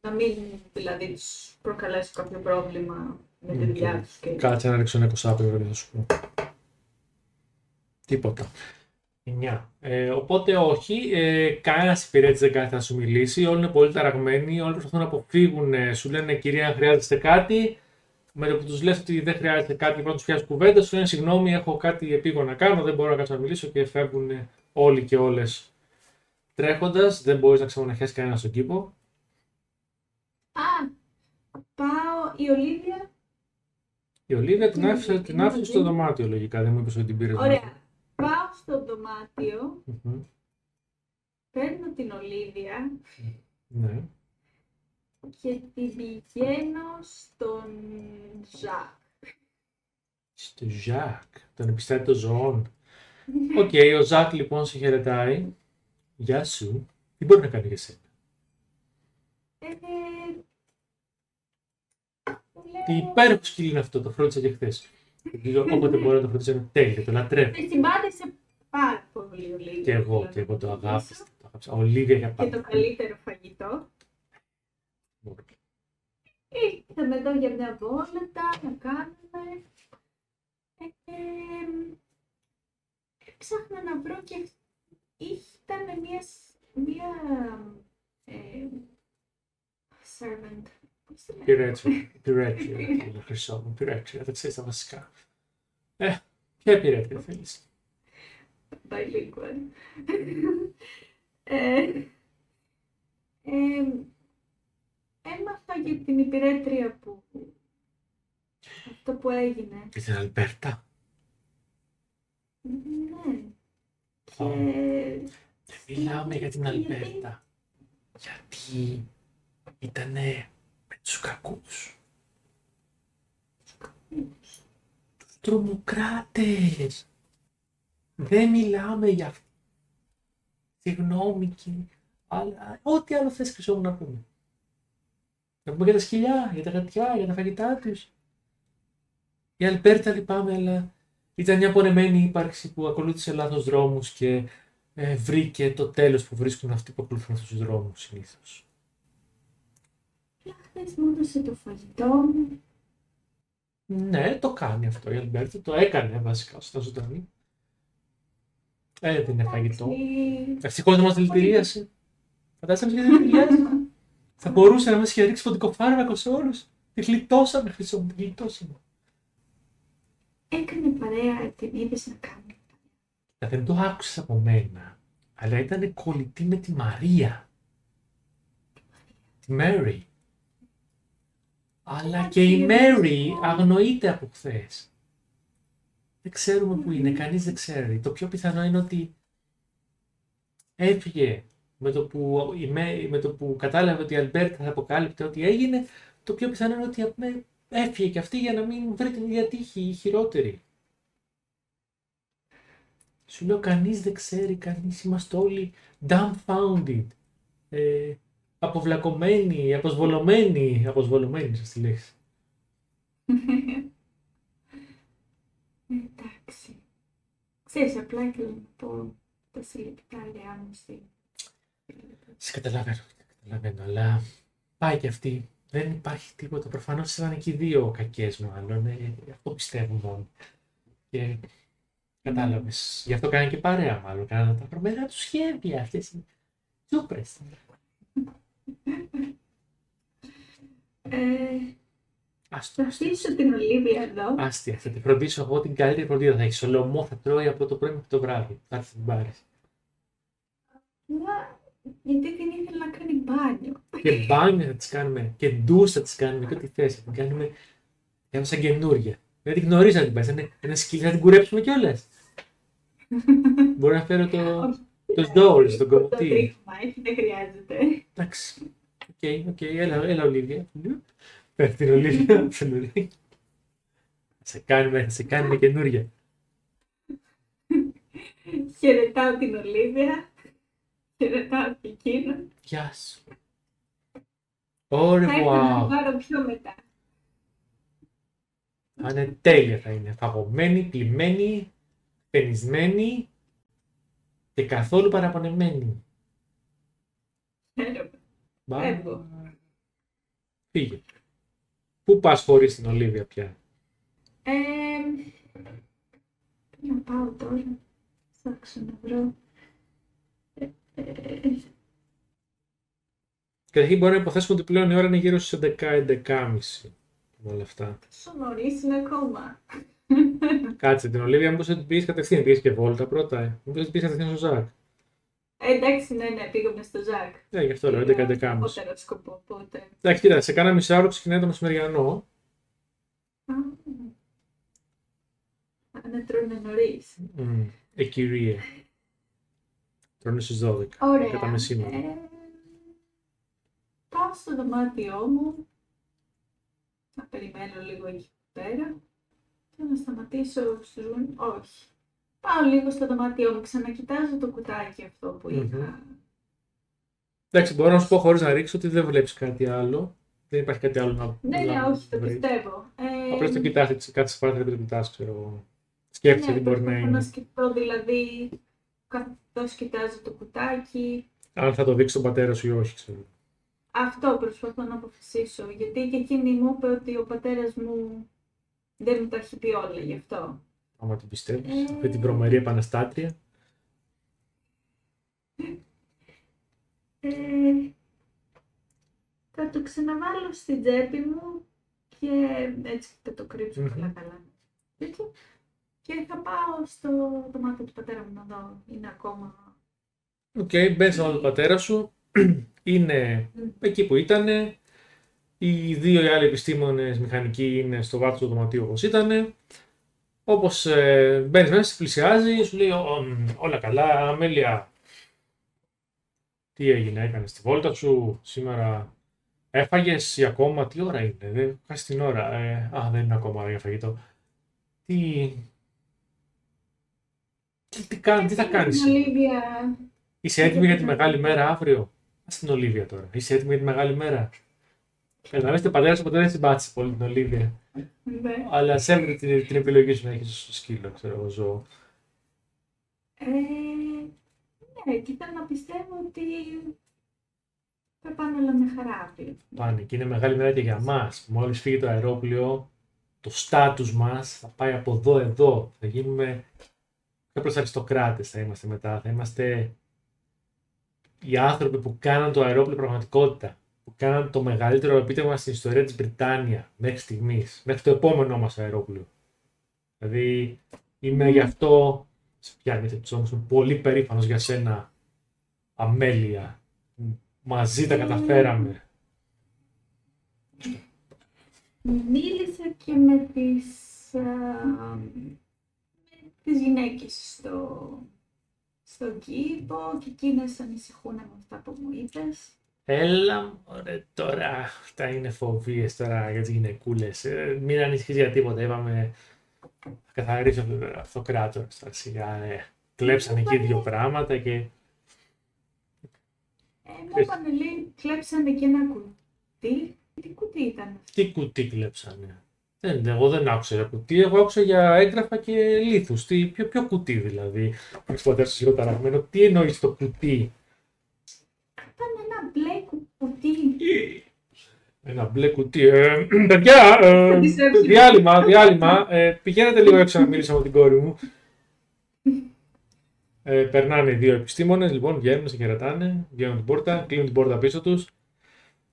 να μην δηλαδή τους προκαλέσω κάποιο πρόβλημα με τη Οκ. δουλειά τους. Και... Κάτσε να ρίξω ένα εικοσάπλευρο, και θα σου πω. Τίποτα. 9. Ε, οπότε όχι, ε, κανένας υπηρέτης δεν κάθεται να σου μιλήσει. Όλοι είναι πολύ ταραγμένοι, όλοι προσπαθούν να αποφύγουν. ε, Σου λένε κυρία, αν χρειάζεστε κάτι. Με το που τους λες ότι δεν χρειάζεται κάτι, πρέπει να τους πιάσει κουβέντα, σου λένε συγγνώμη, έχω κάτι επείγον να κάνω, δεν μπορώ να κάτσω να μιλήσω και φεύγουν ε, όλοι και όλες τρέχοντας. Δεν μπορείς να ξεμοναχιάσει κανένας στον κήπο. Α, πάω η Ολίβια. Η Ολίβια την Ναι, άφησε, την είναι άφησε στο μαζί. δωμάτιο λογικά, δεν μου είπες ότι την πήρες. Ωραία. Πάω στο δωμάτιο, Μμμ. παίρνω την Ολίβια Ναι. και την πηγαίνω στον Ζακ. Στο Ζακ, τον επιστρέφει ζωών. Οκ, ο Ζακ λοιπόν σε χαιρετάει. Γεια σου. Τι μπορεί να κάνει για σένα; Ε, μου λέει, Τι υπέροχο σκυλί είναι αυτό, το φρόντισα και χθες. Όποτε μπορώ να το φροντίσω είναι τέλειο, το λατρεύω. Με συμπάθησε πάρα πολύ η Ολίβια. Και εγώ, θέλω και εγώ το να αγάπησα. Το αγάπησα. Ολίβια για Και πάντα. το καλύτερο φαγητό. Ήρθαμε εδώ για μια βόλτα, να κάνουμε. Ε, ε, ψάχνα να βρω και ήταν μια, μια ε, servant. Πώς τη λένε; Πυρέτρια. Πυρέτρια. κύριε Χρυσό μου, πυρέτρια. Δεν ξέρεις τα βασικά. Ε, ποια πυρέτρια θέλεις; bilingual. ε, ε, έμαθα για την υπηρέτρια που αυτό που έγινε. Και την Αλμπέρτα; Ναι. Και... Δεν μιλάμε για την Γιατί; Αλμπέρτα. Γιατί ήταν με τους κακούς. Τους τρομοκράτες. Δεν μιλάμε για αυτό. Συγγνώμη κύριε. Αλλά ό,τι άλλο θες χρυσό μου να πούμε. Να πούμε για τα σκυλιά, για τα γατιά, για τα φαγητά τους. Η Αλμπέρτα λυπάμαι, αλλά ήταν μια πονεμένη ύπαρξη που ακολούθησε λάθος δρόμους και ε, βρήκε το τέλος που βρίσκουν αυτοί που ακολουθούν αυτούς τους δρόμους συνήθως. Χθες μου έδωσε το φαγητό μου. Ναι, το κάνει αυτό η Αλμπέρτα, το έκανε βασικά όσο ήταν ζωντανή. Έδινε φαγητό. Εντάξει. Ευτυχώς δεν μας δηλητηρίασε. Φαντάζεσαι να μας δηλητηρίασε. Θα μπορούσε να μας είχε ρίξει ποντικό φάρμακο σε όλους. Τη γλιτώσαμε, χρυσό μου, τη γλιτώσαμε. Έκανε παρέα, την είδες να κάνει. Ε, Δεν το άκουσες από μένα, αλλά ήταν κολλητή με τη Μαρία. Τη Μέρι. Αλλά και η Μέρι αγνοείται από χθες. Δεν ξέρουμε που είναι, κανείς δεν ξέρει. Το πιο πιθανό είναι ότι έφυγε με το που, η Μέ- με το που κατάλαβε ότι η Αλμπέρτα θα αποκάλυπτε ό,τι έγινε. Το πιο πιθανό είναι ότι απ- έφυγε και αυτή για να μην βρει την ίδια τύχη, η χειρότερη. Σου λέω κανείς δεν ξέρει, κανείς είμαστε όλοι dumbfounded. Ε, αποβλακωμένοι, αποσβολωμένοι, αποσβολωμένοι σας τη λέξη. Εντάξει. Ξέρεις, απλά ήθελα να πω τα συλληπιτάρια μου στη... Σε καταλαβαίνω, σε καταλαβαίνω, αλλά πάει και αυτή. Δεν υπάρχει τίποτα. Προφανώς ήταν εκεί δύο κακές μάλλον. Ε, αυτό πιστεύουν όλοι. Και κατάλαβες. Γι' αυτό κάνανε και παρέα μάλλον. Κάνανε τα προμέρα τους σχέδια. Αυτές οι τσούπρες. Ε, Άστο, θα αφήσω την Ολίβια εδώ. Άστια, θα τη φροντίσω εγώ την καλύτερη φροντίδα. Θα έχεις λαιμό, θα τρώει από το πρωί μέχρι το βράδυ. Θα έρθει την πάρει. Αλλά γιατί δεν ήθελα να κάνει μπάνιο. Και μπάνιο θα τη κάνουμε, και ντους θα τη κάνουμε, και ό,τι θες. Θα την κάνουμε για σαν καινούρια. Δεν την γνωρίζω να την πάει. Ένα, ένα σκυλί θα την κουρέψουμε κιόλας. Μπορώ να φέρω το, το Doors, τον Το κομμωτή. τρίχμα, έτσι δεν χρειάζεται. Εντάξει. OK, OK, έλα, έλα, Ολίβια. Φέρ την Ολίβια. Θα σε κάνουμε, θα σε κάνουμε καινούρια. Χαιρετάω την Ολίβια. Χαιρετάω και εκείνον. Γεια σου. Au Θα ήθελα να revoir. πάρω πιο μετά. Θα είναι τέλεια θα είναι. Φαγωμένη, πλυμένη, πενισμένη και καθόλου παραπονεμένη. Χαίρομαι. Bye. Φεύγω. Φύγε. Πού πας χωρίς την Ολίβια πια; Ε, πού να πάω τώρα. ψάξω να βρω. Ε, ε, Καταρχήν μπορεί να υποθέσουμε ότι πλέον η ώρα είναι γύρω στις 11-11.30 με όλα αυτά. Τόσο νωρίς είναι ακόμα. Κάτσε την Ολίβια, μήπως την πήγες κατευθείαν, πήγες και βόλτα πρώτα, ε. μήπως την πήγες κατευθείαν στο Ζακ. Ε, εντάξει, ναι, ναι, πήγαμε στο Ζακ. Ναι, γι' αυτό λέω, Είχα 11-11.30. Απότερο σκοπό, οπότε. Εντάξει, κοίτα, σε κάνα μισάωρο ξεκινάει το μεσημεριανό. Α, Αν τρώνε νωρίς. Mm. Ε, κυρία. Τρώνε στις 12. Ωραία. Κατά μεσήμερο. Ε, πάω στο δωμάτιό μου. Να περιμένω λίγο εκεί πέρα. Και να σταματήσω στους γονείς. Όχι. Πάω λίγο στο δωμάτιό μου. Ξανακοιτάζω το κουτάκι αυτό που είχα. Μμμ. Εντάξει, μπορώ να σου πω χωρίς να ρίξω ότι δεν βλέπεις κάτι άλλο. Δεν υπάρχει κάτι άλλο να Ναι, ναι, να όχι, το βρεις. πιστεύω. Ε, Απλώς το κοιτάς, έτσι, κάτσε παράθυρα και το κοιτάς, ξέρω εγώ. Σκέφτεσαι ναι, τι μπορεί να προσπαθώ είναι. να σκεφτώ δηλαδή καθώς κοιτάζω το κουτάκι. Αν θα το δείξει τον πατέρα σου ή όχι, ξέρω. Αυτό προσπαθώ να αποφασίσω. Γιατί και εκείνη μου είπε ότι ο πατέρας μου δεν μου τα έχει πει όλα γι' αυτό. Άμα την πιστεύεις, Ε. αυτή την προμερή επαναστάτρια. Ε, θα το ξαναβάλω στην τσέπη μου και έτσι θα το κρύψω Μμμ. καλά καλά. Έτσι. Και θα πάω στο δωμάτιο του πατέρα μου να δω. Είναι ακόμα... Οκ, μπαίνεις στον τον πατέρα σου. είναι Μμ. εκεί που ήταν. Οι δύο οι άλλοι επιστήμονες μηχανικοί είναι στο βάθος του δωματίου όπως ήταν. Όπως ε, μπαίνεις μέσα, σε πλησιάζει, σου λέει «Ω, μ, όλα καλά, Αμέλεια. Τι έγινε, έκανες τη βόλτα σου σήμερα. Έφαγες ή ακόμα, τι ώρα είναι, έχω χάσει την ώρα. Ε, α, δεν είναι ακόμα για φαγητό. Τι... Τι, τι, κάνει, τι θα κάνεις; Την Ολίβια. Είσαι έτοιμη για τη μεγάλη μέρα αύριο; Α την Ολίβια τώρα. Είσαι έτοιμη για τη μεγάλη μέρα; Καταλαβαίνετε, πατέρα σου ποτέ δεν συμπάτησε πολύ την Ολίβια. Ναι. Αλλά σέβεται την, την επιλογή σου να έχεις σκύλο, ξέρω εγώ, ζώο. Ε, ναι, κοίτα να πιστεύω ότι θα πάνε όλα με χαρά αύριο. Πάνε και είναι μεγάλη μέρα και για μας. Μόλις φύγει το αερόπλαιο, το στάτους μας θα πάει από εδώ εδώ. Θα γίνουμε πιο προς αριστοκράτες θα είμαστε μετά. Θα είμαστε οι άνθρωποι που κάναν το αερόπλαιο πραγματικότητα. Που κάναν το μεγαλύτερο επίτευγμα στην ιστορία της Βρυτάνια μέχρι στιγμής. Μέχρι το επόμενό μας αερόπλαιο. Δηλαδή είμαι γι' αυτό. Σε πιάνει έτσι όμως, είμαι πολύ περήφανος για σένα, Αμέλεια. Μαζί τα καταφέραμε. Μίλησα και με τις, α, με τις γυναίκες στο, στον κήπο και εκείνες ανησυχούν με αυτά που μου είπες. Έλα, ωραία, τώρα αυτά είναι φοβίες τώρα για τις γυναικούλες. Ε, μην ανησυχείς για τίποτα, είπαμε θα καθαρίσει αυτό, αυτό το κράτος τώρα σιγά. Ε. Κλέψαν εκεί δύο πράγματα και Ε, μου είπανε, λέει, κλέψανε και ένα κουτί. Τι κουτί ήταν αυτό; τι κουτί κλέψανε; Δεν, εγώ δεν άκουσα για κουτί, εγώ άκουσα για έγγραφα και λίθους. Τι, ποιο, ποιο κουτί δηλαδή; Που πατέρα σου λίγο ταραγμένο, τι εννοείς το κουτί; Ήταν ένα μπλε κουτί. Ένα μπλε κουτί. Ε, παιδιά, ε, Θα τις έψηφα. διάλειμμα, διάλειμμα. Ε, πηγαίνετε λίγο έξω να μιλήσω με την κόρη μου. Ε, περνάνε οι δύο επιστήμονες, λοιπόν, βγαίνουν, σε χαιρετάνε, βγαίνουν την πόρτα, κλείνουν την πόρτα πίσω τους.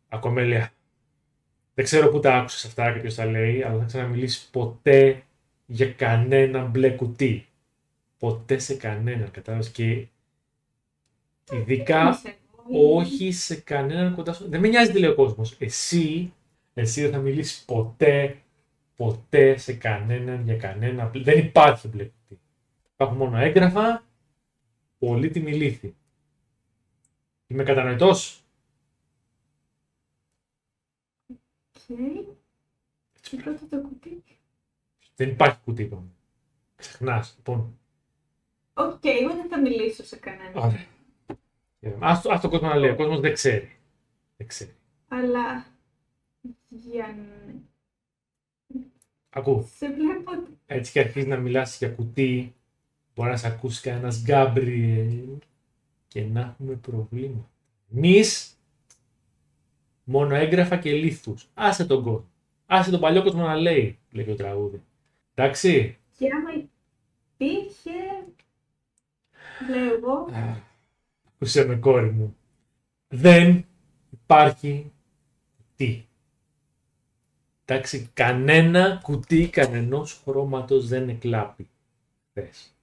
Ακομέλεια. Δεν ξέρω πού τα άκουσες αυτά και ποιος τα λέει, αλλά δεν ξαναμιλήσεις ποτέ για κανένα μπλε κουτί. Ποτέ σε κανέναν, κατάλαβες; Και ειδικά Είσαι εγώ. Όχι σε κανέναν κοντά σου. Δεν με νοιάζει τι λέει ο κόσμος. Εσύ, εσύ δεν θα μιλήσεις ποτέ, ποτέ σε κανέναν για κανένα. μπλε- Δεν υπάρχει μπλε κουτί. Υπάρχουν μόνο έγγραφα, πολύτιμοι λίθοι. Είμαι κατανοητός; Οκ. Και πρώτο το κουτί. Δεν υπάρχει κουτί, είπαμε. Ξεχνάς. Λοιπόν, Οκ, εγώ δεν θα μιλήσω σε κανέναν. ωραία. Ας, το- ας το κόσμο να λέει. Ο κόσμος δεν ξέρει. Δεν ξέρει. Αλλά για να Ακού. σε βλέπω ότι έτσι και αρχίζεις να μιλάς για κουτί, μπορεί να σε ακούσει κανένας Γκάμπριελ και να έχουμε προβλήματα. Εμείς μόνο έγγραφα και λίθους. Άσε τον κόσμο. Άσε τον παλιό κόσμο να λέει, λέει και το τραγούδι. Εντάξει. και άμα υπήρχε Λέω εγώ. Ακούσε με κόρη μου. Δεν υπάρχει τι. Εντάξει, κανένα κουτί κανενός χρώματος δεν εκλάπη. Θες.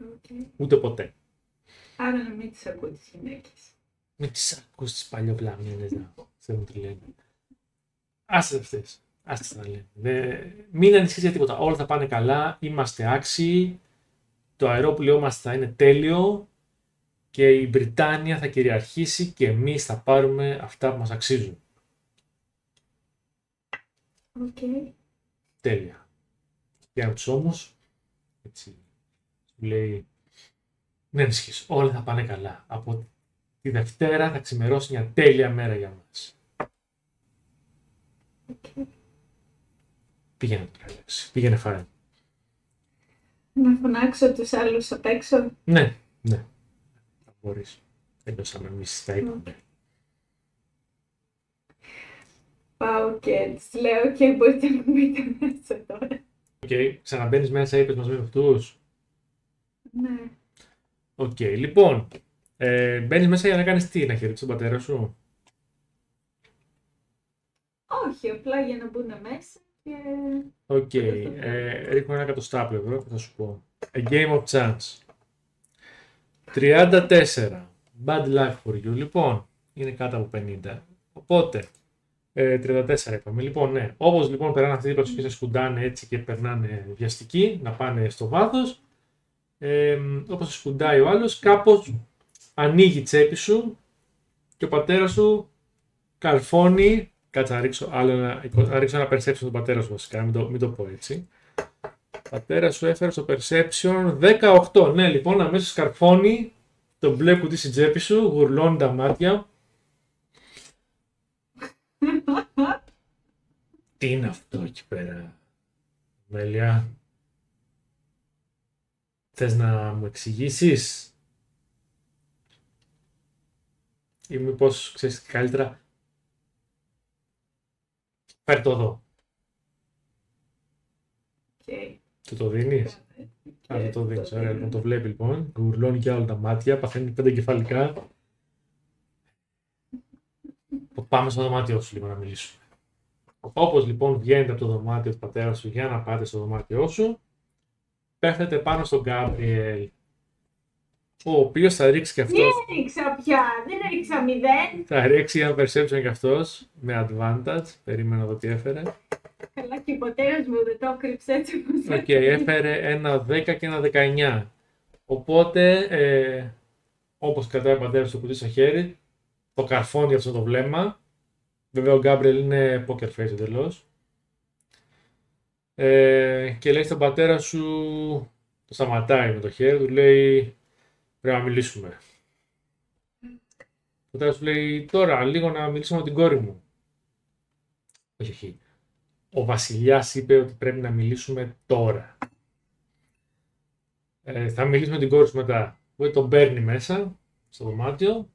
Οκ. Ούτε ποτέ. Άρα να μην τις ακούω τις γυναίκες. Μην τις ακούς τις παλιοβλαμμένες, δεν ξέρουν τι λένε. Άσ' τες αυτές. Άσ' τες να λένε. Δε- Μην ανησυχείς για τίποτα. Όλα θα πάνε καλά. Είμαστε άξιοι. Το αερόπλοιό μας θα είναι τέλειο. Και η Βρετανία θα κυριαρχήσει και εμείς θα πάρουμε αυτά που μας αξίζουν. Οκ. Τέλεια. Για τους όμως, έτσι, σου λέει, μην ανησυχείς, όλα θα πάνε καλά. Από τη Δευτέρα θα ξημερώσει μια τέλεια μέρα για μας. οκ. Πήγαινε τώρα, Αλέξη. Πήγαινε φάε. Να φωνάξω τους άλλους απ' έξω. Ναι, ναι. Θα μπορείς. Τελειώσαμε εμείς τα είπαμε. Πάω και τις λέω και μπορείτε να μπείτε μέσα τώρα. Οκ, ξαναμπαίνεις μέσα, είπες μαζί με αυτούς. Ναι. Οκ, λοιπόν. Ε, μπαίνεις μέσα για να κάνεις τι, να χαιρετήσεις τον πατέρα σου; Όχι, απλά για να μπουν μέσα και... Οκ. Ε, ρίχνω ένα εκατοστάπλευρο εδώ και θα σου πω. A game of chance. 34. Bad luck for you. Λοιπόν, είναι κάτω από 50. Οπότε, ε, 34 είπαμε. Λοιπόν, ναι. Όπως λοιπόν περνάνε αυτοί οι δίπλα τους και σε σκουντάνε έτσι και περνάνε βιαστικοί, να πάνε στο βάθος, ε, όπως σε σκουντάει ο άλλος, κάπως ανοίγει η τσέπη σου και ο πατέρας σου καρφώνει. Κάτσε να ρίξω, άλλο ένα, να ρίξω ένα perception στον πατέρα σου βασικά, μην το, μην το πω έτσι. Πατέρα σου έφερε στο perception 18. Ναι, λοιπόν, αμέσως καρφώνει το μπλε κουτί στην τσέπη σου, γουρλώνει τα μάτια. Τι είναι αυτό εκεί πέρα, Μέλια. Θες να μου εξηγήσεις; Ή μήπως ξέρεις καλύτερα Φέρ το εδώ. Okay. Του το δίνεις; Α, δεν το δίνεις. Ωραία, λοιπόν, το βλέπει λοιπόν. Γουρλώνει και όλα τα μάτια, παθαίνει πέντε κεφαλικά. Πάμε στο δωμάτιό σου λίγο να μιλήσουμε. Όπως λοιπόν βγαίνετε από το δωμάτιο του πατέρα σου για να πάτε στο δωμάτιό σου, πέφτετε πάνω στον Γκάμπριελ, ο οποίος θα ρίξει και αυτός, Δεν έριξα πια, δεν έριξα μηδέν. θα ρίξει ένα perception και αυτός, με advantage, περίμενα εδώ τι έφερε. Καλά και ο πατέρας μου δεν το κρύψε έτσι όπως Οκ, έφερε ένα 10 και ένα 19. Οπότε, ε, όπως κρατάει ο πατέρας το κουτί στο χέρι, το καρφώνει αυτό το βλέμμα. Βέβαια ο Γκάμπριελ είναι poker face εντελώς. Ε, και λέει στον πατέρα σου, το σταματάει με το χέρι, του λέει πρέπει να μιλήσουμε. Ο πατέρας του λέει τώρα λίγο να μιλήσουμε με την κόρη μου. Όχι, όχι. Ο βασιλιάς είπε ότι πρέπει να μιλήσουμε τώρα. Ε, θα μιλήσουμε με την κόρη σου μετά. Οπότε τον παίρνει μέσα στο δωμάτιο.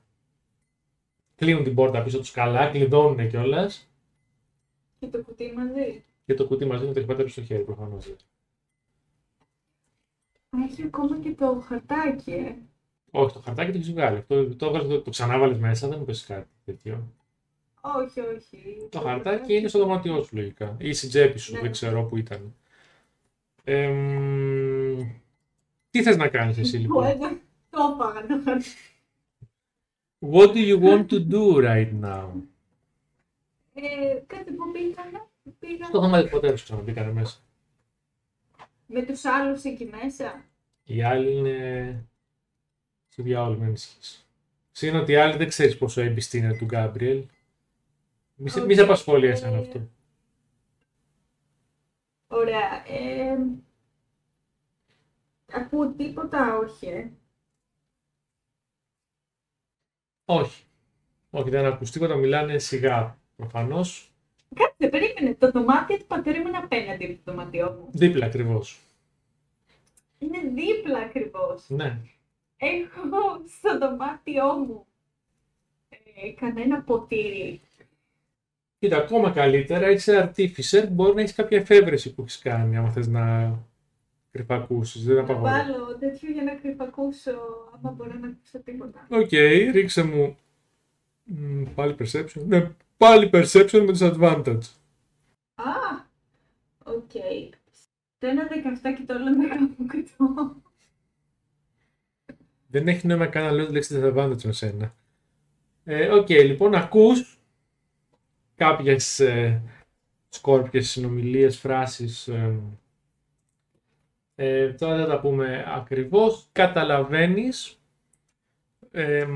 Κλείνουν την πόρτα πίσω τους καλά, κλειδώνουν κιόλας. Και το κουτί μαζί. Και το κουτί μαζί με το έχει πατέρα στο χέρι προφανώς. Α, Έχει ακόμα και το χαρτάκι, ε. Όχι, το χαρτάκι το έχεις βγάλει. Αυτό το, έβγαλες, το, το ξανάβαλες μέσα, δεν μου πες κάτι τέτοιο. Όχι, όχι. Το χαρτάκι είναι στο δωμάτιό σου λογικά. Ή στην τσέπη σου, Ναι. δεν ξέρω που ήταν. Εμ, τι θες να κάνεις εσύ Που λοιπόν; εδώ το έπαγα το χαρτάκι. What do you want to do right now; Ε, κάτι που πήγανε, πήγα Στο δωμάτιο του πατέρα σου ξαναμπήκανε μέσα. με τους άλλους εκεί μέσα. Οι άλλοι είναι στο διάολο, μην ανησυχείς. Συν ότι οι άλλοι δεν ξέρεις πόσο έμπιστη είναι του Γκάμπριελ. Μη σε, μη σε Οκ. απασχολεί εσένα Ε, αυτό. Ωραία. Ε, ακούω τίποτα, όχι. Ε. Όχι. Όχι, δεν ακούς τίποτα, μιλάνε σιγά. Προφανώς, Κάτσε, περίμενε. Το δωμάτιο του πατέρα μου είναι απέναντι από το δωμάτιό μου. δίπλα ακριβώς. Είναι δίπλα ακριβώς. Ναι. Έχω στο δωμάτιό μου ε, κανένα ποτήρι. Κοίτα, ακόμα καλύτερα, είσαι artificer, μπορεί να έχεις κάποια εφεύρεση που έχεις κάνει, άμα θες να κρυφακούσεις, δεν Να απαγορεύει. βάλω τέτοιο για να κρυ... θα ακούσω, άμα μπορώ να ακούσω τίποτα. Οκ, ρίξε μου. Μ, πάλι perception. Ναι, πάλι perception με disadvantage. Α, οκ. Το ένα 17 και το άλλο 18. Δεν έχει νόημα καν να λέω τη λέξη disadvantage με σένα. Ε, Οκ, λοιπόν, ακούς κάποιες ε, σκόρπιες συνομιλίες, φράσεις. ε, ε, τώρα δεν θα τα πούμε ακριβώς. Καταλαβαίνεις ε,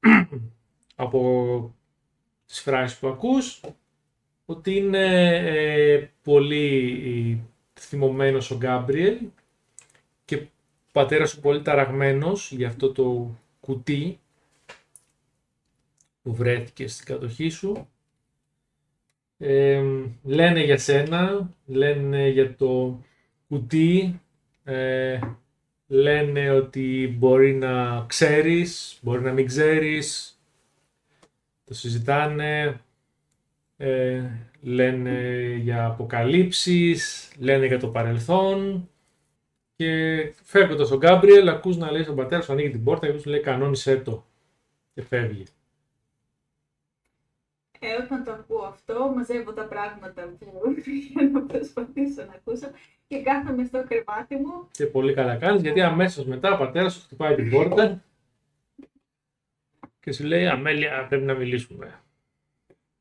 από τις φράσεις που ακούς ότι είναι ε, πολύ θυμωμένος ο Γκάμπριελ και ο πατέρας σου πολύ ταραγμένος για αυτό το κουτί που βρέθηκε στην κατοχή σου. Ε, λένε για σένα, λένε για το κουτί, ε, λένε ότι μπορεί να ξέρεις, μπορεί να μην ξέρεις, το συζητάνε, ε, λένε για αποκαλύψεις, λένε για το παρελθόν και φεύγοντας τον Γκάμπριελ ακούς να λέει στον πατέρα σου ανοίγει την πόρτα και του λέει κανόνισέ το και φεύγει. Ε, όταν το ακούω αυτό, μαζεύω τα πράγματα που για να προσπαθήσω να ακούσω και κάθομαι στο κρεβάτι μου. Και πολύ καλά κάνεις γιατί αμέσως μετά ο πατέρας σου χτυπάει την πόρτα και σου λέει Αμέλεια πρέπει να μιλήσουμε.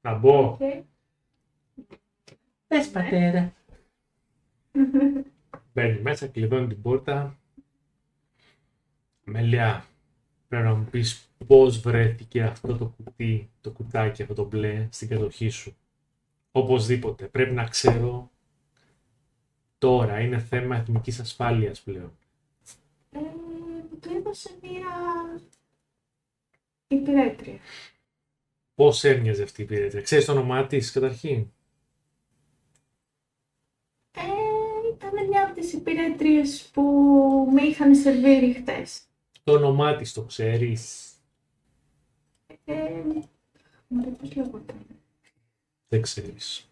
Να μπω. Και... Πες πατέρα. Μπαίνει μέσα, κλειδώνει την πόρτα. Αμέλεια, πρέπει να μου πεις πώς βρέθηκε αυτό το κουτί, το κουτάκι αυτό το μπλε στην κατοχή σου. Οπωσδήποτε. Πρέπει να ξέρω τώρα. Είναι θέμα εθνικής ασφάλειας πλέον. Ε, μου το έδωσε μία υπηρέτρια. Πώς έμοιαζε αυτή η υπηρέτρια; Ξέρεις το όνομά της καταρχήν; Ε, ήταν μια από τις υπηρέτριες που με είχαν σερβίρει χτες. Το όνομά της το ξέρεις. Ε, μωρέ, πώς λέγονταν. Δεν ξέρεις.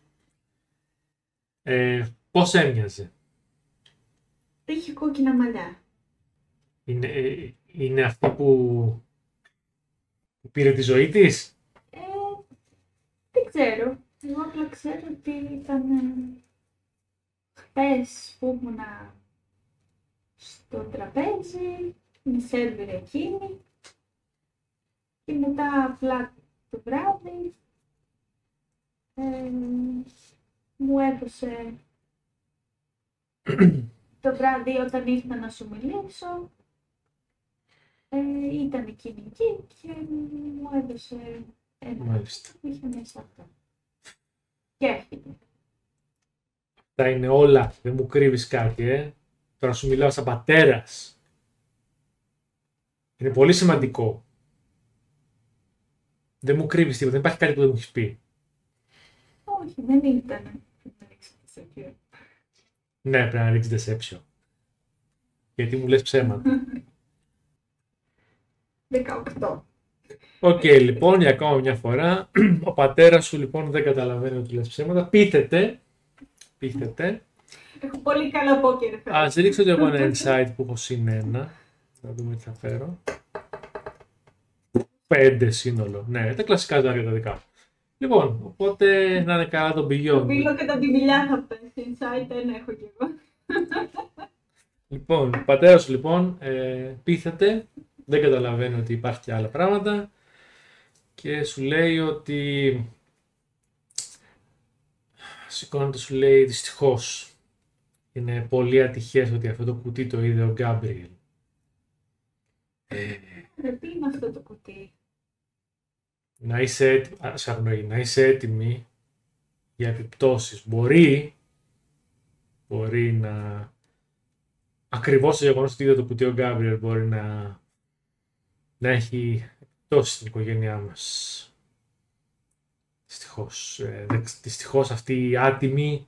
Ε, πώς έμοιαζε; Είχε κόκκινα μαλλιά. Είναι, ε, είναι αυτή που, που πήρε τη ζωή της; Ε, δεν ξέρω. Εγώ απλά ξέρω ότι ήταν ε, χθες που ήμουν στο τραπέζι, με σερβίρε εκείνη και μετά απλά το βράδυ ε, μου έδωσε το βράδυ όταν ήρθα να σου μιλήσω ε, ήταν εκείνη εκεί και μου έδωσε ένα Μάλιστα. που είχε μέσα αυτό. Και έφυγε. Τα είναι όλα. Δεν μου κρύβεις κάτι, ε. Τώρα σου μιλάω σαν πατέρας. Είναι πολύ σημαντικό. Δεν μου κρύβεις τίποτα. Δεν υπάρχει κάτι που δεν μου έχεις πει. Όχι, δεν ήταν. Δεν ήξερα σε ποιο. Ναι, πρέπει να ρίξεις deception. Γιατί μου λες ψέματα. 18. Οκ, λοιπόν, για ακόμα μια φορά, ο πατέρας σου λοιπόν δεν καταλαβαίνει ότι λες ψέματα. Πείθεται, πείθεται. Έχω πολύ καλό πόκερ. φέτος. Ας ρίξω και εγώ ένα insight που έχω συν ένα. Να δούμε τι θα φέρω. Πέντε σύνολο. Ναι, τα κλασικά ζάρια τα δικά μου. Λοιπόν, οπότε να είναι καλά το Το Beyond. πύλο και τα τυμπιλιά θα πέσει. Inside δεν έχω κι εγώ. Λοιπόν, ο πατέρας σου λοιπόν ε, πείθεται, δεν καταλαβαίνει ότι υπάρχει και άλλα πράγματα και σου λέει ότι σηκώνεται σου λέει δυστυχώς είναι πολύ ατυχές ότι αυτό το κουτί το είδε ο Γκάμπριελ. Ε, Ρε, τι είναι αυτό το κουτί; να είσαι, έτοι- α, σε αγνοεί, να είσαι έτοιμη για επιπτώσεις. Μπορεί, μπορεί να... Ακριβώς το γεγονός ότι είδε το κουτί ο Γκάμπριελ μπορεί να, να έχει επιπτώσεις στην οικογένειά μας. Δυστυχώς. Ε, δεξ- δυστυχώς αυτή η άτιμη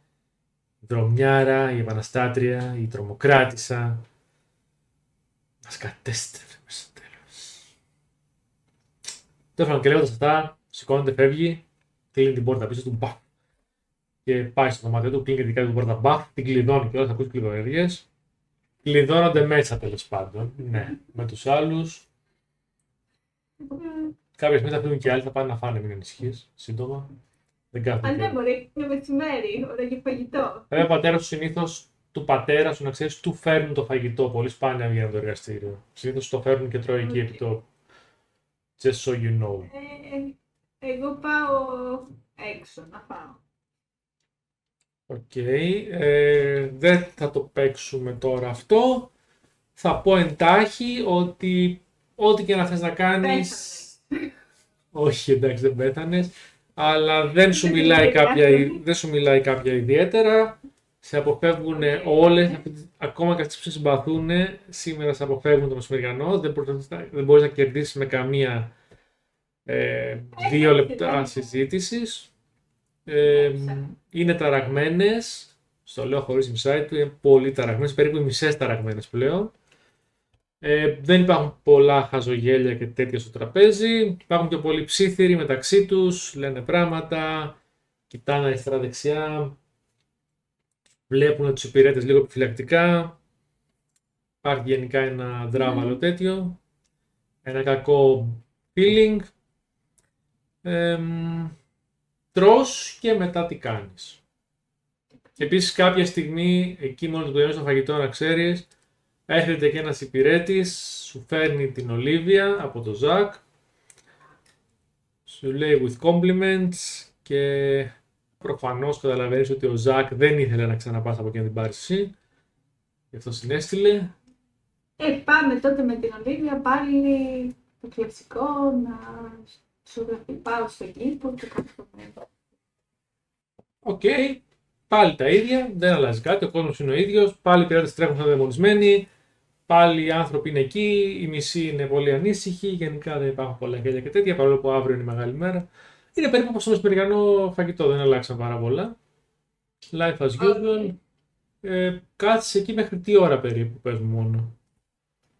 η δρομιάρα, η επαναστάτρια, η τρομοκράτησα μας κατέστρεφε μέσα στο τέλος. Τέλος πάντων, και λέγοντα αυτά, σηκώνεται, φεύγει, κλείνει την πόρτα πίσω του, μπαφ. Και πάει στο δωμάτιο του, κλείνει και δικά του την πόρτα, μπαφ, την κλειδώνει και όλα θα ακούσει κλειδωνιές. Κλειδώνονται μέσα τέλος πάντων. Ναι. Με τους άλλους Ε, Κάποια στιγμή θα φύγουν και άλλοι, θα πάνε να φάνε, μην ανησυχείς. Σύντομα. Δεν Αν κάθεται. δεν μπορεί, είναι μεσημέρι, ώρα για φαγητό. Βέβαια, ο πατέρα σου συνήθως του πατέρα σου να ξέρεις, του φέρνουν το φαγητό. Πολύ σπάνια βγαίνει από το εργαστήριο. Συνήθως το φέρνουν και τρώει εκεί Οκ. επί το. Just so you know. Ε, εγώ πάω έξω να φάω. Οκ. Ε, δεν θα το παίξουμε τώρα αυτό. Θα πω εντάχει ότι ό,τι και να θες να κάνεις... Πέθανες. Όχι, εντάξει, δεν πέθανες. Αλλά δεν σου, Δεν μιλάει είναι κάποια, διάφορο. δεν σου μιλάει κάποια ιδιαίτερα. Σε αποφεύγουν Οκ. όλες, ακόμα και αυτές που σε συμπαθούν, σήμερα σε αποφεύγουν το μεσημεριανό. Δεν μπορείς, να- δεν μπορείς να κερδίσεις με καμία ε, δύο όχι, λεπτά δεν. συζήτησης. Ε, Έψα. είναι ταραγμένες, στο λέω χωρίς insight του, είναι πολύ ταραγμένες, περίπου οι μισές ταραγμένες πλέον. Ε, δεν υπάρχουν πολλά χαζογέλια και τέτοια στο τραπέζι. Υπάρχουν και πολλοί ψήθυροι μεταξύ τους, λένε πράγματα, κοιτάνε αριστερά-δεξιά, βλέπουν τους υπηρέτες λίγο επιφυλακτικά. Υπάρχει γενικά ένα δράβαλο τέτοιο, ένα κακό feeling. Εμ, τρως και μετά τι κάνεις. Επίσης κάποια στιγμή, εκεί μόνος που τελειώσει το φαγητό να ξέρεις, έρχεται και ένας υπηρέτης, σου φέρνει την Ολίβια από το Ζακ, σου λέει with compliments και προφανώς καταλαβαίνεις ότι ο Ζακ δεν ήθελε να ξαναπάς από εκεί να την πάρεις εσύ, γι' αυτό συνέστηλε. Ε, πάμε τότε με την Ολίβια πάλι το κλασικό να σου γραφεί πάω στο κήπο και κάθομαι. Οκ, πάλι τα ίδια, δεν αλλάζει κάτι, ο κόσμος είναι ο ίδιος, πάλι οι πειράτε τρέχουν σαν δαιμονισμένοι, πάλι οι άνθρωποι είναι εκεί, οι μισοί είναι πολύ ανήσυχοι, γενικά δεν υπάρχουν πολλά γέλια και τέτοια, παρόλο που αύριο είναι η μεγάλη μέρα. Είναι περίπου όπως το μεσημεριανό φαγητό, δεν αλλάξαν πάρα πολλά. Life as usual. Ε, κάθεσαι εκεί μέχρι τι ώρα περίπου, πες μου μόνο.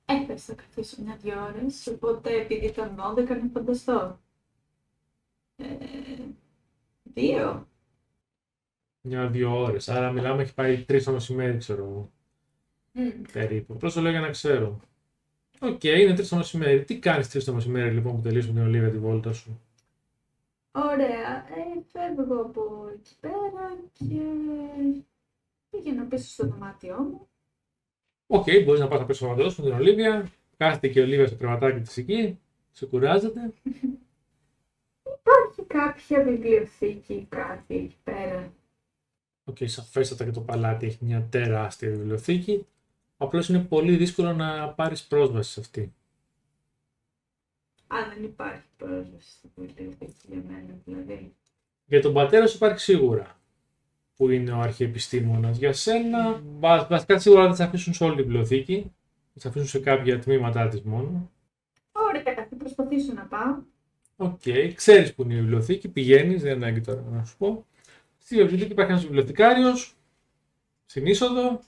Ε, ίσα θα καθίσω μια-δυο ώρες, οπότε επειδή ήταν 12 να φανταστώ. Ε, δύο. Μια-δύο ώρες. Άρα μιλάμε, έχει πάει τρεις το μεσημέρι, ξέρω εγώ. Μμ. Περίπου. Απλώς το λέω για να ξέρω. Οκ, είναι τρεις το μεσημέρι. Τι κάνεις τρεις το μεσημέρι λοιπόν που τελείωσε την Ολίβια τη βόλτα σου; Ωραία. Ε, φεύγω από εκεί πέρα και πήγαινα πίσω στο δωμάτιό μου. Οκ, μπορείς να πας να πέσει στο με την Ολίβια. Κάθεται και η Ολίβια στο κρεβατάκι της εκεί. Σε κουράζεται. Υπάρχει κάποια βιβλιοθήκη ή κάτι εκεί πέρα; Οκ, σαφέστατα και το παλάτι έχει μια τεράστια βιβλιοθήκη. Απλώς είναι πολύ δύσκολο να πάρεις πρόσβαση σε αυτή. Αν δεν υπάρχει πρόσβαση στην βιβλιοθήκη για μένα δηλαδή. Για τον πατέρα σου υπάρχει σίγουρα. Που είναι ο αρχιεπιστήμονας. Για σένα, βα- βασικά σίγουρα δεν θα σε αφήσουν σε όλη την βιβλιοθήκη. Θα σε αφήσουν σε κάποια τμήματά της μόνο. Ωραία, θα προσπαθήσω να πάω. Οκ, ξέρεις που είναι η βιβλιοθήκη, πηγαίνεις, δεν είναι ανάγκη τώρα να σου πω. Στη βιβλιοθήκη υπάρχει ένας βιβλιοθηκάριος, στην είσοδο,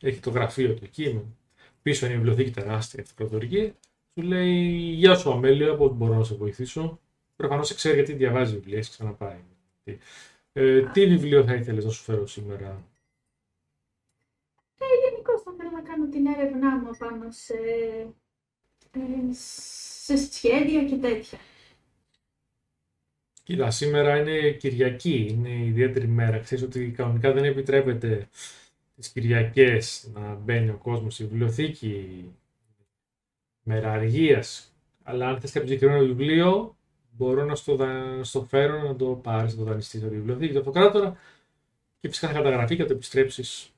έχει το γραφείο του εκεί, με- πίσω είναι η βιβλιοθήκη τεράστια, αυτοκρατορική. Σου λέει: Γεια σου, Αμέλεια, από ό,τι μπορώ να σε βοηθήσω; Προφανώς σε ξέρει γιατί διαβάζει βιβλία, έχει ξαναπάει. Τι- Ε, τι βιβλίο θα ήθελες να σου φέρω σήμερα, Ε, Γενικώ θα ήθελα να κάνω την έρευνά μου πάνω σε, ε, σε σχέδια και τέτοια. Κοίτα, σήμερα είναι Κυριακή, είναι ιδιαίτερη μέρα. Ξέρεις ότι κανονικά δεν επιτρέπεται τις Κυριακές να μπαίνει ο κόσμος στη βιβλιοθήκη, μέρα αργίας. Αλλά αν θες κάποιο συγκεκριμένο βιβλίο, μπορώ να στο, δα- να στο φέρω, να το πάρεις, να το δανειστείς από τη βιβλιοθήκη του αυτοκράτορα και φυσικά θα καταγραφεί και θα το επιστρέψεις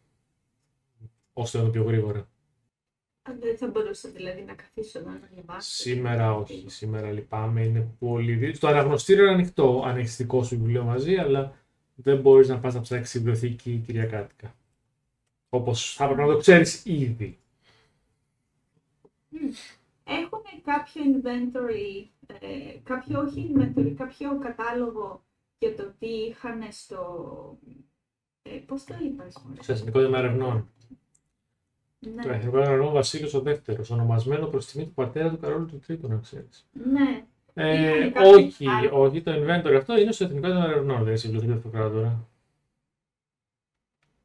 ώστε να το πιο γρήγορα. Αν δεν θα μπορούσα δηλαδή να καθίσω να διαβάσω. Σήμερα όχι. Σήμερα λυπάμαι. Είναι πολύ δύσκολο. Το αναγνωστήριο είναι ανοιχτό αν έχει δικό σου βιβλίο μαζί, αλλά δεν μπορείς να πας να ψάξεις βιβλιοθήκη Κυριακάτικα. Όπως θα έπρεπε να το ξέρεις ήδη. Έχουν κάποιο inventory, ε, κάποιο όχι inventory, κάποιο κατάλογο για το τι είχαν στο... Ε, πώς το είπες, μωρέ; Στο Εθνικό Δήμα Ερευνών. Ναι, Το Εθνικό Δήμα Ερευνών Βασίλειος ο Δεύτερος, ονομασμένο προς τιμή του πατέρα του Καρόλου του Τρίτου, να ξέρεις. ναι. Ε, Είχαν κάποιο όχι, άλλο. όχι, το inventory αυτό είναι στο Εθνικό Δήμα Ερευνών, δεν είναι στη βιβλιοθήκη του Αυτοκράτορα.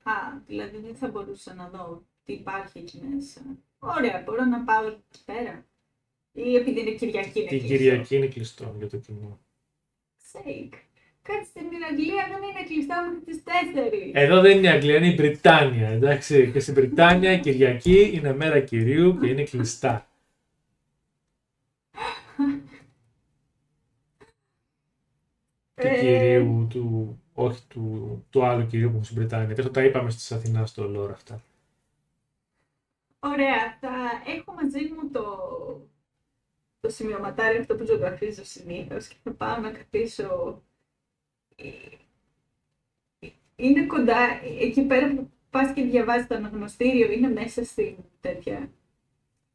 Α, δηλαδή δεν θα μπορούσα να δω τι υπάρχει εκεί μέσα. Ωραία, μπορώ να πάω εκεί πέρα. Ή επειδή είναι Κυριακή είναι Την κλειστό. Κυριακή είναι κλειστό για το κοινό. Sake. Κάτι στην Αγγλία δεν είναι κλειστά μέχρι τις 4. Εδώ δεν είναι η Αγγλία, είναι η Βρυτάνια. Εντάξει. Και στην Βρυτάνια η Κυριακή είναι μέρα κυρίου και είναι κλειστά. Του Ε, κυρίου, του, όχι του, του άλλου κυρίου που έχουν στην Βρυτάνια. Αυτό τα είπαμε στις Αθηνάς στο Λόρα αυτά. Ωραία, θα έχω μαζί μου το, το σημειωματάρι αυτό που ζωγραφίζω συνήθως και θα πάω να κρατήσω. Ε, ε, Είναι κοντά, εκεί πέρα που πας και διαβάζεις το αναγνωστήριο, είναι μέσα στην τέτοια,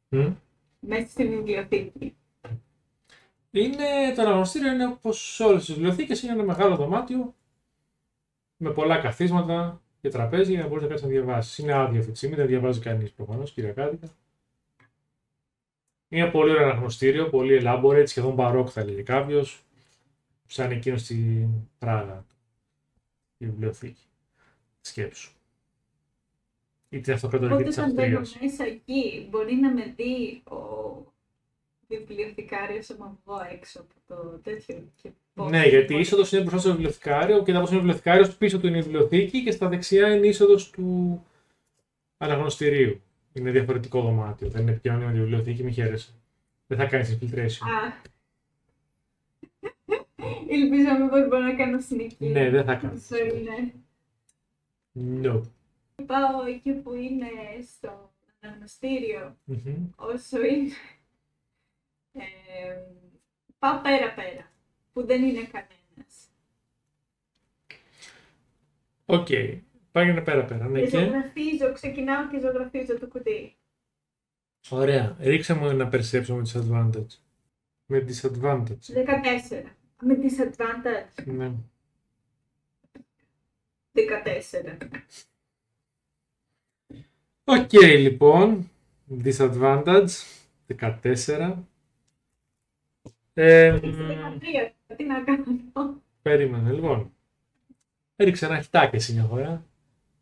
Μμ. μέσα στην βιβλιοθήκη. Είναι, το αναγνωστήριο είναι όπως όλες τις βιβλιοθήκες, είναι ένα μεγάλο δωμάτιο με πολλά καθίσματα και τραπέζι για να μπορείς να κάτσεις να διαβάσεις. Είναι άδειο αυτή τη στιγμή, δεν διαβάζει κανείς προφανώς, κυριακάτικα. Είναι πολύ ωραίο αναγνωστήριο, πολύ elaborate, σχεδόν μπαρόκ θα έλεγε κάποιος, σαν εκείνος στην Πράγα, η βιβλιοθήκη. Σκέψου. Ή την αυτοκρατορική Οπότε της όταν μπαίνω Αυστρίας. μέσα εκεί, μπορεί να με δει ο βιβλιοθηκάριος άμα βγω έξω από το τέτοιο. Και πώς Ναι, γιατί η μπορεί- είσοδος είναι μπροστά στο βιβλιοθηκάριο και από είναι ο βιβλιοθηκάριος, πίσω του είναι η βιβλιοθήκη και στα δεξιά είναι η είσοδος του αναγνωστηρίου. Είναι διαφορετικό δωμάτιο. Δεν είναι επικοινωνία με τη βιβλιοθήκη, μη χαίρεσαι. Δεν θα κάνεις infiltration. Α. Ελπίζω μήπως μπορώ να κάνω συνεχή. Ναι, δεν θα κάνεις. Όσο είναι. No. Πάω εκεί που είναι στο αναγνωστήριο, Μμμ. όσο είναι. Ε, πάω πέρα-πέρα, που δεν είναι κανένας. Οκ. Πάγαινε πέρα-πέρα. Ναι, Και και... ζωγραφίζω, ξεκινάω και ζωγραφίζω το κουτί. Ωραία. Ρίξε μου ένα perception με disadvantage. Με disadvantage. 14. Με disadvantage. Ναι. 14. Οκ, λοιπόν. Disadvantage. 14. Ε, μ, 13. Τι να κάνω. Περίμενε, λοιπόν. Έριξε ένα χιτάκι εσύ μια φορά.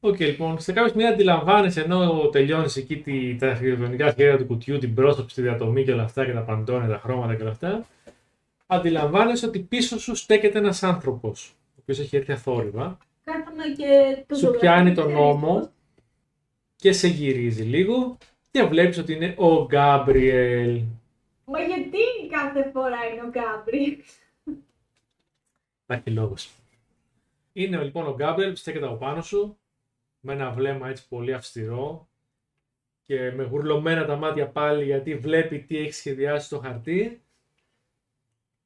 Οκ, λοιπόν, σε κάποια σημεία αντιλαμβάνεσαι ενώ τελειώνεις εκεί τη, τα αρχιτεκτονικά σχέδια του κουτιού, την πρόσωψη, τη διατομή και όλα αυτά και τα παντόνια, τα χρώματα και όλα αυτά. Αντιλαμβάνεσαι ότι πίσω σου στέκεται ένας άνθρωπος, ο οποίος έχει έρθει αθόρυβα, Κάθομαι και το σου ζωγραφίζω. πιάνει τον νόμο και σε γυρίζει λίγο και βλέπεις ότι είναι ο Γκάμπριελ. Μα γιατί κάθε φορά είναι ο Γκάμπρι. Υπάρχει λόγος. Είναι λοιπόν ο Γκάμπριελ που στέκεται από πάνω σου, με ένα βλέμμα έτσι πολύ αυστηρό και με γουρλωμένα τα μάτια πάλι γιατί βλέπει τι έχει σχεδιάσει στο χαρτί.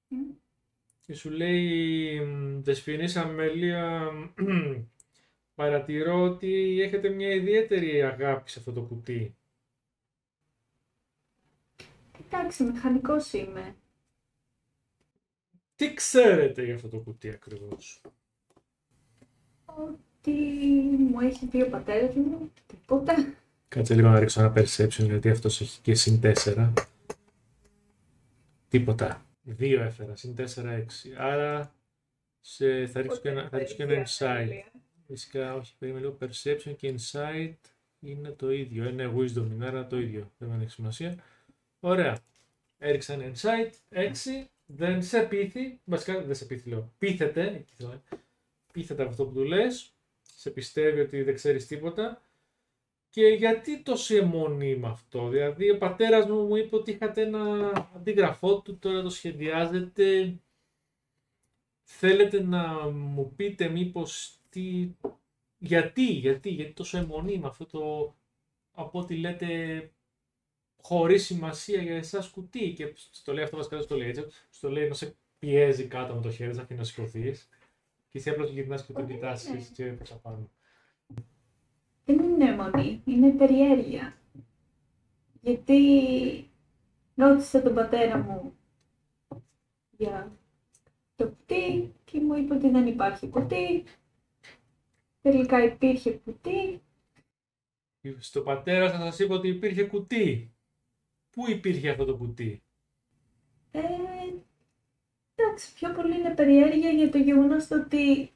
Μμ. Και σου λέει, «Μ, Δεσποινής Αμέλεια, παρατηρώ ότι έχετε μια ιδιαίτερη αγάπη σε αυτό το κουτί. Εντάξει, μηχανικός είμαι. Τι ξέρετε για αυτό το κουτί ακριβώς; Ότι μου έχει πει ο πατέρας μου, τίποτα. Κάτσε λίγο να ρίξω ένα perception γιατί αυτός έχει και συν 4. Τίποτα. 2 έφερα, συν 4, 6. Άρα σε, θα ρίξω και ένα, θα ρίξω και ένα insight. Φυσικά, όχι, περίμενε λίγο. Perception και insight είναι το ίδιο. Είναι wisdom, είναι άρα το ίδιο. Δεν έχει σημασία. Ωραία. Έριξα ένα insight, 6. Δεν σε πείθει. Βασικά δεν σε πείθει, λέω. Πείθεται. εκεί θέλω, ε. Πείθεται από αυτό που του λες. Σε πιστεύει ότι δεν ξέρεις τίποτα. Και γιατί τόση αιμονή με αυτό. Δηλαδή, ο πατέρας μου μου είπε ότι είχατε ένα αντίγραφό του, τώρα το σχεδιάζετε. Θέλετε να μου πείτε μήπως τι... Γιατί, γιατί, γιατί τόσο αιμονή με αυτό το, από ό,τι λέτε, χωρίς σημασία για εσάς κουτί. Και στο λέει αυτό βασικά δεν στο λέει έτσι, στο λέει να σε πιέζει κάτω με το χέρι, να να σηκωθείς. Και εσύ απλώς γυρνάς και τον Όχι, κοιτάς ναι. και προς απάνω. Δεν είναι αιμονή, είναι περιέργεια. Γιατί ρώτησα τον πατέρα μου για το κουτί και μου είπε ότι δεν υπάρχει κουτί. Τελικά υπήρχε κουτί. Στο πατέρα σας σας είπε ότι υπήρχε κουτί. Πού υπήρχε αυτό το κουτί; Ε, εντάξει, πιο πολύ είναι περιέργεια για το γεγονός το ότι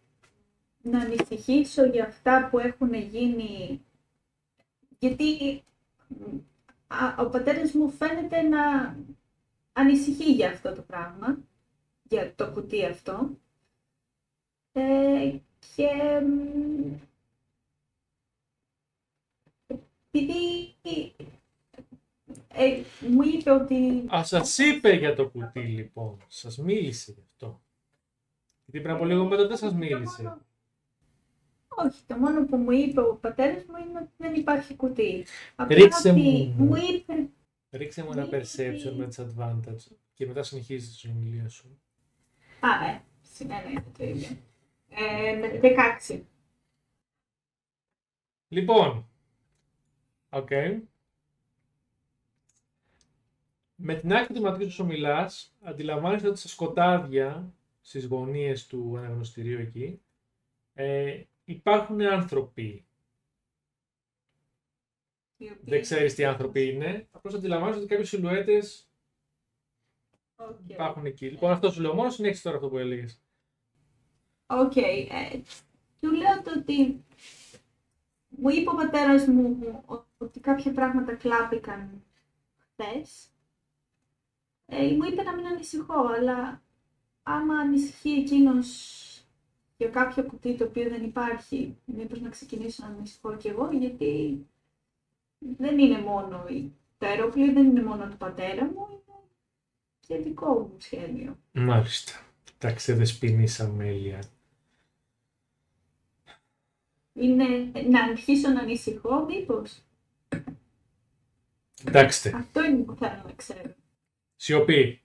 να ανησυχήσω για αυτά που έχουν γίνει γιατί α, ο πατέρας μου φαίνεται να ανησυχεί για αυτό το πράγμα, για το κουτί αυτό. Ε, και επειδή ε, μου είπε ότι... Α, σας είπε για το κουτί λοιπόν. Σας μίλησε γι' αυτό. Γιατί πριν από λίγο μετά δεν σας μίλησε. Όχι, το μόνο που μου είπε ο πατέρας μου είναι ότι δεν υπάρχει κουτί. Απλά Ρίξε ότι μου. μου είπε... Ρίξε μου ένα Μίλησε. perception με disadvantage και μετά συνεχίζεις τη συνομιλία σου. Α, ε, συν ένα είναι το ίδιο. Ε, με 16. Λοιπόν, οκ. Με την άκρη του ματιού σου μιλάς, αντιλαμβάνεσαι ότι στα σκοτάδια, στις γωνίες του αναγνωστηρίου εκεί, ε, υπάρχουν άνθρωποι. οι οποίοι- Δεν ξέρεις τι άνθρωποι είναι, απλώς αντιλαμβάνεσαι ότι κάποιες σιλουέτες Οκ. υπάρχουν εκεί. Λοιπόν, αυτό σου λέω, μόνο συνέχισε τώρα αυτό που έλεγες. Οκ. ε, του λέω το ότι μου είπε ο πατέρας μου ότι κάποια πράγματα κλάπηκαν χθες. Ε, μου είπε να μην ανησυχώ, αλλά άμα ανησυχεί εκείνος για κάποιο κουτί το οποίο δεν υπάρχει, μήπως να ξεκινήσω να ανησυχώ κι εγώ, γιατί δεν είναι μόνο η- το αεροπλοίο, δεν είναι μόνο του πατέρα μου, είναι και δικό μου σχέδιο. Μάλιστα. Εντάξει, δεσποινής αμέλεια. Είναι να αρχίσω να ανησυχώ, μήπως. Κοιτάξτε, Αυτό είναι που θέλω να ξέρω. Σιωπή.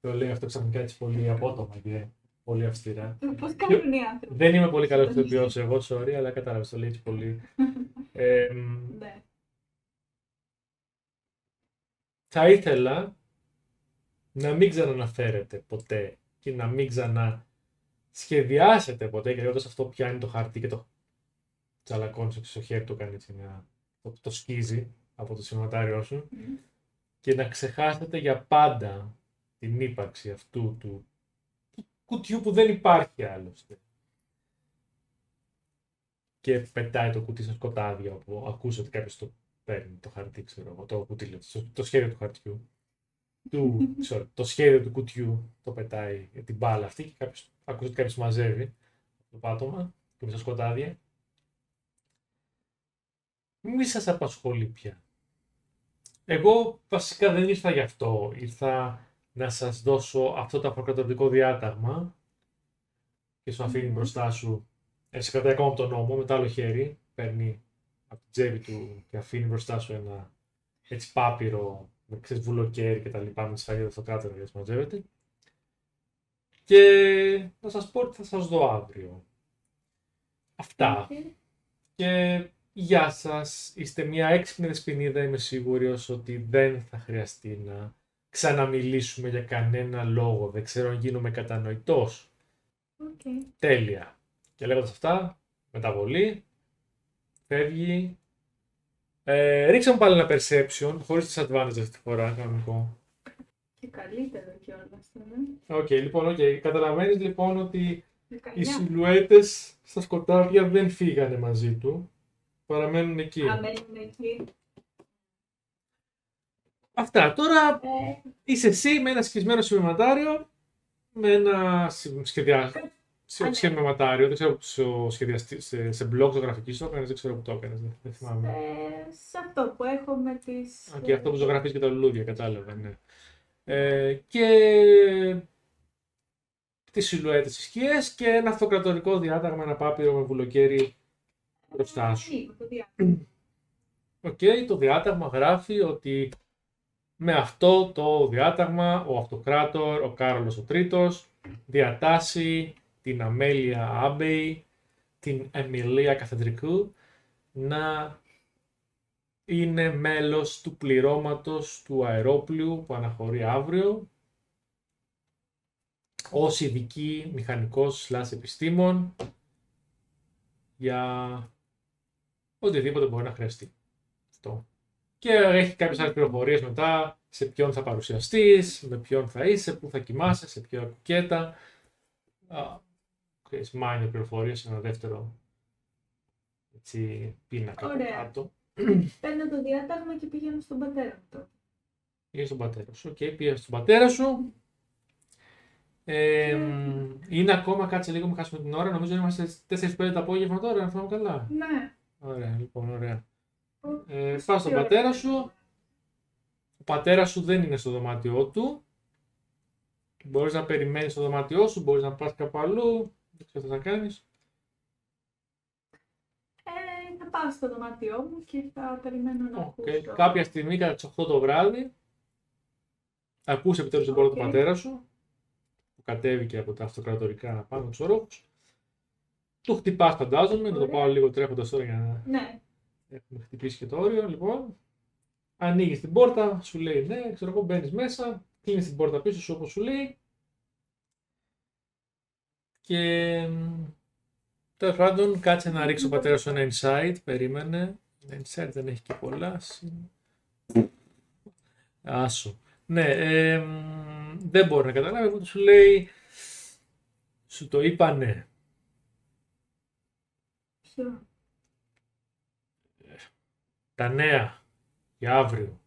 Το λέω αυτό ξαφνικά έτσι πολύ απότομα και πολύ αυστηρά. Πώς κάνουν οι άνθρωποι; Δεν είμαι πολύ καλός ηθοποιός εγώ, sorry, αλλά κατάλαβες, το λέει έτσι πολύ. Ε, μ, Ναι. θα ήθελα να μην ξαναναφέρετε ποτέ και να μην ξανασχεδιάσετε ποτέ και όταν αυτό πιάνει το χαρτί και το τσαλακώνεις στο χέρι του, κάνει έτσι μια... το, το σκίζει από το σημαντάριό σου Μμ. Και να ξεχάσετε για πάντα την ύπαρξη αυτού του, του κουτιού που δεν υπάρχει άλλωστε. Και πετάει το κουτί στα σκοτάδια όπου ακούς ότι κάποιος το παίρνει το χαρτί, ξέρω εγώ, το κουτί, λέω, το, το σχέδιο του χαρτιού. Του, sorry, το σχέδιο του κουτιού το πετάει για την μπάλα αυτή και κάποιος, ακούς ότι κάποιος μαζεύει το πάτωμα και με στα σκοτάδια. Μη σας απασχολεί πια. Εγώ βασικά δεν ήρθα γι' αυτό. Ήρθα να σας δώσω αυτό το αποκατορτικό διάταγμα και σου αφήνει Μμμ. μπροστά σου. Ε, σε κρατάει ακόμα από τον νόμο, με το άλλο χέρι παίρνει από την τσέπη του και αφήνει μπροστά σου ένα έτσι πάπυρο με ξέρεις, βουλοκαίρι και τα λοιπά με τη σφαγή στο κάτω για να μαζεύετε. Και να σας πω ότι θα σας δω αύριο. Αυτά. Οκ. Και γεια σας. Είστε μια έξυπνη δεσποινίδα. Είμαι σίγουρος ότι δεν θα χρειαστεί να ξαναμιλήσουμε για κανένα λόγο. Δεν ξέρω αν γίνομαι κατανοητός. Οκ. Τέλεια. Και λέγοντας αυτά, μεταβολή, φεύγει. Ε, ρίξε μου πάλι ένα perception, χωρίς disadvantage αυτή τη φορά, κανονικό. Και καλύτερο κιόλας τώρα. Οκ, λοιπόν, οκ. Καταλαβαίνεις λοιπόν ότι οι 19. σιλουέτες στα σκοτάδια δεν φύγανε μαζί του. Παραμένουν εκεί. Α, μένουν εκεί. Αυτά. Τώρα Ε, είσαι εσύ με ένα σκισμένο σημειωματάριο, με ένα συ- σχεδιά... σε- Α, ναι. Σχηματάριο, δεν ξέρω που το σχεδιαστή, σε, σε μπλοκ ζωγραφική το έκανες, δεν ξέρω που το έκανες, δεν, δεν θυμάμαι. ε, σε αυτό που έχω με τις... Α, και αυτό που ζωγραφίζεις και τα λουλούδια, κατάλαβα, ναι. Ε, και τις σιλουέτες στις σκιές και ένα αυτοκρατορικό διάταγμα, ένα πάπυρο με βουλοκέρι μπροστά σου. Λίγο, το διάβασα. Οκ, το διάταγμα γράφει ότι με αυτό το διάταγμα ο αυτοκράτωρ, ο Κάρολος ο Τρίτος, διατάσσει την Αμέλεια Άμπεϊ, την Εμιλία Καθεδρικού, να είναι μέλος του πληρώματος του αερόπλου που αναχωρεί αύριο ως ειδική μηχανικός σλάς επιστήμων για οτιδήποτε μπορεί να χρειαστεί. Αυτό. Και έχει κάποιες άλλες πληροφορίες μετά σε ποιον θα παρουσιαστείς, με ποιον θα είσαι, πού θα κοιμάσαι, σε ποια κουκέτα. Α, ξέρεις, μάνιο πληροφορίες σε ένα δεύτερο έτσι, πίνακα από Ωραία. κάτω. Παίρνω το διάταγμα και πηγαίνω στον πατέρα μου τότε. Πήγε στον πατέρα σου. Οκ, πήγε στον πατέρα σου. Ε, μ, είναι ακόμα, κάτσε λίγο, μην χάσουμε την ώρα. Νομίζω είμαστε 4-5 το απόγευμα τώρα, να θυμάμαι καλά. Ναι. Ωραία, λοιπόν, ωραία. Ε, Πόση πας στον ώρα πατέρα είναι; σου. Ο πατέρας σου δεν είναι στο δωμάτιό του. Μπορείς να περιμένεις στο δωμάτιό σου, μπορείς να πας κάπου αλλού. Δεν ξέρω τι θα κάνεις. Ε, θα πάω στο δωμάτιό μου και θα περιμένω να Οκ. ακούσω. Κάποια στιγμή κατά τις 8 το βράδυ ακούς επιτέλους την πόρτα του Οκ. πατέρα σου που κατέβηκε από τα αυτοκρατορικά πάνω τους ορόφους. Του χτυπάς φαντάζομαι, να το Ωραία. πάω λίγο τρέχοντας τώρα για να Ναι. έχουμε χτυπήσει και το όριο. Λοιπόν, ανοίγεις την πόρτα, σου λέει ναι, ξέρω εγώ, μπαίνεις μέσα, κλείνεις την πόρτα πίσω σου όπως σου λέει. Και τέλος πάντων, κάτσε να ρίξει ο πατέρας σου ένα insight, περίμενε. Ένα insight δεν έχει και πολλά. συν- Άσο. Ναι, ε, μ, δεν μπορεί να καταλάβει, οπότε σου λέει, σου το είπανε. Ποιο. Τα νέα για αύριο.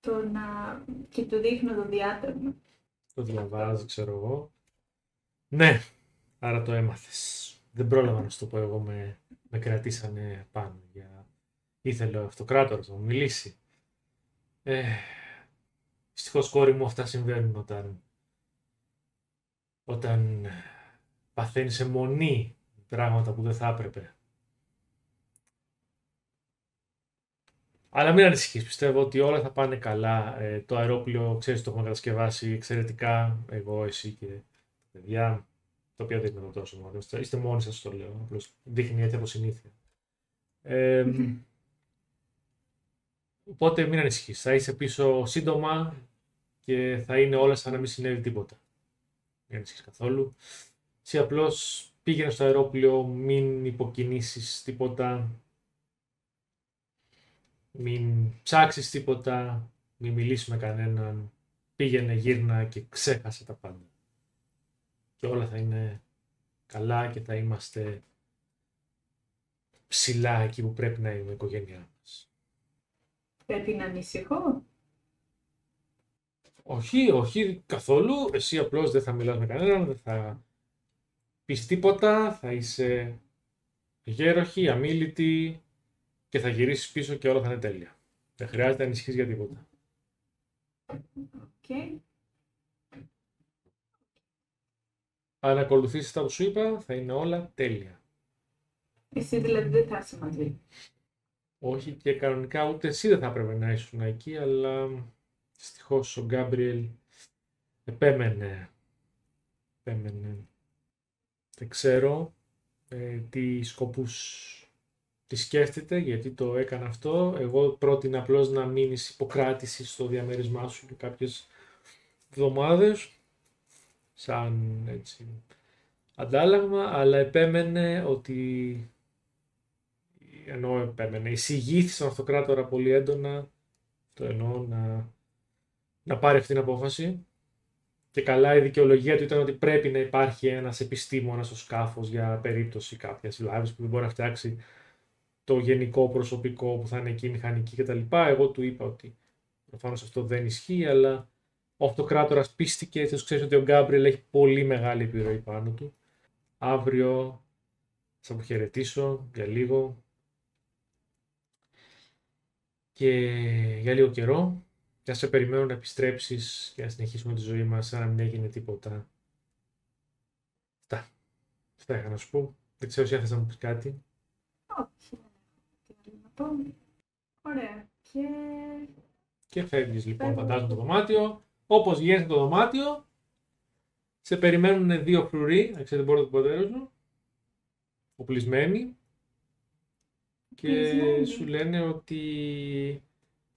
Το να... και του δείχνω το διάταγμα. Το διαβάζει, ξέρω εγώ. Ναι, άρα το έμαθες. Δεν πρόλαβα να σου το πω εγώ, με, με κρατήσανε πάνω. Για... Ήθελε ο αυτοκράτορας να μου μιλήσει. Ε, δυστυχώς κόρη μου αυτά συμβαίνουν όταν, όταν παθαίνεις αιμονή πράγματα που δεν θα έπρεπε. Αλλά μην ανησυχείς, πιστεύω ότι όλα θα πάνε καλά. Ε, το αερόπλαιο, ξέρεις, το έχουμε κατασκευάσει εξαιρετικά. Εγώ, εσύ και τα παιδιά. Το οποίο δεν είναι το τόσο μόνος. Είστε- Είστε μόνοι σας, το λέω. Απλώς δείχνει έτσι από συνήθεια. Ε, οπότε μην ανησυχείς. Θα είσαι πίσω σύντομα και θα είναι όλα σαν να μην συνέβη τίποτα. Μην ανησυχείς καθόλου. Εσύ απλώς πήγαινε στο αερόπλαιο, μην υποκινήσεις τίποτα, μην ψάξεις τίποτα, μην μιλήσεις με κανέναν, πήγαινε, γύρνα και ξέχασε τα πάντα. Και όλα θα είναι καλά και θα είμαστε ψηλά εκεί που πρέπει να είναι η οικογένειά μας. Πρέπει να ανησυχώ. Όχι, όχι καθόλου. Εσύ απλώς δεν θα μιλάς με κανέναν, δεν θα πεις τίποτα, θα είσαι αγέρωχη, αμίλητη και θα γυρίσεις πίσω και όλα θα είναι τέλεια. Δεν χρειάζεται να ανησυχείς για τίποτα. Οκ. Αν ακολουθήσεις τα που σου είπα, θα είναι όλα τέλεια. Εσύ δηλαδή δεν θα είσαι μαζί. Όχι και κανονικά ούτε εσύ δεν θα έπρεπε να ήσουν εκεί, αλλά δυστυχώς ο Γκάμπριελ επέμενε. Επέμενε. Δεν ξέρω ε, τι σκοπούς τι σκέφτεται, γιατί το έκανε αυτό. Εγώ πρότεινα απλώς να μείνεις υποκράτηση στο διαμέρισμά σου για κάποιες εβδομάδες, σαν έτσι αντάλλαγμα, αλλά επέμενε ότι ενώ επέμενε, εισηγήθη στον αυτοκράτορα πολύ έντονα, το εννοώ να, να πάρει αυτή την απόφαση. Και καλά η δικαιολογία του ήταν ότι πρέπει να υπάρχει ένας επιστήμονας στο σκάφος για περίπτωση κάποιας βλάβης που δεν μπορεί να φτιάξει το γενικό προσωπικό που θα είναι εκεί μηχανική κτλ. Εγώ του είπα ότι προφανώς αυτό δεν ισχύει, αλλά ο αυτοκράτορας πίστηκε, έτσι ώστε ξέρεις ότι ο Γκάμπριελ έχει πολύ μεγάλη επιρροή πάνω του. Αύριο θα αποχαιρετήσω για λίγο και για λίγο καιρό και σε περιμένω να επιστρέψεις και να συνεχίσουμε τη ζωή μας σαν να μην έγινε τίποτα. Αυτά. Αυτά είχα να σου πω. Δεν ξέρω αν θες να μου πεις κάτι. Όχι, δεν έχω τι άλλο να πω. Ωραία. Και Και φεύγεις λοιπόν, Φεύγω. φαντάζομαι, το δωμάτιο. Όπως βγαίνεις από το δωμάτιο, σε περιμένουν δύο φρουροί, έξω την πόρτα του πατέρα σου, οπλισμένοι, και Οπλισμένοι. σου λένε ότι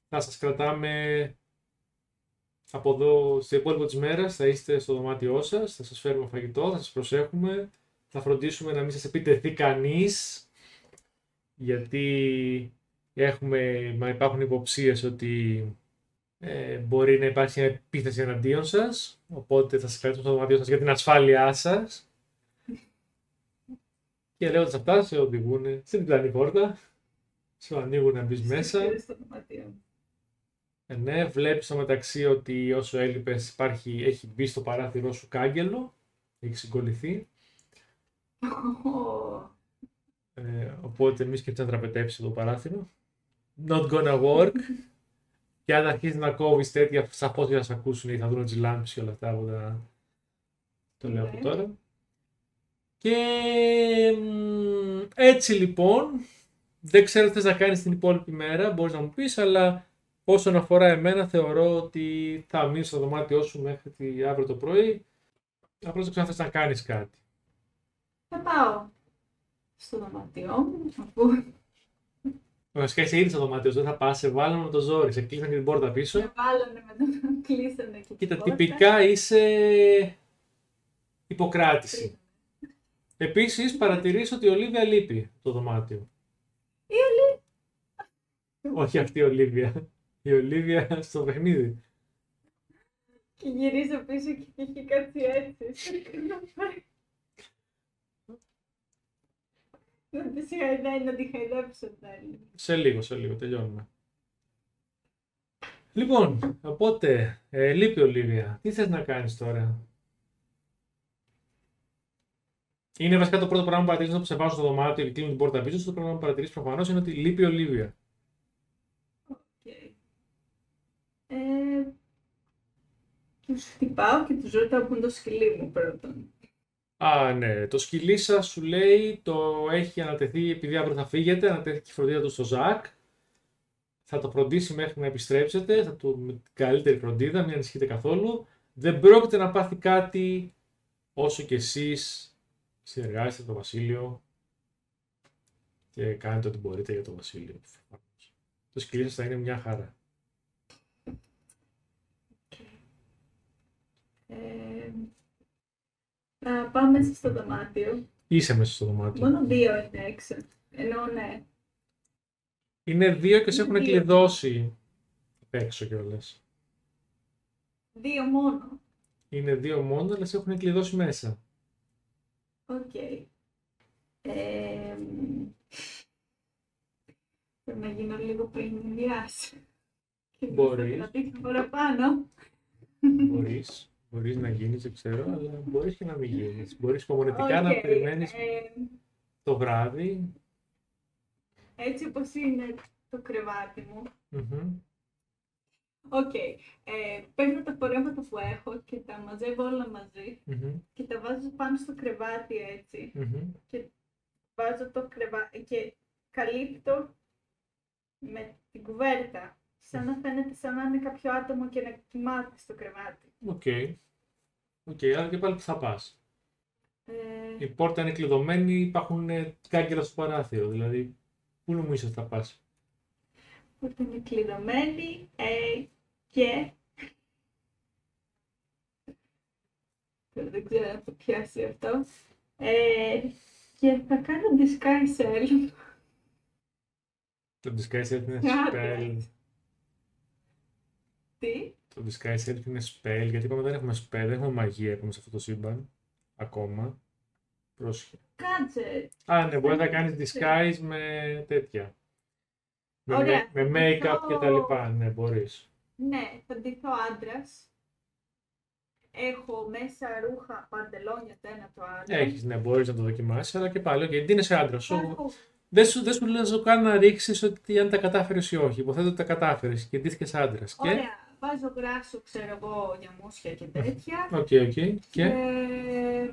θα σας κρατάμε από εδώ στο υπόλοιπο της μέρας, θα είστε στο δωμάτιό σας, θα σας φέρουμε φαγητό, θα σας προσέχουμε, θα φροντίσουμε να μην σας επιτεθεί κανείς, γιατί έχουμε, μα υπάρχουν υποψίες ότι ε, μπορεί να υπάρξει μια επίθεση εναντίον σας, οπότε θα σας κρατήσουμε στο δωμάτιο σας για την ασφάλειά σας. Και λέγοντας αυτά, σε οδηγούν στην διπλανή πόρτα. Σου ανοίγουν να μπεις μέσα. Στο δωμάτιο. Ε, ναι, βλέπεις στο μεταξύ ότι όσο έλειπες έχει μπει στο παράθυρό σου κάγκελο. Έχει συγκολληθεί. Ω, Ε, οπότε μη σκέφτεσαι να τραπετέψει το παράθυρο. Not gonna work. και αν αρχίσει να κόβεις τέτοια, σαφώς θα σε ακούσουν ή θα δουν τις λάμπε και όλα αυτά. από τα- Το λέω από Ναι. τώρα. Και μ, έτσι λοιπόν, δεν ξέρω τι θες να κάνεις την υπόλοιπη μέρα, μπορείς να μου πεις, αλλά όσον αφορά εμένα θεωρώ ότι θα μείνεις στο δωμάτιό σου μέχρι τη- αύριο το πρωί. Απλώς δεν ξέρω αν θες να κάνεις κάτι. Θα πάω στο δωμάτιό μου, αφού Βασικά είσαι ήδη στο δωμάτιο, σου, δεν θα πας, σε βάλανε με το ζόρι, σε κλείσαν και την πόρτα πίσω. με βάλανε με τον κλείσανε και την Κοίτα, πόρτα. τυπικά είσαι υποκράτηση. Επίσης παρατηρείς ότι η Ολίβια λείπει το δωμάτιο. Η Ολίβια. Όχι αυτή η Ολίβια. Η Ολίβια στο παιχνίδι. Και γυρίζω πίσω και έχει κάτσει έτσι. Να τη χαϊδάει, να τη χαϊδέψω πάλι. Σε λίγο, σε λίγο, τελειώνουμε. Λοιπόν, οπότε, ε, λείπει η Ολίβια. Τι θες να κάνεις τώρα; Είναι βασικά το πρώτο πράγμα που παρατηρείς όταν σε βάζω στο δωμάτιο και κλείνω την πόρτα πίσω. σου, Το πράγμα που παρατηρείς προφανώς είναι ότι λείπει η Ολίβια. Οκ. Ε, τους χτυπάω και τους ρωτάω που είναι το σκυλί μου πρώτον. Α, ναι. Το σκυλί σας σου λέει το έχει ανατεθεί επειδή αύριο θα φύγετε. Ανατέθηκε η φροντίδα του στο Ζακ. Θα το φροντίσει μέχρι να επιστρέψετε. Θα του με την καλύτερη φροντίδα, μην ανησυχείτε καθόλου. Δεν πρόκειται να πάθει κάτι όσο και εσείς συνεργάζεστε το Βασίλειο και κάνετε ό,τι μπορείτε για το Βασίλειο. Το σκυλί σας θα είναι μια χαρά. Ε, να πάω μέσα στο δωμάτιο. Είσαι μέσα στο δωμάτιο. Μόνο δύο είναι έξω. Ενώ ναι. Είναι δύο και σε έχουν Δύο. κλειδώσει απ' έξω κιόλας. Δύο μόνο. Είναι δύο μόνο, αλλά σε έχουν κλειδώσει μέσα. Οκ. Ε, Πρέπει να γίνω λίγο πριν ενδιάσει. Και Μπορείς. Να δείχνω παραπάνω. Μπορείς, μπορείς να γίνεις, δεν ξέρω, αλλά μπορείς και να μην γίνεις. Μπορείς υπομονετικά να Οκ, περιμένεις ε, το βράδυ. έτσι όπως είναι το κρεβάτι μου. Μμμ. Οκ. Ε, παίρνω τα φορέματα που έχω και τα μαζεύω όλα μαζί Μμμ. και τα βάζω πάνω στο κρεβάτι έτσι. Μμμ. Βάζω το κρεβάτι και καλύπτω με την κουβέρτα. Σαν να φαίνεται σαν να είναι κάποιο άτομο και να κοιμάται στο κρεβάτι. Ok. Ok, άρα και πάλι που θα πας. Ε, Η πόρτα είναι κλειδωμένη, υπάρχουν ε, κάγκελα στο παράθυρο, δηλαδή πού νομίζεις ότι θα πας; που είναι κλειδωμένη ε, και... Δεν ξέρω αν θα πιάσει αυτό. Ε, και θα κάνω disguise self. Το disguise self είναι Άντε. spell. Τι; Το disguise self είναι spell, γιατί είπαμε δεν έχουμε spell, δεν έχουμε μαγεία ακόμα σε αυτό το σύμπαν. Ακόμα. Πρόσχε. Κάτσε. Α, ναι, μπορεί να κάνεις disguise με τέτοια. Με, Ωραία. με, με make-up Αυτό- και τα λοιπά, ναι, μπορείς. Ναι, θα ντυθώ άντρας. Έχω μέσα ρούχα, παντελόνια το ένα το άλλο. Έχεις, ναι, μπορείς να το δοκιμάσεις, αλλά και πάλι, okay, είναι σε άντρα σου. Έχω Δεν σου, δεν σου λέω να σου κάνω να ρίξεις ότι αν τα κατάφερες ή όχι. Υποθέτω ότι τα κατάφερες και ντύθηκες άντρας. Και, Ωραία, βάζω γράσο, ξέρω εγώ, για μούσια και τέτοια. ok, ok, και, Ε,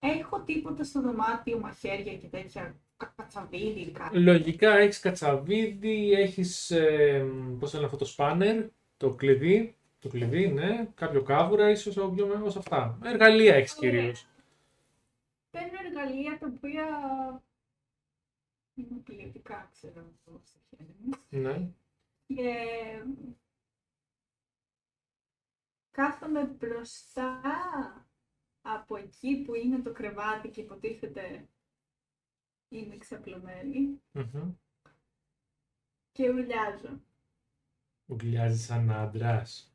έχω τίποτα στο δωμάτιο, μαχαίρια και τέτοια κα- κατσαβίδι, κάτι. λογικά έχεις κατσαβίδι, έχεις, ε, πώς λένε αυτό το spanner, το κλειδί, το κλειδί, ναι, κάποιο κάβουρα, ίσως όποιο ως αυτά. Εργαλεία έχεις Ωραία. κυρίως. Παίρνω εργαλεία τα οποία είναι ποιοτικά, ξέρω εγώ, στο χέρι μου. Ναι. Και κάθομαι μπροστά από εκεί που είναι το κρεβάτι και υποτίθεται είμαι ξαπλωμένη Μμμ. και ουρλιάζω. Ουρλιάζεις σαν άντρας.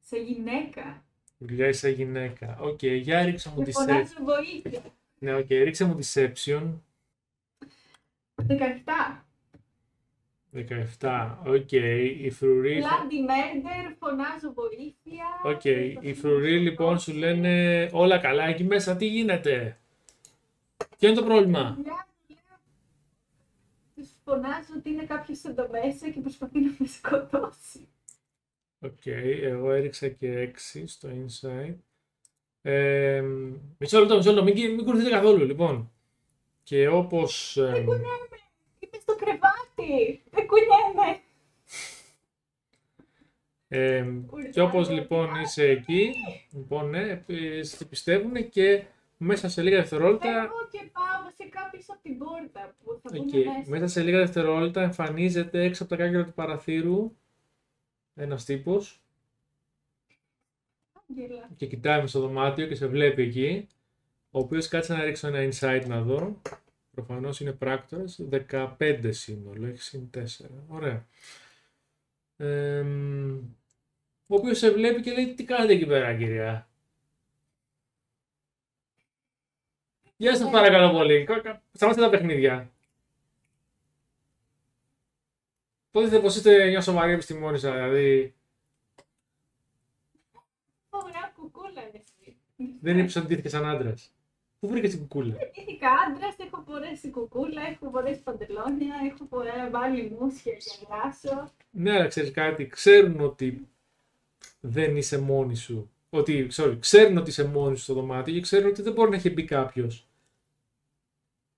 Σε γυναίκα. Ουρλιάζεις σαν γυναίκα. Οκ, για ρίξε μου Και τη σετ. φωνάζω βοήθεια. Ναι, οκ, ρίξε μου deception. 17. 17. Οκ, οι φρουροί. θα- Bloody murder, φωνάζω βοήθεια. Οκ, οι φρουροί λοιπόν σου λένε όλα καλά εκεί μέσα, τι γίνεται; Ποιο είναι το πρόβλημα; Τους φωνάζω ότι είναι κάποιος εδώ μέσα και προσπαθεί να με σκοτώσει. Οκ, εγώ έριξα και 6 στο insight. Ε, μισό λεπτό, μισό λεπτό, μην, μην κουνηθείτε καθόλου λοιπόν. Και όπως... ε, Δεν κουνιέμαι. Είμαι στο κρεβάτι. Δεν κουνιέμαι. ε, και όπως λοιπόν είσαι εκεί, λοιπόν, ναι, ε, σε πιστεύουν και μέσα σε λίγα δευτερόλεπτα Φεύγω και πάω σε κάποιος από την πόρτα που θα μπουν Εκεί, μέσα. μέσα σε λίγα δευτερόλεπτα εμφανίζεται έξω από τα κάγκελα του παραθύρου ένας τύπος Άγγελα. και κοιτάει μες στο δωμάτιο και σε βλέπει εκεί ο οποίος κάτσε να ρίξω ένα insight να δω προφανώς είναι πράκτορας 15 σύνολο, έχει συν 4 ωραία. Εμ, ο οποίος σε βλέπει και λέει τι κάνετε εκεί πέρα κυρία; Γεια σας παρακαλώ πολύ, Κα- κα- σταμάστε τα παιχνίδια. Πότε πως είστε μια σοβαρή επιστημόνισσα, δηλαδή. Ωραία κουκούλα είναι εσύ. δεν είπες ότι ντύθηκες σαν άντρας. Πού βρήκες την κουκούλα; Ήθηκα άντρας, έχω φορέσει κουκούλα, έχω φορέσει παντελόνια, έχω φορέ- βάλει μουσια για γλάσο. Ναι, αλλά ξέρεις κάτι, ξέρουν ότι δεν είσαι μόνη σου. Ότι, sorry, ξέρουν ότι είσαι μόνη σου στο δωμάτιο και ξέρουν ότι δεν μπορεί να έχει μπει κάποιος.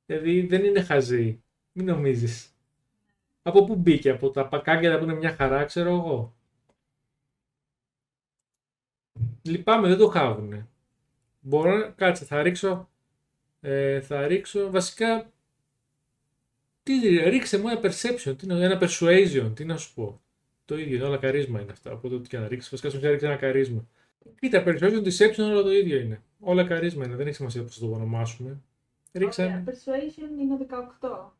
Δηλαδή δεν είναι χαζή. Μην νομίζεις. Από πού μπήκε, από τα πακάκια που είναι μια χαρά, ξέρω εγώ. Λυπάμαι, δεν το χάβουνε. Μπορώ να... Κάτσε, θα ρίξω... Ε, θα ρίξω... Βασικά... Τι ρίξε μου ένα perception, τι να, ένα persuasion, τι να σου πω. Το ίδιο, είναι όλα καρίσμα είναι αυτά. Οπότε ό,τι και να ρίξεις, βασικά σου ρίξει ένα καρίσμα. Κοίτα, persuasion, deception, όλα το ίδιο είναι. Όλα καρίσμα είναι, δεν έχει σημασία πώς το ονομάσουμε. Ρίξε Ωραία, ένα. persuasion είναι 18.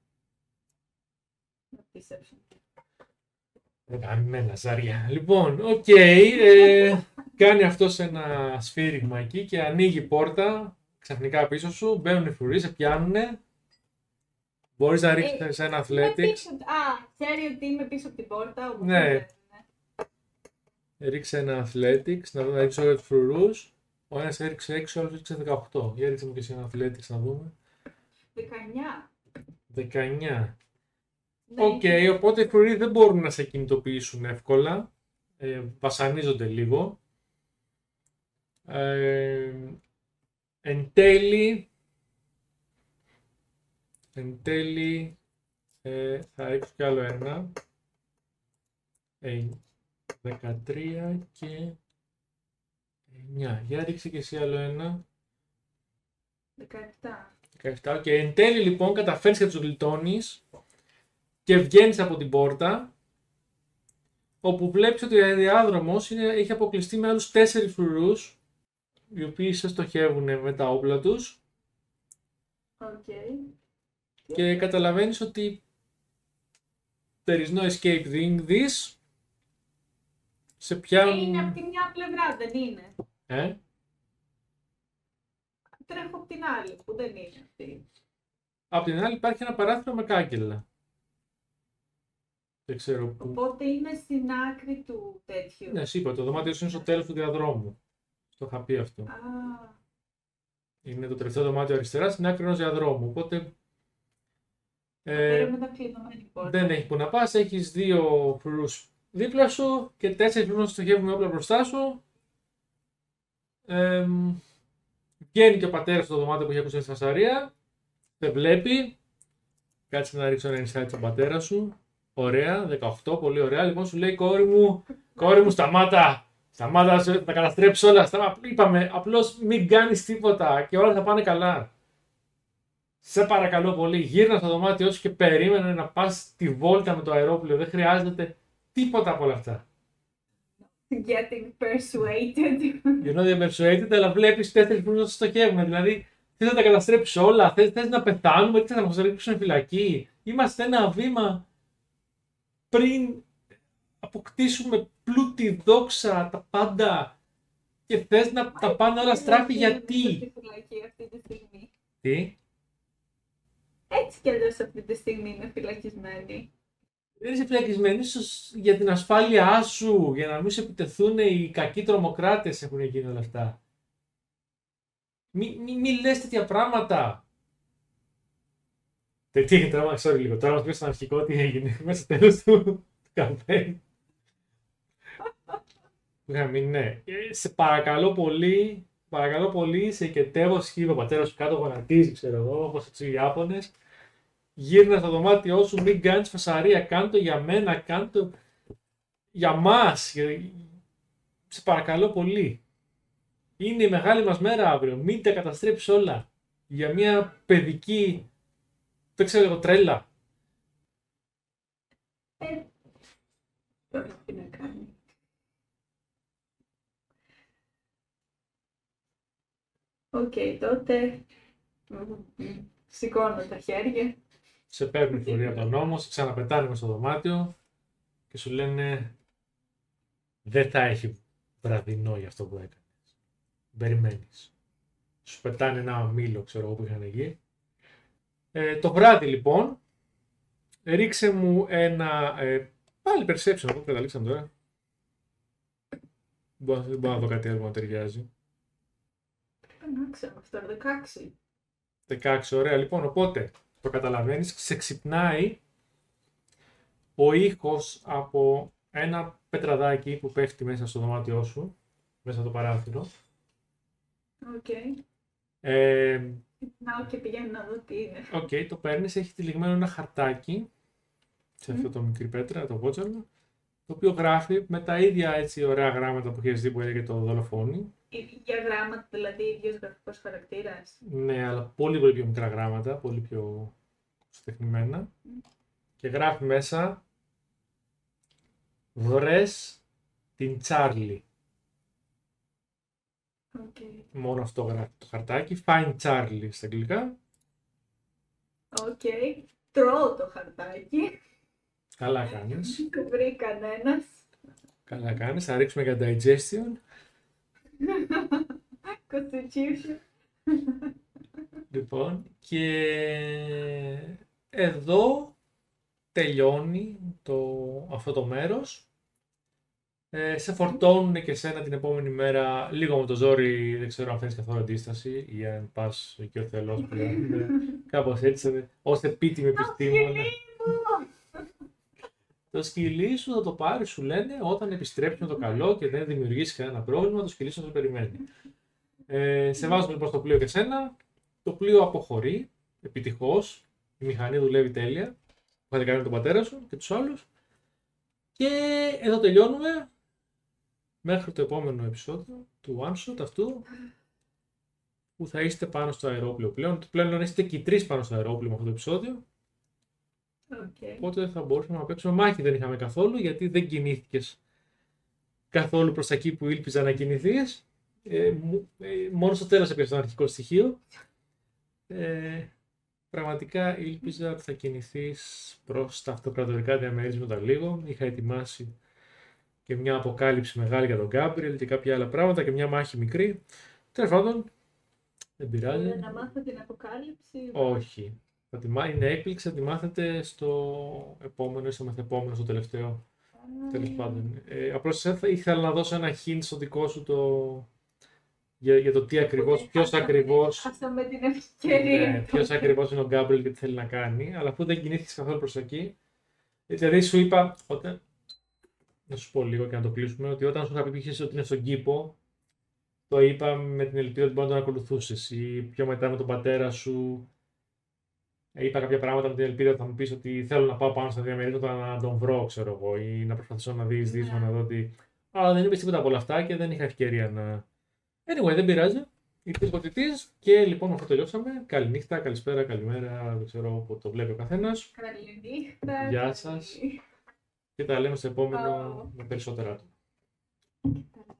Perception. Καμένα ζάρια. Λοιπόν, οκ. ε, κάνει αυτό ένα σφύριγμα εκεί και ανοίγει η πόρτα ξαφνικά πίσω σου. Μπαίνουν οι φρουροί, σε πιάνουνε. Μπορείς να ρίξεις Ε, ένα Είμαι athletics. πίσω, α, ξέρει ότι είμαι πίσω από την πόρτα. οπότε Ναι. δεν- Ρίξε ένα athletics, να δούμε να ρίξει όλα τους φρουρούς. Ο ένας έριξε 6, ο άλλος έριξε 18. Για ρίξε μου και εσύ ένα athletics να δούμε. 19. 19. Ναι, Οκ, οπότε οι φρουροί δεν μπορούν να σε ακινητοποιήσουν εύκολα. Ε, βασανίζονται λίγο. Ε, εν τέλει, εν τέλει ε, θα ρίξω κι άλλο ένα. Ε, 13 και 9. Για ρίξε και εσύ άλλο ένα. 17. 17. Και εν τέλει λοιπόν καταφέρεις και τους γλιτώνεις και βγαίνεις από την πόρτα όπου βλέπεις ότι ο διάδρομος είναι, έχει αποκλειστεί με άλλους τέσσερις φρουρούς οι οποίοι σε στοχεύουν με τα όπλα τους Οκ. και καταλαβαίνεις ότι there is no escape doing this σε Είναι πιάνουν... από τη μια πλευρά, δεν είναι; Ε; Τρέχω από την άλλη, που δεν είναι αυτή. Απ' την άλλη υπάρχει ένα παράθυρο με κάγκελα. Δεν ξέρω πού. Οπότε είμαι στην άκρη του τέτοιου. Ναι, σου είπα, το δωμάτιο σου είναι στο τέλος του διαδρόμου. Το είχα πει αυτό. Α, Είναι το τελευταίο δωμάτιο αριστεράς στην άκρη ενό διαδρόμου. Οπότε πέρα ε, με τα κλειδωμένη πόρτα. δεν έχει που να πας. Έχεις δύο φρουρού δίπλα σου και τέσσερις φρουρού να στοχεύουν με όπλα μπροστά σου. Ε, βγαίνει και ο πατέρας στο δωμάτιο που έχει ακούσει τη φασαρία. Δεν βλέπει. Κάτσε να ρίξω ένα insight στον πατέρα σου. Ωραία, 18, πολύ ωραία. Λοιπόν, σου λέει κόρη μου, κόρη μου, σταμάτα. Σταμάτα, σε- θα τα καταστρέψεις όλα. Σταμά... Είπαμε, απλώς μην κάνεις τίποτα και όλα θα πάνε καλά. Σε παρακαλώ πολύ, γύρνα στο δωμάτιό σου και περίμενε να πας τη βόλτα με το αερόπλαιο. Δεν χρειάζεται τίποτα από όλα αυτά. Getting persuaded. You know they're persuaded, αλλά βλέπεις τέσσερις που να στοχεύουν. Δηλαδή, θες να τα καταστρέψεις όλα, θες να πεθάνουμε, θες να μας ρίξουν φυλακή. Είμαστε ένα βήμα πριν αποκτήσουμε πλούτη, δόξα, τα πάντα. Και θες να τα πάνε όλα στράφη γιατί; Στη φυλακή αυτή τη στιγμή. Τι; Έτσι κι αλλιώς αυτή τη στιγμή είναι φυλακισμένη. Δεν είσαι φυλακισμένη ίσως για την ασφάλειά σου, για να μην σε επιτεθούν οι κακοί τρομοκράτες έχουν γίνει όλα αυτά. Μη, μη, μη λες τέτοια πράγματα. Τε, τι έγινε τώρα, sorry λίγο. Τώρα μας πεις στον αρχικό τι έγινε μέσα στο τέλος του, του campaign. Που είχα μείνει, ναι. Ε, Σε παρακαλώ πολύ, παρακαλώ πολύ, σε κετεύω σχήμα, ο πατέρας σου κάτω γονατίζει, ξέρω εγώ, όπως τους Ιάπωνες. Γύρνα στο δωμάτιό σου, μην κάνεις φασαρία, κάνε το για μένα, κάνε το για μας. Για- Σε παρακαλώ πολύ. Είναι η μεγάλη μας μέρα αύριο, μην τα καταστρέψεις όλα. Για μια παιδική, δεν ξέρω εγώ, τρέλα. Ε, τώρα τι να κάνει. Οκ, τότε μ, μ, σηκώνω τα χέρια. Σε παίρνουν φορεί από τον ώμο, σε ξαναπετάνε μες στο δωμάτιο και σου λένε δεν θα έχει βραδινό για αυτό που έκανες. Περιμένεις. Σου πετάνε ένα μήλο, ξέρω εγώ, που είχαν εκεί. Ε, το βράδυ λοιπόν, ρίξε μου ένα, ε, πάλι perception, που καταλήξαμε τώρα. Δεν μπορώ, δεν μπορώ να δω κάτι άλλο που να ταιριάζει. Να ξέρω, αυτό είναι 16. 16, ωραία. Λοιπόν, οπότε το καταλαβαίνεις, σε ξυπνάει ο ήχος από ένα πετραδάκι που πέφτει μέσα στο δωμάτιό σου, μέσα στο παράθυρο. Οκ. Ε, Να και πηγαίνω να δω τι είναι. Οκ, το παίρνεις, έχει τυλιγμένο ένα χαρτάκι σε αυτό Μμ. το μικρή πέτρα, το βότσαλο, το οποίο γράφει με τα ίδια έτσι ωραία γράμματα που έχεις δει που έλεγε το δολοφόνι. Ε, Για γράμματα, δηλαδή ίδιο γραφικό χαρακτήρας. Ναι, αλλά πολύ πολύ πιο μικρά γράμματα, πολύ πιο στεχνημένα. Και γράφει μέσα «Βρες την Τσάρλι». Οκ. Μόνο αυτό γράφει το χαρτάκι. Find Charlie στα αγγλικά. Οκ. Τρώω το χαρτάκι. Καλά κάνεις. Το βρει κανένας. Καλά κάνεις. Θα ρίξουμε για digestion. Constitution. Λοιπόν, και εδώ τελειώνει το, αυτό το μέρος. Ε, σε φορτώνουν και σένα την επόμενη μέρα λίγο με το ζόρι, δεν ξέρω αν φέρνεις καθόλου αντίσταση ή αν πας εκεί ο θελός πλέον. Ε, Κάπως έτσι, ως επίτιμη επιστήμονα. Το σκυλί σου θα το πάρει, σου λένε, όταν επιστρέψει με το καλό και δεν δημιουργήσει κανένα πρόβλημα, το σκυλί σου θα σε περιμένει. Ε, σε βάζουμε λοιπόν στο πλοίο και σένα. Το πλοίο αποχωρεί, επιτυχώς. Η μηχανή δουλεύει τέλεια. Που είχατε κάνει με τον πατέρα σου και τους άλλους. Και εδώ τελειώνουμε. Μέχρι το επόμενο επεισόδιο του One Shot αυτού. Που θα είστε πάνω στο αερόπλοιο πλέον. Πλέον είστε και οι τρεις πάνω στο αερόπλοιο με αυτό το επεισόδιο. Οκ. Οπότε θα μπορούσαμε να παίξουμε μάχη. Δεν είχαμε καθόλου γιατί δεν κινήθηκες καθόλου προς τα εκεί που ήλπιζα να κινηθείς. Ε, μου- ε, μόνο στο τέλος έπιασες το αρχικό στοιχείο. Ε, πραγματικά ήλπιζα ότι θα κινηθείς προς τα αυτοκρατορικά διαμερίσματα λίγο. Είχα ετοιμάσει και μια αποκάλυψη μεγάλη για τον Γκάμπριελ και κάποια άλλα πράγματα και μια μάχη μικρή. Τέλος πάντων, δεν πειράζει. Θέλω να μάθω την αποκάλυψη; Όχι. Θα τη μά- είναι έκπληξη, θα τη μάθετε στο επόμενο ή στο μεθεπόμενο, στο τελευταίο. Τέλος πάντων. Ε, Απλώς ήθελα να δώσω ένα hint στο δικό σου το. Για, για το τι ακριβώς, ποιος ακριβώ. Χάσαμε την ευκαιρία. Ναι, ποιος ακριβώς είναι ο Γκάμπριλ και τι θέλει να κάνει. Αλλά αφού δεν κινήθηκες καθόλου προς εκεί. Δηλαδή σου είπα. Όταν, να σου πω λίγο και να το κλείσουμε. Ότι όταν σου είχα πει π.χ. ότι είναι στον κήπο. Το είπα με την ελπίδα ότι μπορεί να τον ακολουθούσες. Ή πιο μετά με τον πατέρα σου. Ε, Είπα κάποια πράγματα με την ελπίδα ότι θα μου πεις ότι θέλω να πάω πάνω στα διαμερίσματα να τον βρω, ξέρω εγώ, ή να προσπαθήσω να διεισδύσω, Ναι. να δω ότι. Αλλά δεν είπε τίποτα από όλα αυτά και δεν είχα ευκαιρία να. Anyway, δεν πειράζει. Ήρθες ποτητή και λοιπόν με αυτό τελειώσαμε. Καληνύχτα, καλησπέρα, καλημέρα. Δεν ξέρω πού το βλέπει ο καθένας. Καληνύχτα. Γεια σας. Και τα λέμε στο επόμενο Ciao. με περισσότερα άτομα.